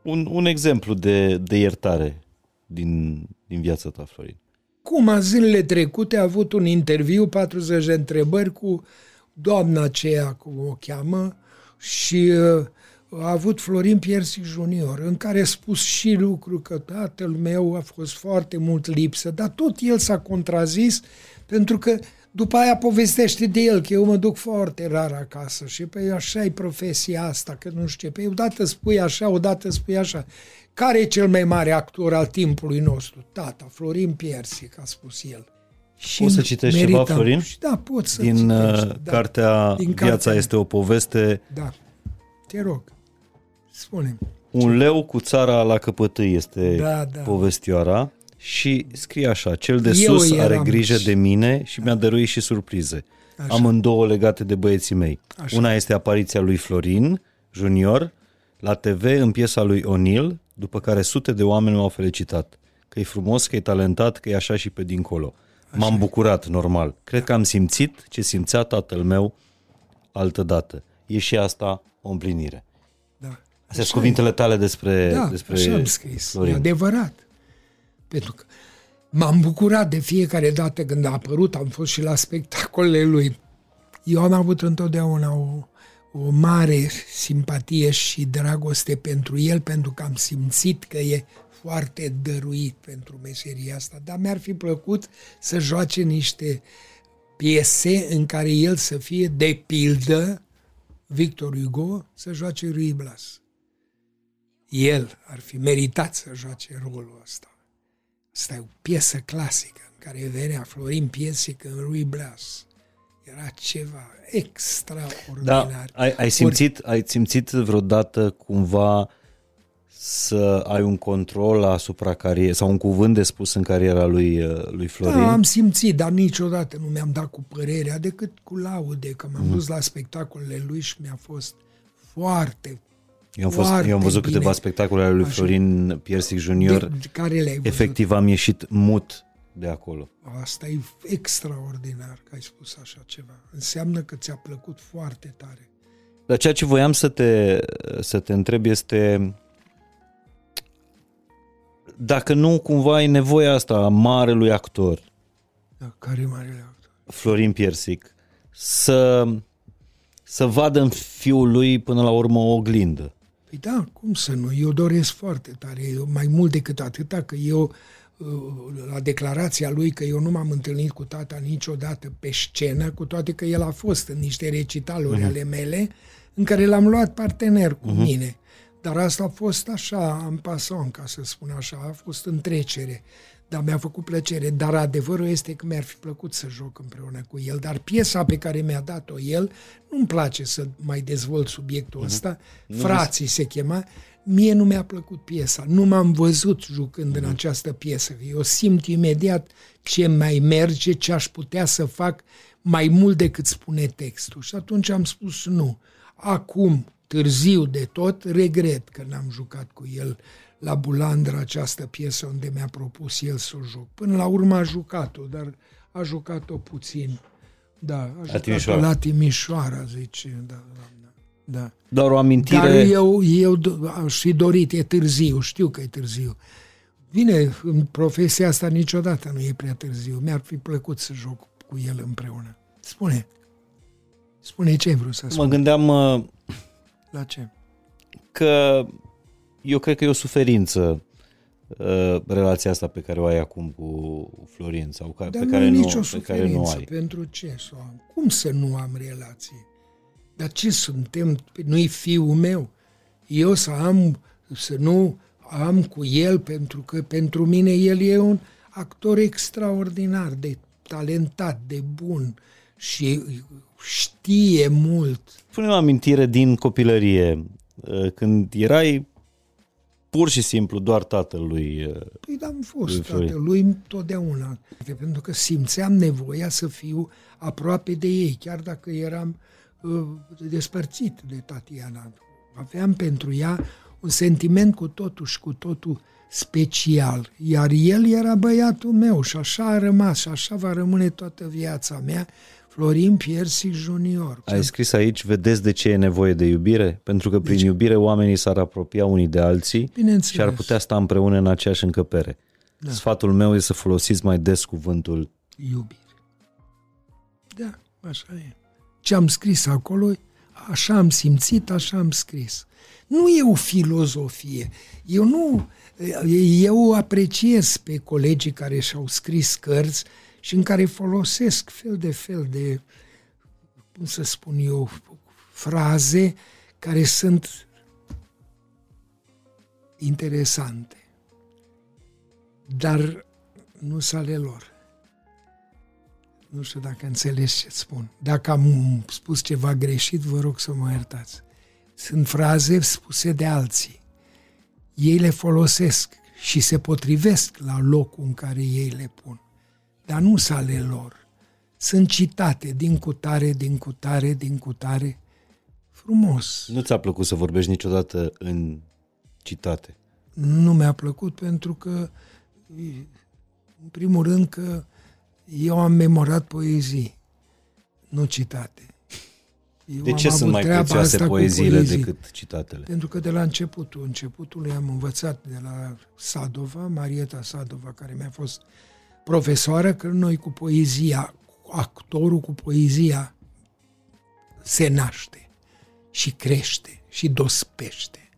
Un, un exemplu de, de iertare din, din viața ta, Florin? Cum a zilele trecute a avut un interviu, 40 de întrebări cu doamna aceea, cum o cheamă, și uh, a avut Florin Piersic Junior, în care a spus și lucru că tatăl meu a fost foarte mult lipsă, dar tot el s-a contrazis pentru că după aia povestește de el că eu mă duc foarte rar acasă și pe așa e profesia asta, că nu știu ce. Pe odată spui așa, odată spui așa. Care e cel mai mare actor al timpului nostru? Tata, Florin Piersic, a spus el. Și Poți să citești ceva, Florin? Și da, pot să Din citești, uh, da. cartea Din Viața cartea. este o poveste. Da, te rog, spune Un leu cu țara la căpătâi este da, da. povestioara și scrie așa, cel de Eu sus are grijă și... de mine și mi-a dăruit și surprize. Așa. Amândouă legate de băieții mei. Așa. Una este apariția lui Florin, junior, la TV în piesa lui O'Neill, după care sute de oameni m-au felicitat. Că e frumos, că e talentat, că e așa și pe dincolo. Așa. M-am bucurat, normal. Cred că am simțit ce simțea tatăl meu altădată. E și asta o împlinire. Da. Astea sunt cuvintele tale despre, da, despre așa am scris. Florin. E adevărat. Pentru că m-am bucurat de fiecare dată când a apărut, am fost și la spectacolele lui. Eu am avut întotdeauna o, o mare simpatie și dragoste pentru el, pentru că am simțit că e foarte dăruit pentru meseria asta, dar mi-ar fi plăcut să joace niște piese în care el să fie de pildă Victor Hugo să joace Ruy Blas. El ar fi meritat să joace rolul ăsta. Asta e o piesă clasică în care venea Florin Piesic în Ruy Blas. Era ceva extraordinar. Da, ai, ai, simțit, ai simțit vreodată cumva să ai un control asupra carierei sau un cuvânt de spus în cariera lui, uh, lui Florin? Da, am simțit, dar niciodată nu mi-am dat cu părerea decât cu laude, că m-am mm. dus la spectacolele lui și mi-a fost foarte, eu am, fost, eu am văzut bine. câteva spectacole ale lui Așa. Florin Piersic Junior. De, care le-ai văzut? Efectiv am ieșit mut de acolo. Asta e extraordinar că ai spus așa ceva. Înseamnă că ți-a plăcut foarte tare. Dar ceea ce voiam să te, să te întreb este dacă nu cumva ai nevoia asta a marelui actor. Da, care e marele actor? Florin Piersic. Să, să vadă în fiul lui până la urmă o oglindă. Păi da, cum să nu? Eu doresc foarte tare, eu, mai mult decât atâta, că eu uh, la declarația lui că eu nu m-am întâlnit cu tata niciodată pe scenă, cu toate că el a fost în niște recitaluri uh-huh. ale mele, în care l-am luat partener cu uh-huh. mine. Dar asta a fost așa, în pason, ca să spun așa, a fost în trecere. Dar mi-a făcut plăcere. Dar adevărul este că mi-ar fi plăcut să joc împreună cu el. Dar piesa pe care mi-a dat-o el, nu-mi place să mai dezvolt subiectul uh-huh. ăsta, Frații se chema, mie nu mi-a plăcut piesa. Nu m-am văzut jucând uh-huh. în mhm. această piesă. Eu simt imediat ce mai merge, ce aș putea să fac mai mult decât spune textul. Și atunci am spus nu. Acum, târziu de tot, regret că n-am jucat cu el la Bulandra această piesă unde mi-a propus el să o joc. Până la urmă a jucat-o, dar a jucat-o puțin. Da, a jucat-o la Timișoara, la Timișoara zice, da, doamna. Da. Doar o amintire... Dar eu, eu aș fi dorit, e târziu, știu că e târziu. Bine, în profesia asta niciodată nu e prea târziu. Mi-ar fi plăcut să joc cu el împreună. Spune. Spune ce ai vrut să spun. Mă gândeam uh, la ce? Că eu cred că e o suferință uh, relația asta pe care o ai acum cu Florin sau ca, Dar pe, care nu, nu, pe care nu ai. Pentru ce să am? Cum să nu am relație? Dar ce suntem? Nu-i fiul meu. Eu să am, să nu am cu el pentru că pentru mine el e un actor extraordinar, de talentat, de bun și știe mult. Pune o amintire din copilărie, uh, când erai pur și simplu doar tatălui. Uh, păi da, am fost tatălui întotdeauna, pentru că simțeam nevoia să fiu aproape de ei, chiar dacă eram uh, despărțit de Tatiana. Aveam pentru ea un sentiment cu totul și cu totul special, iar el era băiatul meu și așa a rămas și așa va rămâne toată viața mea Florin Piersic Junior. Ai scris aici, vedeți de ce e nevoie de iubire? Pentru că prin deci, iubire oamenii s-ar apropia unii de alții și ar putea sta împreună în aceeași încăpere. Da. Sfatul meu e să folosiți mai des cuvântul iubire. Da, așa e. ce am scris acolo, așa am simțit, așa am scris. Nu e o filozofie. Eu nu... Eu apreciez pe colegii care și-au scris cărți și în care folosesc fel de fel de, cum să spun eu, fraze care sunt interesante. Dar nu sunt ale lor. Nu știu dacă înțelegi ce spun. Dacă am spus ceva greșit, vă rog să mă iertați. Sunt fraze spuse de alții. Ei le folosesc și se potrivesc la locul în care ei le pun. Dar nu sunt ale lor. Sunt citate din cutare, din cutare, din cutare. Frumos. Nu ți-a plăcut să vorbești niciodată în citate? Nu mi-a plăcut pentru că, în primul rând, că eu am memorat poezii, nu citate. Eu de ce sunt mai prețioase poeziile poezii? decât citatele? Pentru că de la începutul începutului am învățat de la Sadova, Marieta Sadova, care mi-a fost profesoară, că noi cu poezia, actorul cu poezia se naște și crește și dospește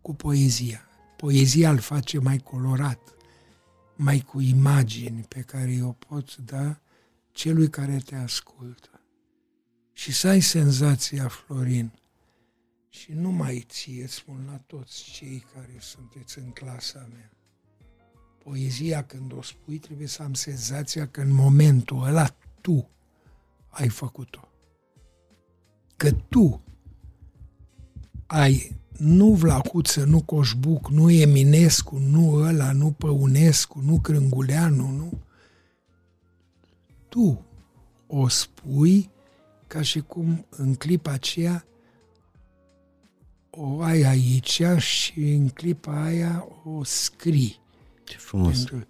cu poezia. Poezia îl face mai colorat, mai cu imagini pe care o poți da celui care te ascultă. Și să ai senzația, Florin, și nu mai ție, îți spun la toți cei care sunteți în clasa mea. Poezia, când o spui, trebuie să am senzația că în momentul ăla tu ai făcut-o. Că tu ai nu Vlacuță, nu Coșbuc, nu Eminescu, nu ăla, nu Păunescu, nu Crânguleanu, nu. Tu o spui ca și cum în clipa aceea o ai aici și în clipa aia o scrii. Ce frumos! Pentru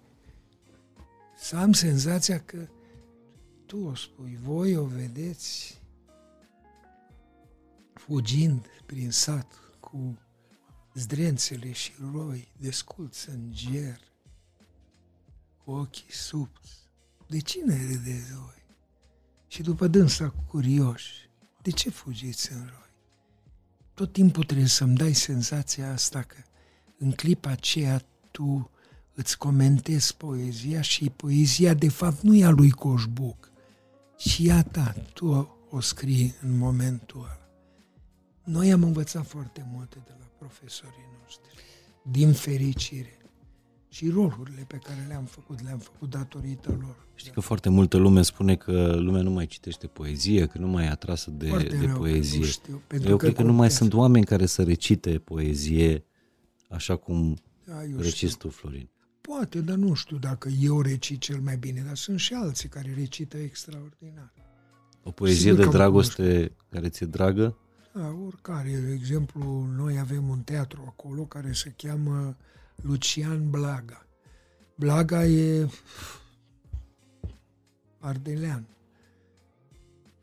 să am senzația că tu o spui, voi o vedeți fugind prin sat cu zdrențele și roi, desculți în ger, cu ochii subți. De cine râdeți voi? Și după dânsa cu curioși, de ce fugiți în roi? Tot timpul trebuie să-mi dai senzația asta că în clipa aceea tu îți comentezi poezia și poezia de fapt nu e a lui Coșbuc, ci e a ta, tu o, o scrii în momentul ăla. Noi am învățat foarte multe de la profesorii noștri, din fericire. Și rolurile pe care le-am făcut, le-am făcut datorită lor. Știi că foarte multă lume spune că lumea nu mai citește poezie, că nu mai e atrasă de, de poezie. Știu, Eu că cred că nu mai sunt oameni care să recite poezie așa cum da, reciți tu, Florin. Poate, dar nu știu dacă eu recit cel mai bine, dar sunt și alții care recită extraordinar. O poezie Sigur de dragoste care ți-e dragă? Da, oricare. De exemplu, noi avem un teatru acolo care se cheamă Lucian Blaga. Blaga e ardelean.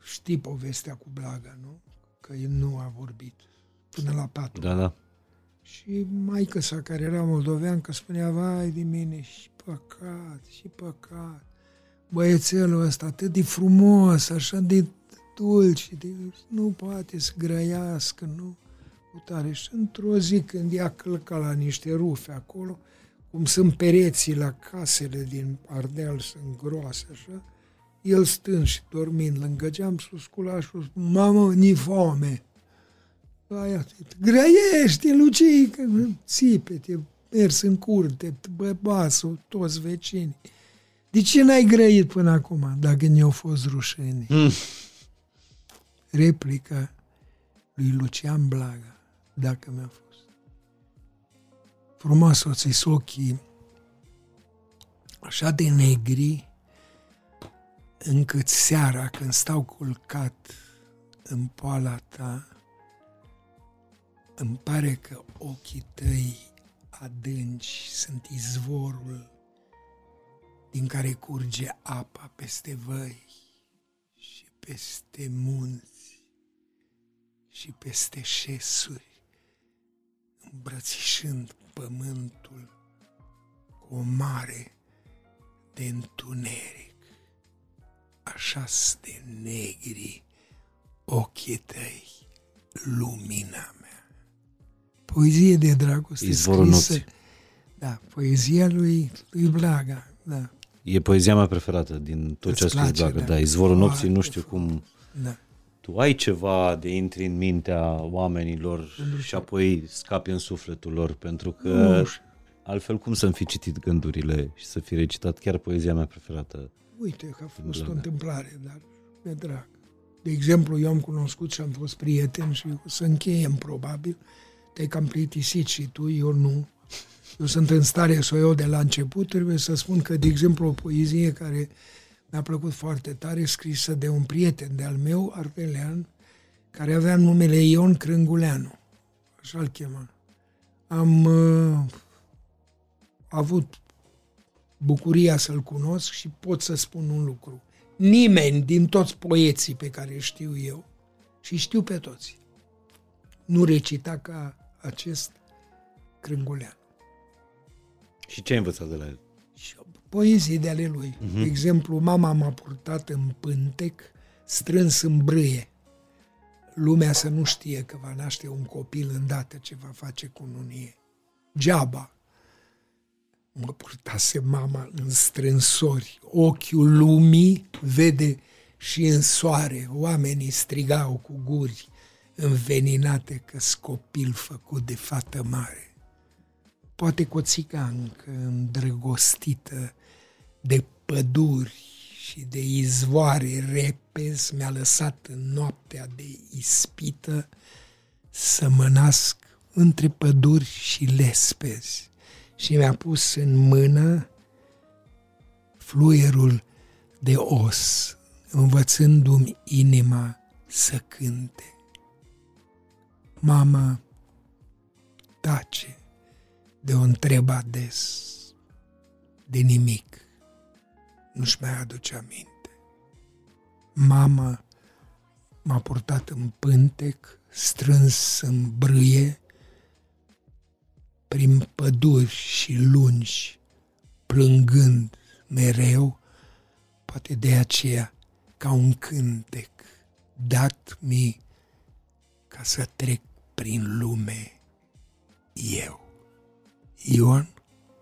Știi povestea cu Blaga, nu? Că el nu a vorbit până la patru. Da, da. Și maica sa, care era moldovean, că spunea, vai de mine, și păcat, și păcat. Băiețelul ăsta atât de frumos, așa de dulci, de, nu poate să grăiască, nu? Tare. Și într-o zi când ea călca la niște rufe acolo, cum sunt pereții la casele din Ardeal, sunt groase așa, el stând și dormind lângă geam, s-o scula și spus, mamă, ni foame. Aia, grăiește, Lucică, țipete, mers în curte, băbasul, toți vecinii. De ce n-ai grăit până acum, dacă ne-au fost rușini? Mm replica lui Lucian Blaga, dacă mi-a fost. Frumos o ți ochii așa de negri, încât seara, când stau culcat în poala ta, îmi pare că ochii tăi adânci sunt izvorul din care curge apa peste văi și peste munți și peste șesuri, îmbrățișând pământul cu o mare de întuneric, așa de negri ochii tăi, lumina mea. Poezie de dragoste Izvorul scrisă. nopții. Da, poezia lui, lui Blaga, da, E poezia mea preferată din tot ce a Îți scris place, Blaga. da. Da, Izvorul Foarte nopții, nu știu cum... da. Tu ai ceva de intri în mintea oamenilor și apoi scapi în sufletul lor, pentru că Nu știu. altfel cum să-mi fi citit gândurile și să fi recitat chiar poezia mea preferată? Uite că a fost Blaga. o întâmplare, dar de drag. De exemplu, eu am cunoscut și am fost prieten și o să încheiem probabil. Te-ai cam plictisit și tu, eu nu. Eu sunt în stare să o iau de la început. Trebuie să spun că, de exemplu, o poezie care mi-a plăcut foarte tare, scrisă de un prieten de-al meu, artelean, care avea numele Ion Crânguleanu. Așa-l chema. Am uh, avut bucuria să-l cunosc și pot să spun un lucru. Nimeni din toți poeții pe care știu eu, și știu pe toți, nu recita ca acest Crângulean. Și ce ai învățat de la el? Și poezii de ale lui. Uh-huh. De exemplu, mama m-a purtat în pântec, strâns în brâie. Lumea să nu știe că va naște un copil îndată ce va face cununie. Geaba. Mă purtase mama în strânsori. Ochiul lumii vede și în soare. Oamenii strigau cu guri înveninate că copil făcut de fată mare poate cu o țigancă îndrăgostită de păduri și de izvoare repezi mi-a lăsat în noaptea de ispită să mă nasc între păduri și lespezi și mi-a pus în mână fluierul de os, învățându-mi inima să cânte. Mama tace de o întreb ades, de nimic, nu-și mai aduce aminte. Mama m-a purtat în pântec, strâns în brâie, prin păduri și lungi, plângând mereu, poate de aceea, ca un cântec, dat mi ca să trec prin lume eu. Ion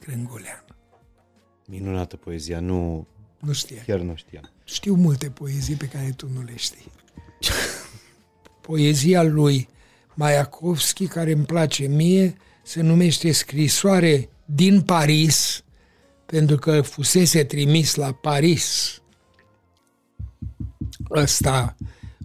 Crângulean. Minunată poezia, nu, Nu știa. chiar nu știam. Știu multe poezii pe care tu nu le știi. Poezia lui Mayakovski, care îmi place mie, se numește Scrisoare din Paris, pentru că fusese trimis la Paris ăsta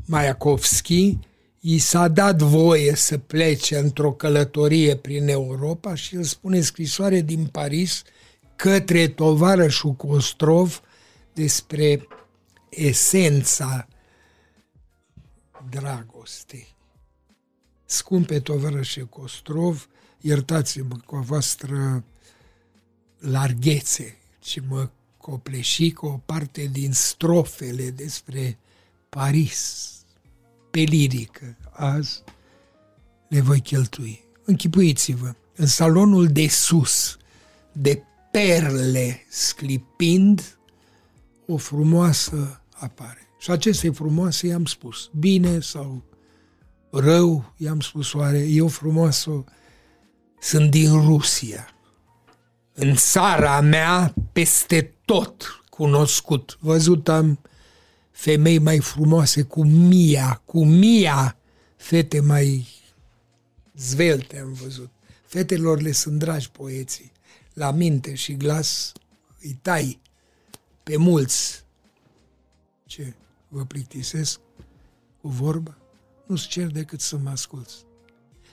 Mayakovski, i s-a dat voie să plece într-o călătorie prin Europa și îl spune scrisoare din Paris către tovarășul Costrov despre esența dragostei. Scumpe tovarășe Costrov, iertați-mă cu a voastră larghețe și mă copleși cu o parte din strofele despre Paris pe lirică. Azi le voi cheltui. Închipuiți-vă, în salonul de sus, de perle sclipind, o frumoasă apare. Și acestei frumoase i-am spus, bine sau rău, i-am spus oare, eu frumoasă sunt din Rusia. În țara mea, peste tot cunoscut. Văzut am femei mai frumoase cu mia, cu mia, fete mai zvelte am văzut. Fetelor le sunt dragi poeții. La minte și glas îi tai pe mulți. Ce, vă plictisesc cu vorba? Nu-ți cer decât să mă asculți.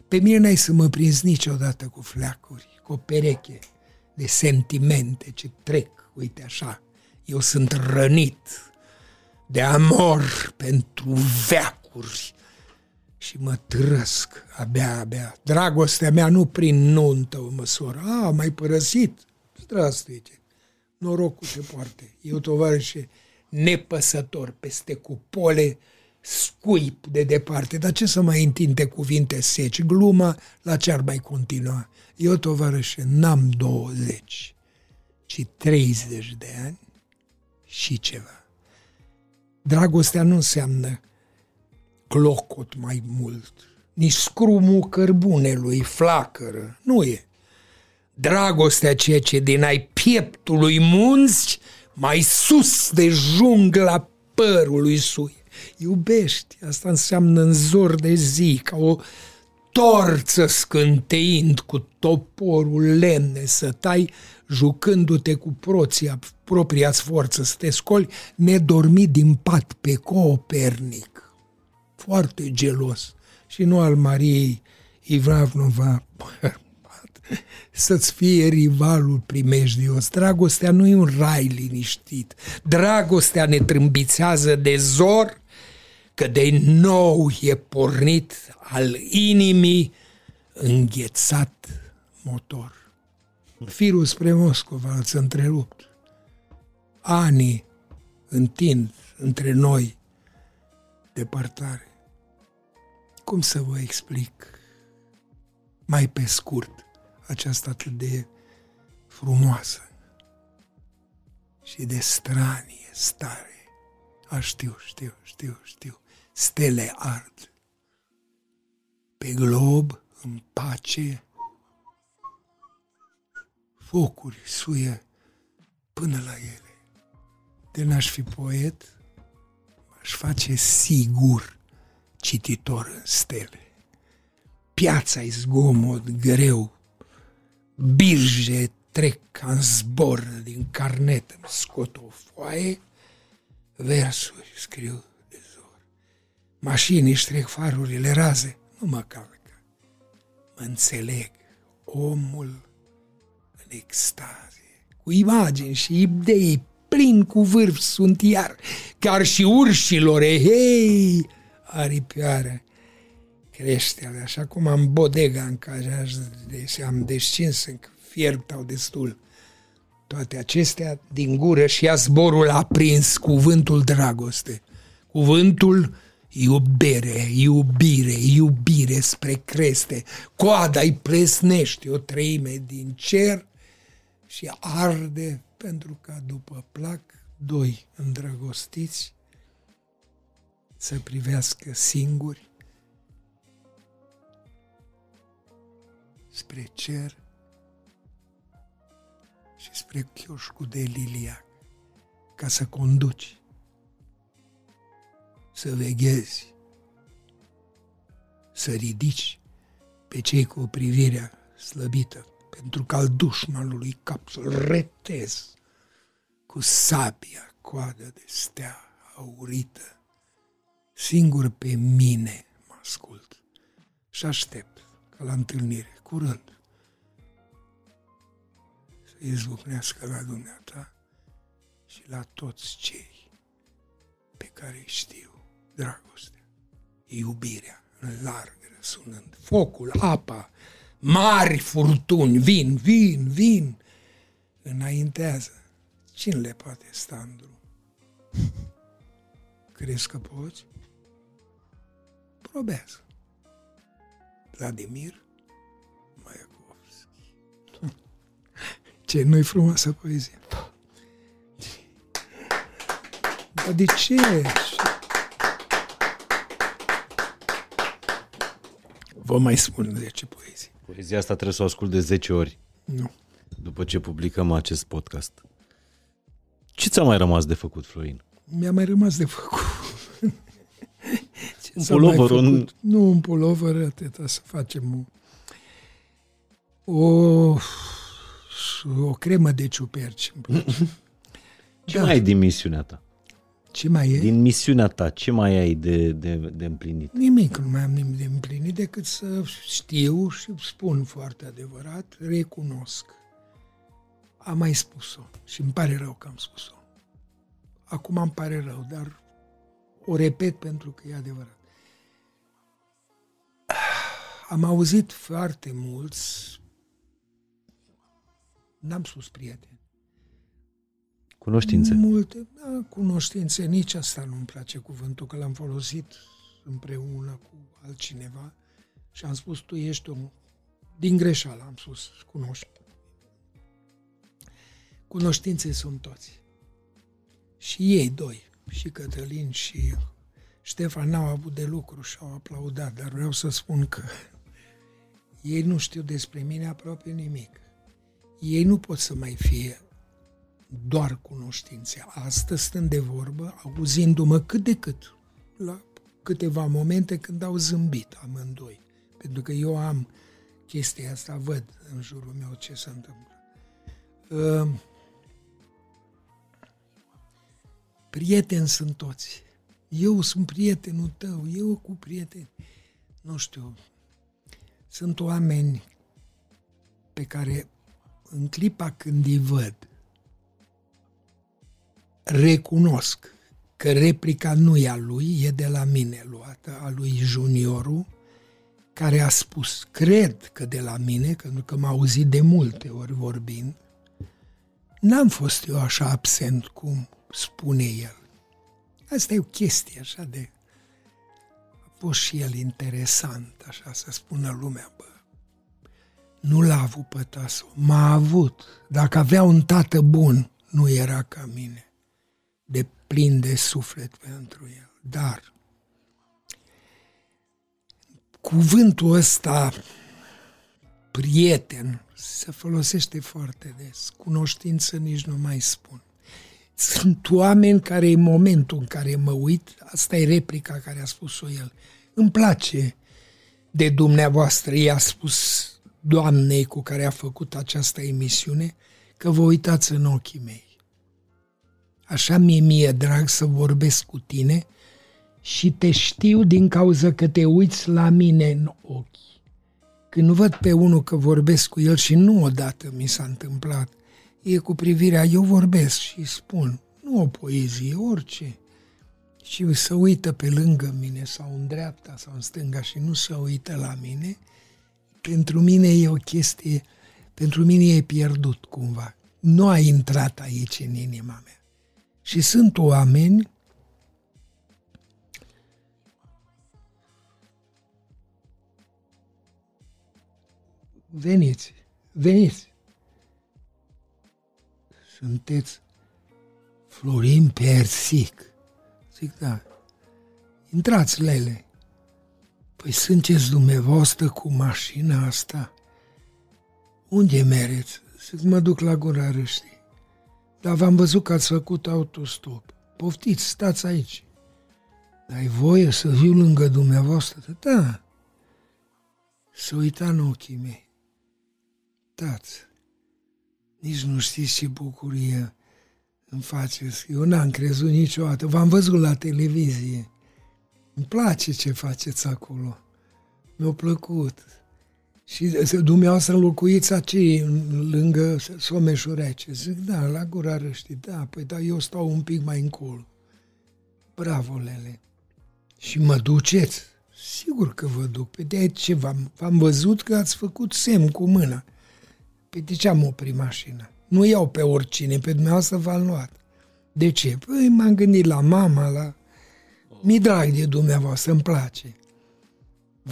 Pe mine n-ai să mă prinzi niciodată cu fleacuri, cu o pereche de sentimente ce trec, uite așa. Eu sunt rănit de amor pentru veacuri și mă trăsc abia, abia. Dragostea mea nu prin nuntă o măsoară. A, mai părăsit. Strastnice. Norocul ce poarte. Eu, tovarășe, nepăsător peste cupole, scuip de departe. Dar ce să mai întinde cuvinte seci? Gluma la ce ar mai continua? Eu, tovarășe, n-am 20, ci 30 de ani și ceva. Dragostea nu înseamnă clocot mai mult, nici scrumul cărbunelui flacără, nu e. Dragostea ceea ce din ai pieptului munți, mai sus de jungla părului sui. Iubești, asta înseamnă în zor de zi, ca o torță scânteind cu toporul lemne să tai, jucându-te cu proția, propria forță să te scoli, nedormit din pat pe Copernic. Foarte gelos. Și nu al Mariei Ivravnova, *laughs* să-ți fie rivalul primejdios. Dragostea nu e un rai liniștit. Dragostea ne trâmbițează de zor că de nou e pornit al inimii înghețat motor. Firul spre Moscova ați întrerupt. Anii întind între noi depărtare. Cum să vă explic mai pe scurt această atât de frumoasă și de stranie stare? A, știu, știu, știu, știu. Stele ard. Pe glob, în pace, focuri suie până la ele. De n-aș fi poet, aș face sigur cititor în stele. Piața e zgomot greu, birje trec ca în zbor din carnet, îmi scot o foaie, versuri scriu de zor. Mașini își trec farurile raze, nu mă calcă. Mă înțeleg, omul în extaze, cu imagini și idei plin cu vârf sunt iar, chiar și urșilor, hei, aripioară, crește așa cum am bodega în care am descins, în fierbt au destul. Toate acestea din gură și ia zborul aprins cuvântul dragoste, cuvântul iubire, iubire, iubire spre creste, coada îi plesnește o treime din cer și arde pentru ca după plac doi îndrăgostiți să privească singuri spre cer și spre chioșcul de liliac ca să conduci, să veghezi, să ridici pe cei cu privirea slăbită pentru că al dușmanului cap să-l retez cu sabia coadă de stea aurită. Singur pe mine mă ascult și aștept ca la întâlnire curând să izbucnească la dumneata și la toți cei pe care îi știu dragostea, iubirea în larg răsunând, focul, apa, mari furtuni, vin, vin, vin, înaintează. Cine le poate sta în drum? *laughs* Crezi că poți? Probează. Vladimir Maiakovski. Ce nu-i frumoasă poezie. Dar de ce? Vă mai spun 10 poezii. Poezia asta trebuie să o ascult de 10 ori. Nu. După ce publicăm acest podcast. Ce ți-a mai rămas de făcut, Florin? Mi-a mai rămas de făcut. Ce *laughs* un pulover, un... Nu un pulover, atâta să facem o, o, o cremă de ciuperci. *laughs* Ce da. mai ai din misiunea ta? Ce mai e? Din misiunea ta, ce mai ai de, de, de împlinit? Nimic, nu mai am nimic de împlinit decât să știu și spun foarte adevărat, recunosc. Am mai spus-o și îmi pare rău că am spus-o. Acum îmi pare rău, dar o repet pentru că e adevărat. Am auzit foarte mulți, n-am spus prieteni, Cunoștințe. Multe, da, cunoștințe, nici asta nu-mi place cuvântul, că l-am folosit împreună cu altcineva și am spus, tu ești un... Din greșeală am spus, cunoști. Cunoștințe sunt toți. Și ei doi, și Cătălin și, Ștefan n-au avut de lucru și au aplaudat, dar vreau să spun că ei nu știu despre mine aproape nimic. Ei nu pot să mai fie doar cunoștințe. Astăzi, stând de vorbă, auzindu-mă cât de cât, la câteva momente când au zâmbit amândoi. Pentru că eu am chestia asta, văd în jurul meu ce se întâmplă. Uh, prieteni sunt toți. Eu sunt prietenul tău, eu cu prieteni. Nu știu, sunt oameni pe care în clipa când îi văd, recunosc că replica nu e a lui, e de la mine luată, a lui juniorul, care a spus, cred că de la mine, pentru că m-a auzit de multe ori vorbind, n-am fost eu așa absent cum spune el. Asta e o chestie așa de... A fost și el interesant, așa să spună lumea, bă. Nu l-a avut pe Taso, m-a avut. Dacă avea un tată bun, nu era ca mine. De plin de suflet pentru el. Dar cuvântul ăsta prieten se folosește foarte des. Cunoștință nici nu mai spun. Sunt oameni care în momentul în care mă uit, asta e replica care a spus-o el, îmi place de dumneavoastră, i-a spus doamnei cu care a făcut această emisiune, că vă uitați în ochii mei. Așa mie mie drag să vorbesc cu tine și te știu din cauza că te uiți la mine în ochi. Când văd pe unul că vorbesc cu el și nu odată mi s-a întâmplat, e cu privirea, eu vorbesc și spun, nu o poezie, orice. Și să uită pe lângă mine sau în dreapta sau în stânga și nu să uită la mine, pentru mine e o chestie, pentru mine e pierdut cumva. Nu a intrat aici în inima mea. Și sunt oameni Veniți, veniți. Sunteți Florin Persic. Zic, da. Intrați, Lele. Păi sunteți dumneavoastră cu mașina asta? Unde mereți? Zic, mă duc la gura râștii. Dar v-am văzut că ați făcut autostop. Poftiți, stați aici. Dar ai voie să viu lângă dumneavoastră? Da. Să uita în ochii mei. Tați. Nici nu știți ce bucurie îmi faceți. Eu n-am crezut niciodată. V-am văzut la televizie. Îmi place ce faceți acolo. Mi-a plăcut. Și dumneavoastră locuiți aici, lângă Someșul Rece. Zic, da, la gura răștii, da, păi da, eu stau un pic mai încolo. Bravo, Lele. Și mă duceți? Sigur că vă duc. Pe de ce v-am, v-am văzut că ați făcut semn cu mâna. Pe de ce am oprit mașina? Nu iau pe oricine, pe dumneavoastră v-am luat. De ce? Păi m-am gândit la mama, la... Mi drag de dumneavoastră, îmi place.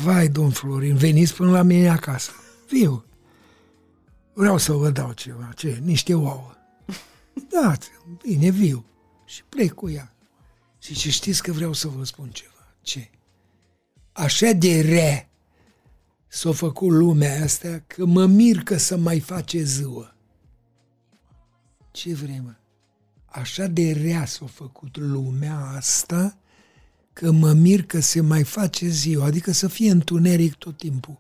Vai, domn Florin, veniți până la mine acasă. Viu. Vreau să vă dau ceva. Ce? Niște ouă. *laughs* Dați, bine, viu. Și plec cu ea. Și ce știți că vreau să vă spun ceva. Ce? Așa de rea s-a făcut lumea asta că mă mir că să mai face ziua. Ce vrem? Așa de rea s-a făcut lumea asta că mă mir că se mai face ziua, adică să fie întuneric tot timpul.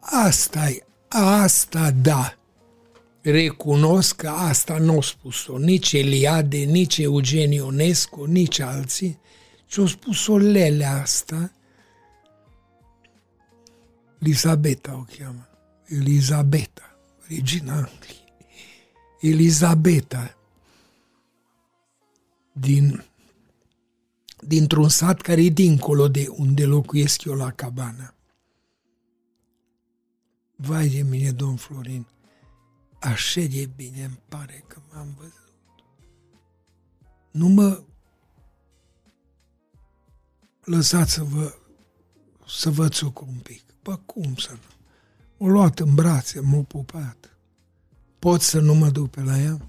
asta e, asta da. Recunosc că asta nu a spus-o nici Eliade, nici Eugen Ionescu, nici alții, ci au spus-o lele asta. Elisabeta o cheamă. Elisabeta, regina Angliei. Elisabeta din dintr-un sat care e dincolo de unde locuiesc eu la cabana. Vai de mine, domn Florin, așa de bine îmi pare că m-am văzut. Nu mă lăsați să vă, să vă țuc un pic. Bă, cum să nu? M-a luat în brațe, m-a pupat. Pot să nu mă duc pe la ea?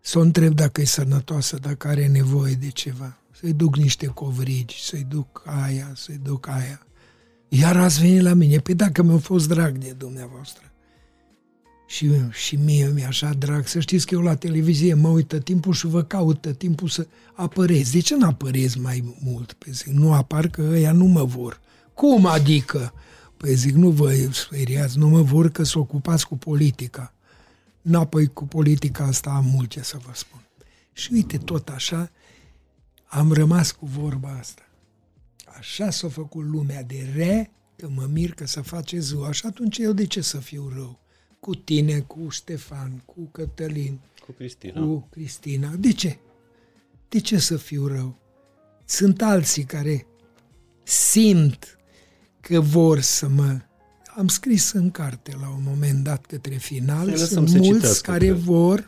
să o întreb dacă e sănătoasă, dacă are nevoie de ceva. Să-i duc niște covrigi, să-i duc aia, să-i duc aia. Iar ați venit la mine. Păi dacă mi-a fost drag de dumneavoastră. Și, și mie mi-e așa drag. Să știți că eu la televizie mă uit tot timpul și vă caut tot timpul să apărez. De ce nu apărez mai mult? Păi zic, nu apar că ăia nu mă vor. Cum adică? Păi zic, nu vă speriați, nu mă vor că să ocupați cu politica. Înapoi cu politica asta am mult ce să vă spun. Și uite, tot așa, am rămas cu vorba asta. Așa s-a făcut lumea de re, că mă mir că să face ziua. Și atunci eu de ce să fiu rău? Cu tine, cu Ștefan, cu Cătălin, Cu Cristina. cu Cristina. De ce? De ce să fiu rău? Sunt alții care simt că vor să mă... Am scris în carte la un moment dat către final, Să-i lăsăm sunt să mulți citească, care cred. vor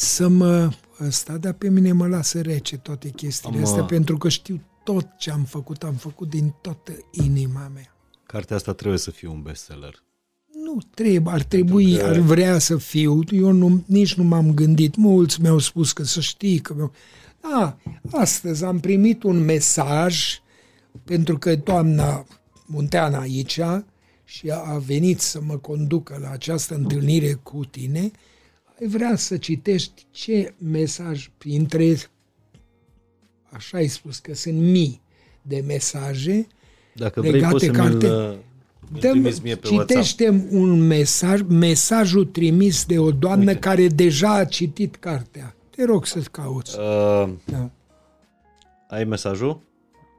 să mă... Ăsta, dar pe mine mă lasă rece toate chestiile Am, astea, uh, pentru că știu tot ce am făcut, am făcut din toată inima mea. Cartea asta trebuie să fie un bestseller. Nu trebuie, ar trebui, că- ar vrea să fiu. Eu nu, nici nu m-am gândit. Mulți mi-au spus că să știi că... mi-au- Da, astăzi am primit un mesaj pentru că doamna Munteana aici și a venit să mă conducă la această întâlnire cu tine, ai vrea să citești ce mesaj printre, așa ai spus că sunt mii de mesaje, Dacă vrei, Legate poți să carte? mi-l, mi-l Dăm, trimiți mie pe WhatsApp. citește un mesaj, mesajul trimis de o doamnă Uite. care deja a citit cartea. Te rog să-ți cauți. Uh, Da. ai mesajul?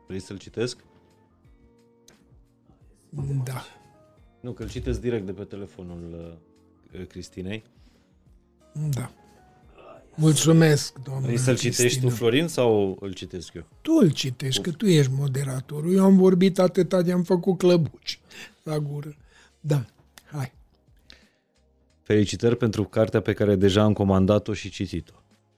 Vrei să-l citesc? da. Nu, că îl citesc direct de pe telefonul uh, Cristinei. Da. Mulțumesc, doamnă Vrei să-l citești Cristina. tu, Florin, sau îl citesc eu? Tu îl citești, că tu ești moderatorul. Eu am vorbit atâta de am făcut clăbuci la gură. Da, hai. Felicitări pentru cartea pe care deja am comandat-o și citit-o.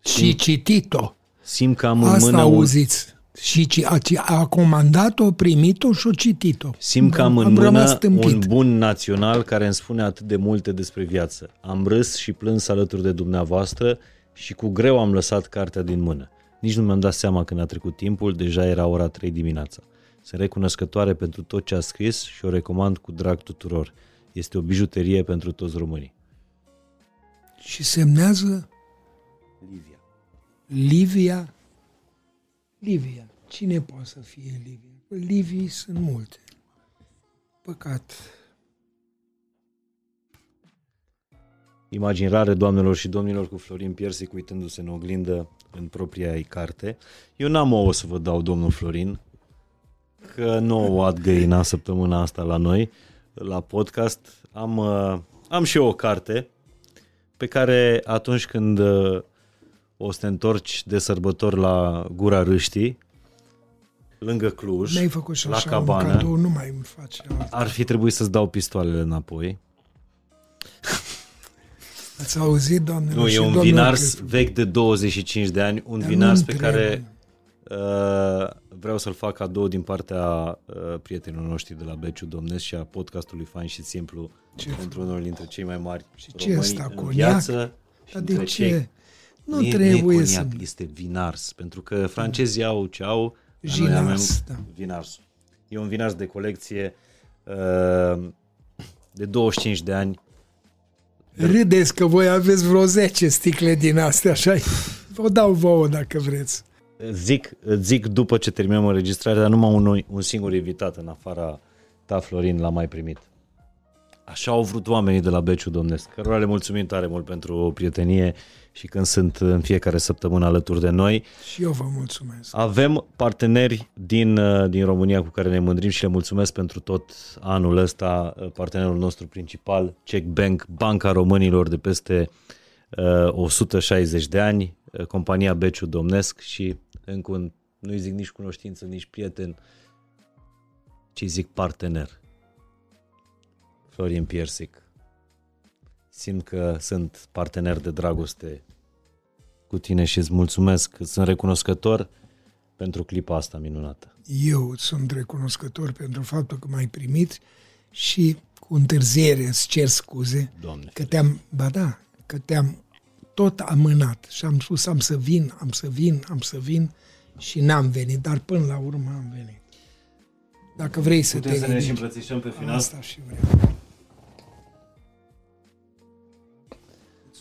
Și citit-o. Simt că am în Asta mână un, auziți. Și ci- a, ci- a comandat-o, primit-o și o citit-o. simt că am în am rămas mână tâmpit. un bun național care îmi spune atât de multe despre viață. Am râs și plâns alături de dumneavoastră și cu greu am lăsat cartea din mână. Nici nu mi-am dat seama când a trecut timpul, deja era ora 3 dimineața. Sunt recunoscătoare pentru tot ce a scris și o recomand cu drag tuturor. Este o bijuterie pentru toți românii. Și semnează Livia. Livia. Livia. Cine poate să fie Livia? Că Livii sunt multe. Păcat. Imagini rare, doamnelor și domnilor, cu Florin Piersic uitându-se în oglindă în propria ei carte. Eu n-am ouă să vă dau, domnul Florin, că nu o ad găina săptămâna asta la noi, la podcast. Am, uh, am și eu o carte pe care atunci când uh, o să te întorci de sărbători la Gura Râștii, lângă Cluj, Mi-ai făcut și la așa cabană, un cadou, nu mai îmi face alt. ar fi trebuit să-ți dau pistoalele înapoi. *laughs* Ați auzit, doamne? Nu, e un vinars vechi de 25 de ani, un Dar vinars nu-mi pe care uh, vreau să-l fac cadou din partea uh, prietenilor noștri de la Beciu Domnesc și a podcastului Fain și Simplu Ce pentru unul dintre cei mai mari Și ce români ăsta, în coniac? viață și Dar între de cei- ce? Nu e, trebuie nu e să... coniac, este vinars, pentru că francezii au ce au, dar noi Ginars, avem da. vinarsul. E un vinars de colecție uh, de 25 de ani, Râdeți că voi aveți vreo 10 sticle din astea, așa Vă dau vouă dacă vreți. Zic, zic după ce terminăm înregistrarea, dar numai un, un singur invitat în afara ta, Florin, l-a mai primit. Așa au vrut oamenii de la Beciu Domnesc, cărora le mulțumim tare mult pentru o prietenie și când sunt în fiecare săptămână alături de noi. Și eu vă mulțumesc. Avem parteneri din, uh, din România cu care ne mândrim și le mulțumesc pentru tot anul ăsta. Uh, Partenerul nostru principal, Czech Bank, Banca Românilor de peste uh, 160 de ani, uh, compania Beciu Domnesc și încă un, nu-i zic nici cunoștință, nici prieten, ci zic partener. Florin Piersic. Simt că sunt partener de dragoste cu tine și îți mulțumesc, sunt recunoscător pentru clipa asta minunată. Eu îți sunt recunoscător pentru faptul că m-ai primit și cu întârziere îți cer scuze Doamne, că te-am, ba da, că te-am tot amânat și am spus am să vin, am să vin, am să vin și n-am venit, dar până la urmă am venit. Dacă vrei să Putem te să ne și ridici. îmbrățișăm pe final? Asta și vreau.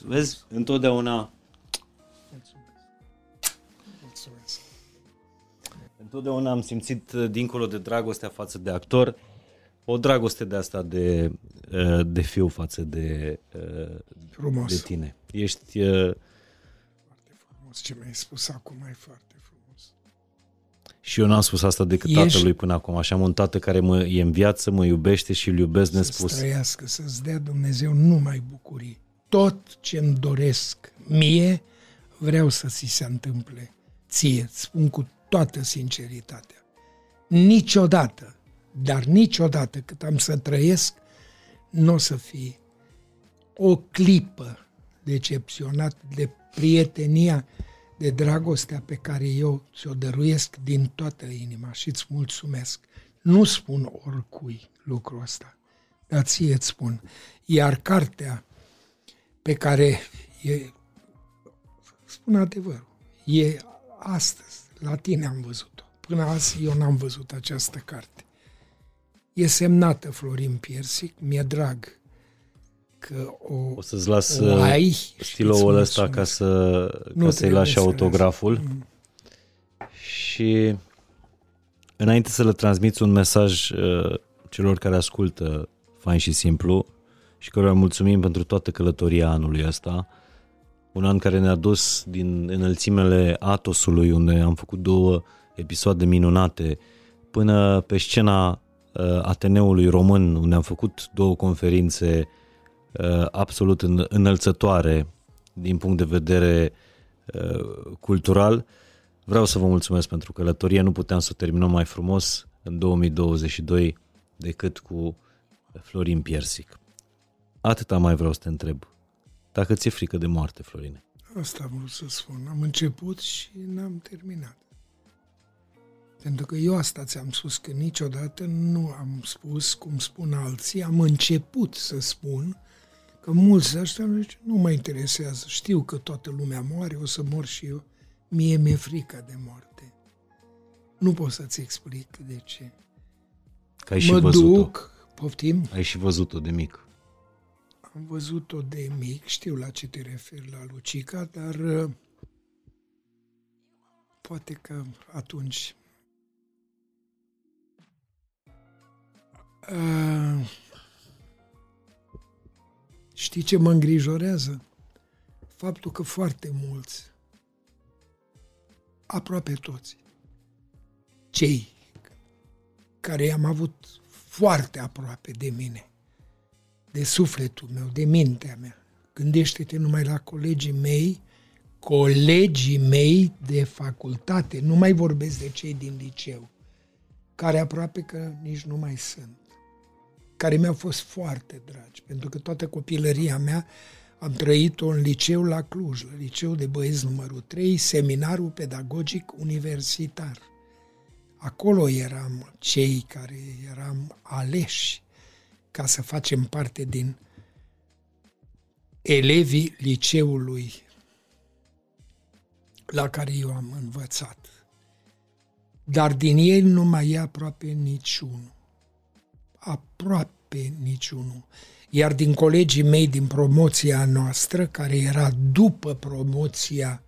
Vezi, întotdeauna, Mulțumesc. întotdeauna am simțit, uh, dincolo de dragostea față de actor, o dragoste de asta de, uh, de fiu față de, uh, Frumos. de tine. Ești, uh, frumos. Ce mi-ai spus acum e foarte frumos. și eu n-am spus asta decât Ești- tatălui până acum. Așa am un tată care mă, e în viață, mă iubește și îl iubesc Să-ți nespus. trăiască, să-ți dea Dumnezeu numai bucurii. Tot ce-mi doresc mie, vreau să ți se întâmple. Ție, îți spun cu toată sinceritatea. Niciodată, dar niciodată cât am să trăiesc, nu o să fie o clipă decepționat de prietenia, de dragostea pe care eu ți-o dăruiesc din toată inima și îți mulțumesc. Nu spun oricui lucrul ăsta, dar ție îți spun. Iar cartea pe care e, spun adevărul, e astăzi, la tine am văzut-o. Până azi eu n-am văzut această carte. E semnată Florin Piersic, mi-e drag că o, O să-ți las o uh, ai și stiloul îți ăsta ca, mulțumesc. să, Nu ca să-i trebuie lași să autograful. Mm. Și înainte să le transmiți un mesaj uh, celor care ascultă fain și simplu și cărora mulțumim pentru toată călătoria anului ăsta, un an care ne-a dus din înălțimele Atosului, unde am făcut două episoade minunate, până pe scena uh, Ateneului Român, unde am făcut două conferințe uh, absolut în, înălțătoare din punct de vedere uh, cultural. Vreau să vă mulțumesc pentru călătorie, nu puteam să o terminăm mai frumos în 2022 decât cu Florin Piersic. Atâta mai vreau să te întreb. Dacă ți-e frică de moarte, Florine? Asta am vrut să spun. Am început și n-am terminat. Pentru că eu asta ți-am spus, că niciodată nu am spus cum spun alții, am început să spun că mulți de ăștia zice, nu mă interesează, știu că toată lumea moare, o să mor și eu. Mie mi-e frică de moarte. Nu pot să-ți explic de ce. Că ai și mă văzut-o. duc, poftim, Ai și văzut-o de mic. Am văzut-o de mic, știu la ce te referi la Lucica, dar uh, poate că atunci uh, știi ce mă îngrijorează? Faptul că foarte mulți, aproape toți, cei care i-am avut foarte aproape de mine, de sufletul meu, de mintea mea. Gândește-te numai la colegii mei, colegii mei de facultate, nu mai vorbesc de cei din liceu, care aproape că nici nu mai sunt, care mi-au fost foarte dragi, pentru că toată copilăria mea am trăit-o în liceu la Cluj, la liceu de băieți numărul 3, seminarul pedagogic universitar. Acolo eram cei care eram aleși ca să facem parte din elevii liceului la care eu am învățat. Dar din ei nu mai e aproape niciunul. Aproape niciunul. Iar din colegii mei din promoția noastră, care era după promoția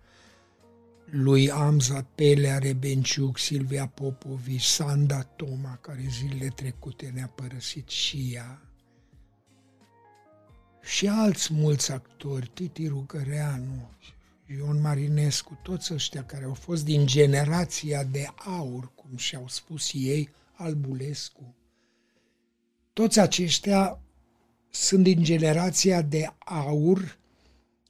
lui Amza Pelea Rebenciuc, Silvia Popovici, Sanda Toma, care zilele trecute ne-a părăsit și ea, și alți mulți actori, Titi Rugăreanu, Ion Marinescu, toți ăștia care au fost din generația de aur, cum și-au spus ei, Albulescu. Toți aceștia sunt din generația de aur,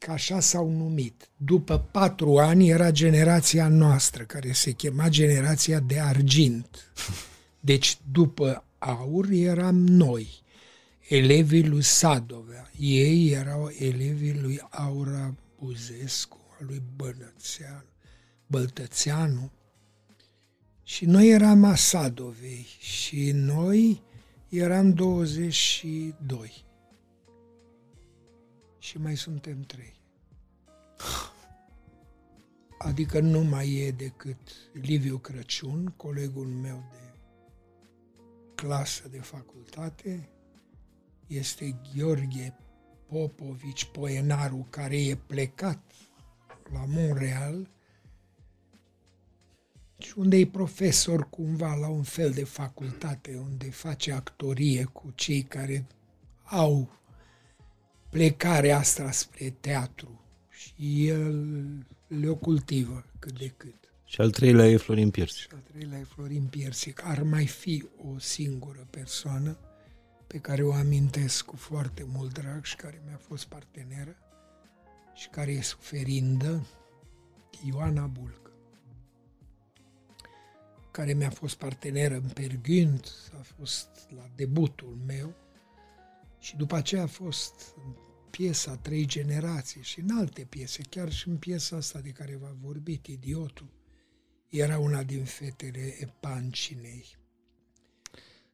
că așa s-au numit. După patru ani era generația noastră, care se chema generația de argint. Deci după aur eram noi, elevii lui Sadovea. Ei erau elevii lui Aura Buzescu, a lui Bănățeanu, Băltățeanu. Și noi eram a Sadovei și noi eram 22. Și mai suntem trei. Adică nu mai e decât Liviu Crăciun, colegul meu de clasă de facultate, este Gheorghe Popovici, poenarul care e plecat la Montreal. Și unde e profesor cumva la un fel de facultate, unde face actorie cu cei care au plecarea asta spre teatru și el le o cultivă cât de cât. Și al treilea e Florin Piersi. Și al treilea e Florin Piersic. Ar mai fi o singură persoană pe care o amintesc cu foarte mult drag și care mi-a fost parteneră și care e suferindă, Ioana Bulcă, care mi-a fost parteneră în Pergând, a fost la debutul meu și după aceea a fost în piesa Trei Generații și în alte piese, chiar și în piesa asta de care v-a vorbit, Idiotul, era una din fetele Epancinei.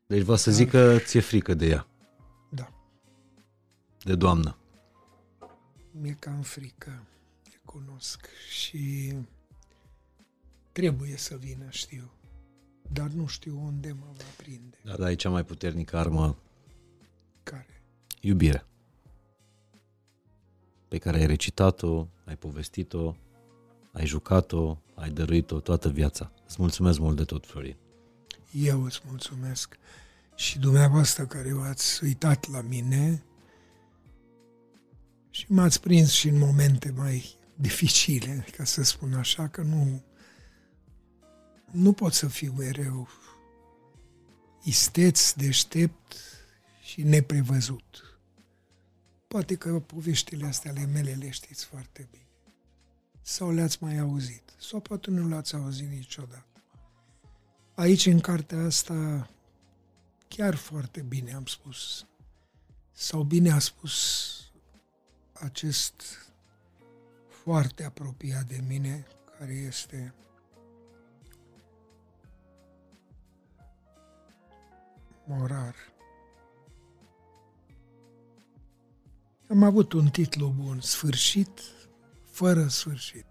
Deci vă să zic că ți-e frică de ea, Da, de doamnă. mi-e cam frică, recunosc. Și trebuie să vină, știu. Dar nu știu unde mă va prinde. Da, dar e cea mai puternică armă, Care? iubirea. Pe care ai recitat-o, ai povestit-o, ai jucat-o, ai dăruit-o toată viața. Îți mulțumesc mult de tot, Florin. Eu îți mulțumesc. Și dumneavoastră care v-ați uitat la mine și m-ați prins și în momente mai dificile, ca să spun așa, că nu, nu pot să fiu mereu isteț, deștept și neprevăzut. Poate că poveștile astea ale mele le știți foarte bine. Sau le-ați mai auzit. Sau poate nu le-ați auzit niciodată. Aici, în cartea asta, chiar foarte bine am spus. Sau bine a spus acest foarte apropiat de mine, care este Morar. Am avut un titlu bun, Sfârșit fără sfârșit.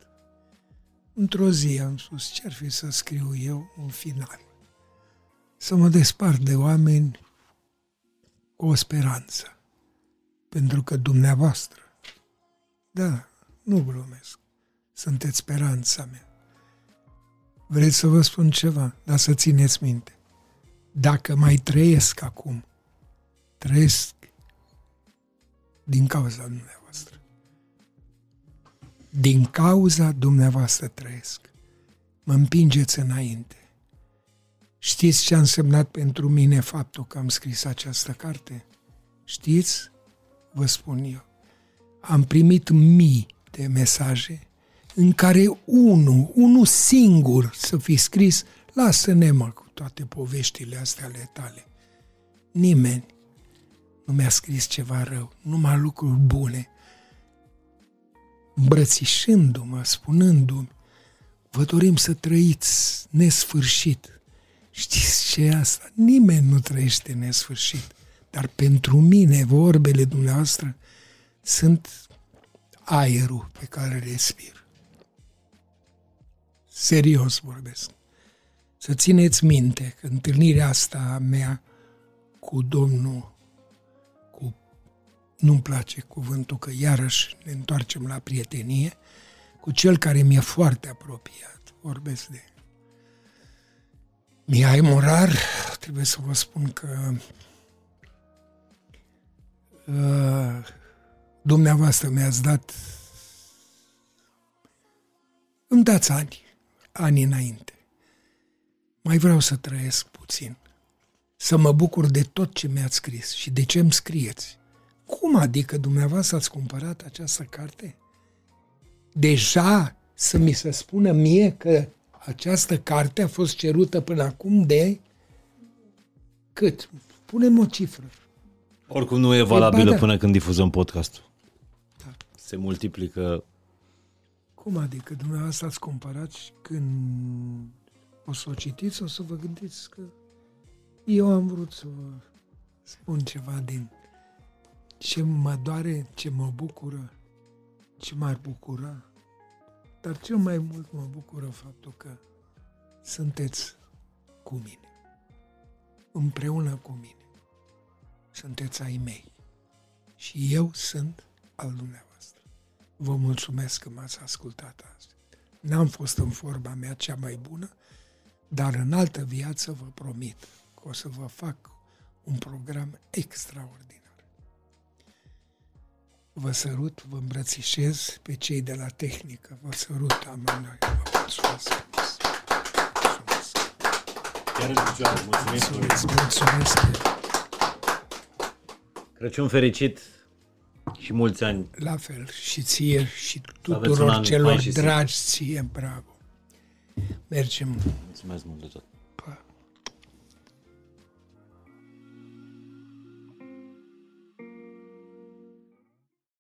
Într-o zi am spus ce-ar fi să scriu eu un final. Să mă despart de oameni cu o speranță. Pentru că dumneavoastră, da, nu glumesc, sunteți speranța mea. Vreți să vă spun ceva, dar să țineți minte. Dacă mai trăiesc acum, trăiesc din cauza dumneavoastră. Din cauza dumneavoastră trăiesc. Mă împingeți înainte. Știți ce a însemnat pentru mine faptul că am scris această carte? Știți? Vă spun eu. Am primit mii de mesaje în care unul, unul singur să fi scris, lasă-ne mă cu toate poveștile astea ale tale. Nimeni nu mi-a scris ceva rău, numai lucruri bune. Îmbrățișându-mă, spunându-mi, vă dorim să trăiți nesfârșit. Știți ce e asta? Nimeni nu trăiește nesfârșit. Dar pentru mine, vorbele dumneavoastră sunt aerul pe care îl respir. Serios vorbesc. Să țineți minte că întâlnirea asta a mea cu Domnul, cu nu-mi place cuvântul că iarăși ne întoarcem la prietenie, cu cel care mi-e foarte apropiat. Vorbesc de Mihai Morar, trebuie să vă spun că uh, dumneavoastră mi-ați dat îmi dați ani, ani înainte. Mai vreau să trăiesc puțin, să mă bucur de tot ce mi-ați scris și de ce îmi scrieți. Cum adică dumneavoastră ați cumpărat această carte? Deja să mi se spună mie că această carte a fost cerută până acum de cât? Punem o cifră. Oricum nu e valabilă da. până când difuzăm podcastul. Da. Se multiplică Cum adică dumneavoastră ați cumpărat și când o să o citiți, o să vă gândiți că eu am vrut să vă spun ceva din ce mă doare, ce mă bucură ce m-ar bucura, dar cel mai mult mă bucură faptul că sunteți cu mine, împreună cu mine. Sunteți ai mei și eu sunt al dumneavoastră. Vă mulțumesc că m-ați ascultat azi. N-am fost în forma mea cea mai bună, dar în altă viață vă promit că o să vă fac un program extraordinar. Vă sărut, vă îmbrățișez pe cei de la tehnică. Vă sărut amândoi. Vă mulțumesc. Mulțumesc. Chiar mulțumesc. Mulțumesc. mulțumesc. Crăciun fericit și mulți ani. La fel și ție și tuturor celor dragi ție, bravo. Mergem. Mulțumesc mult de tot.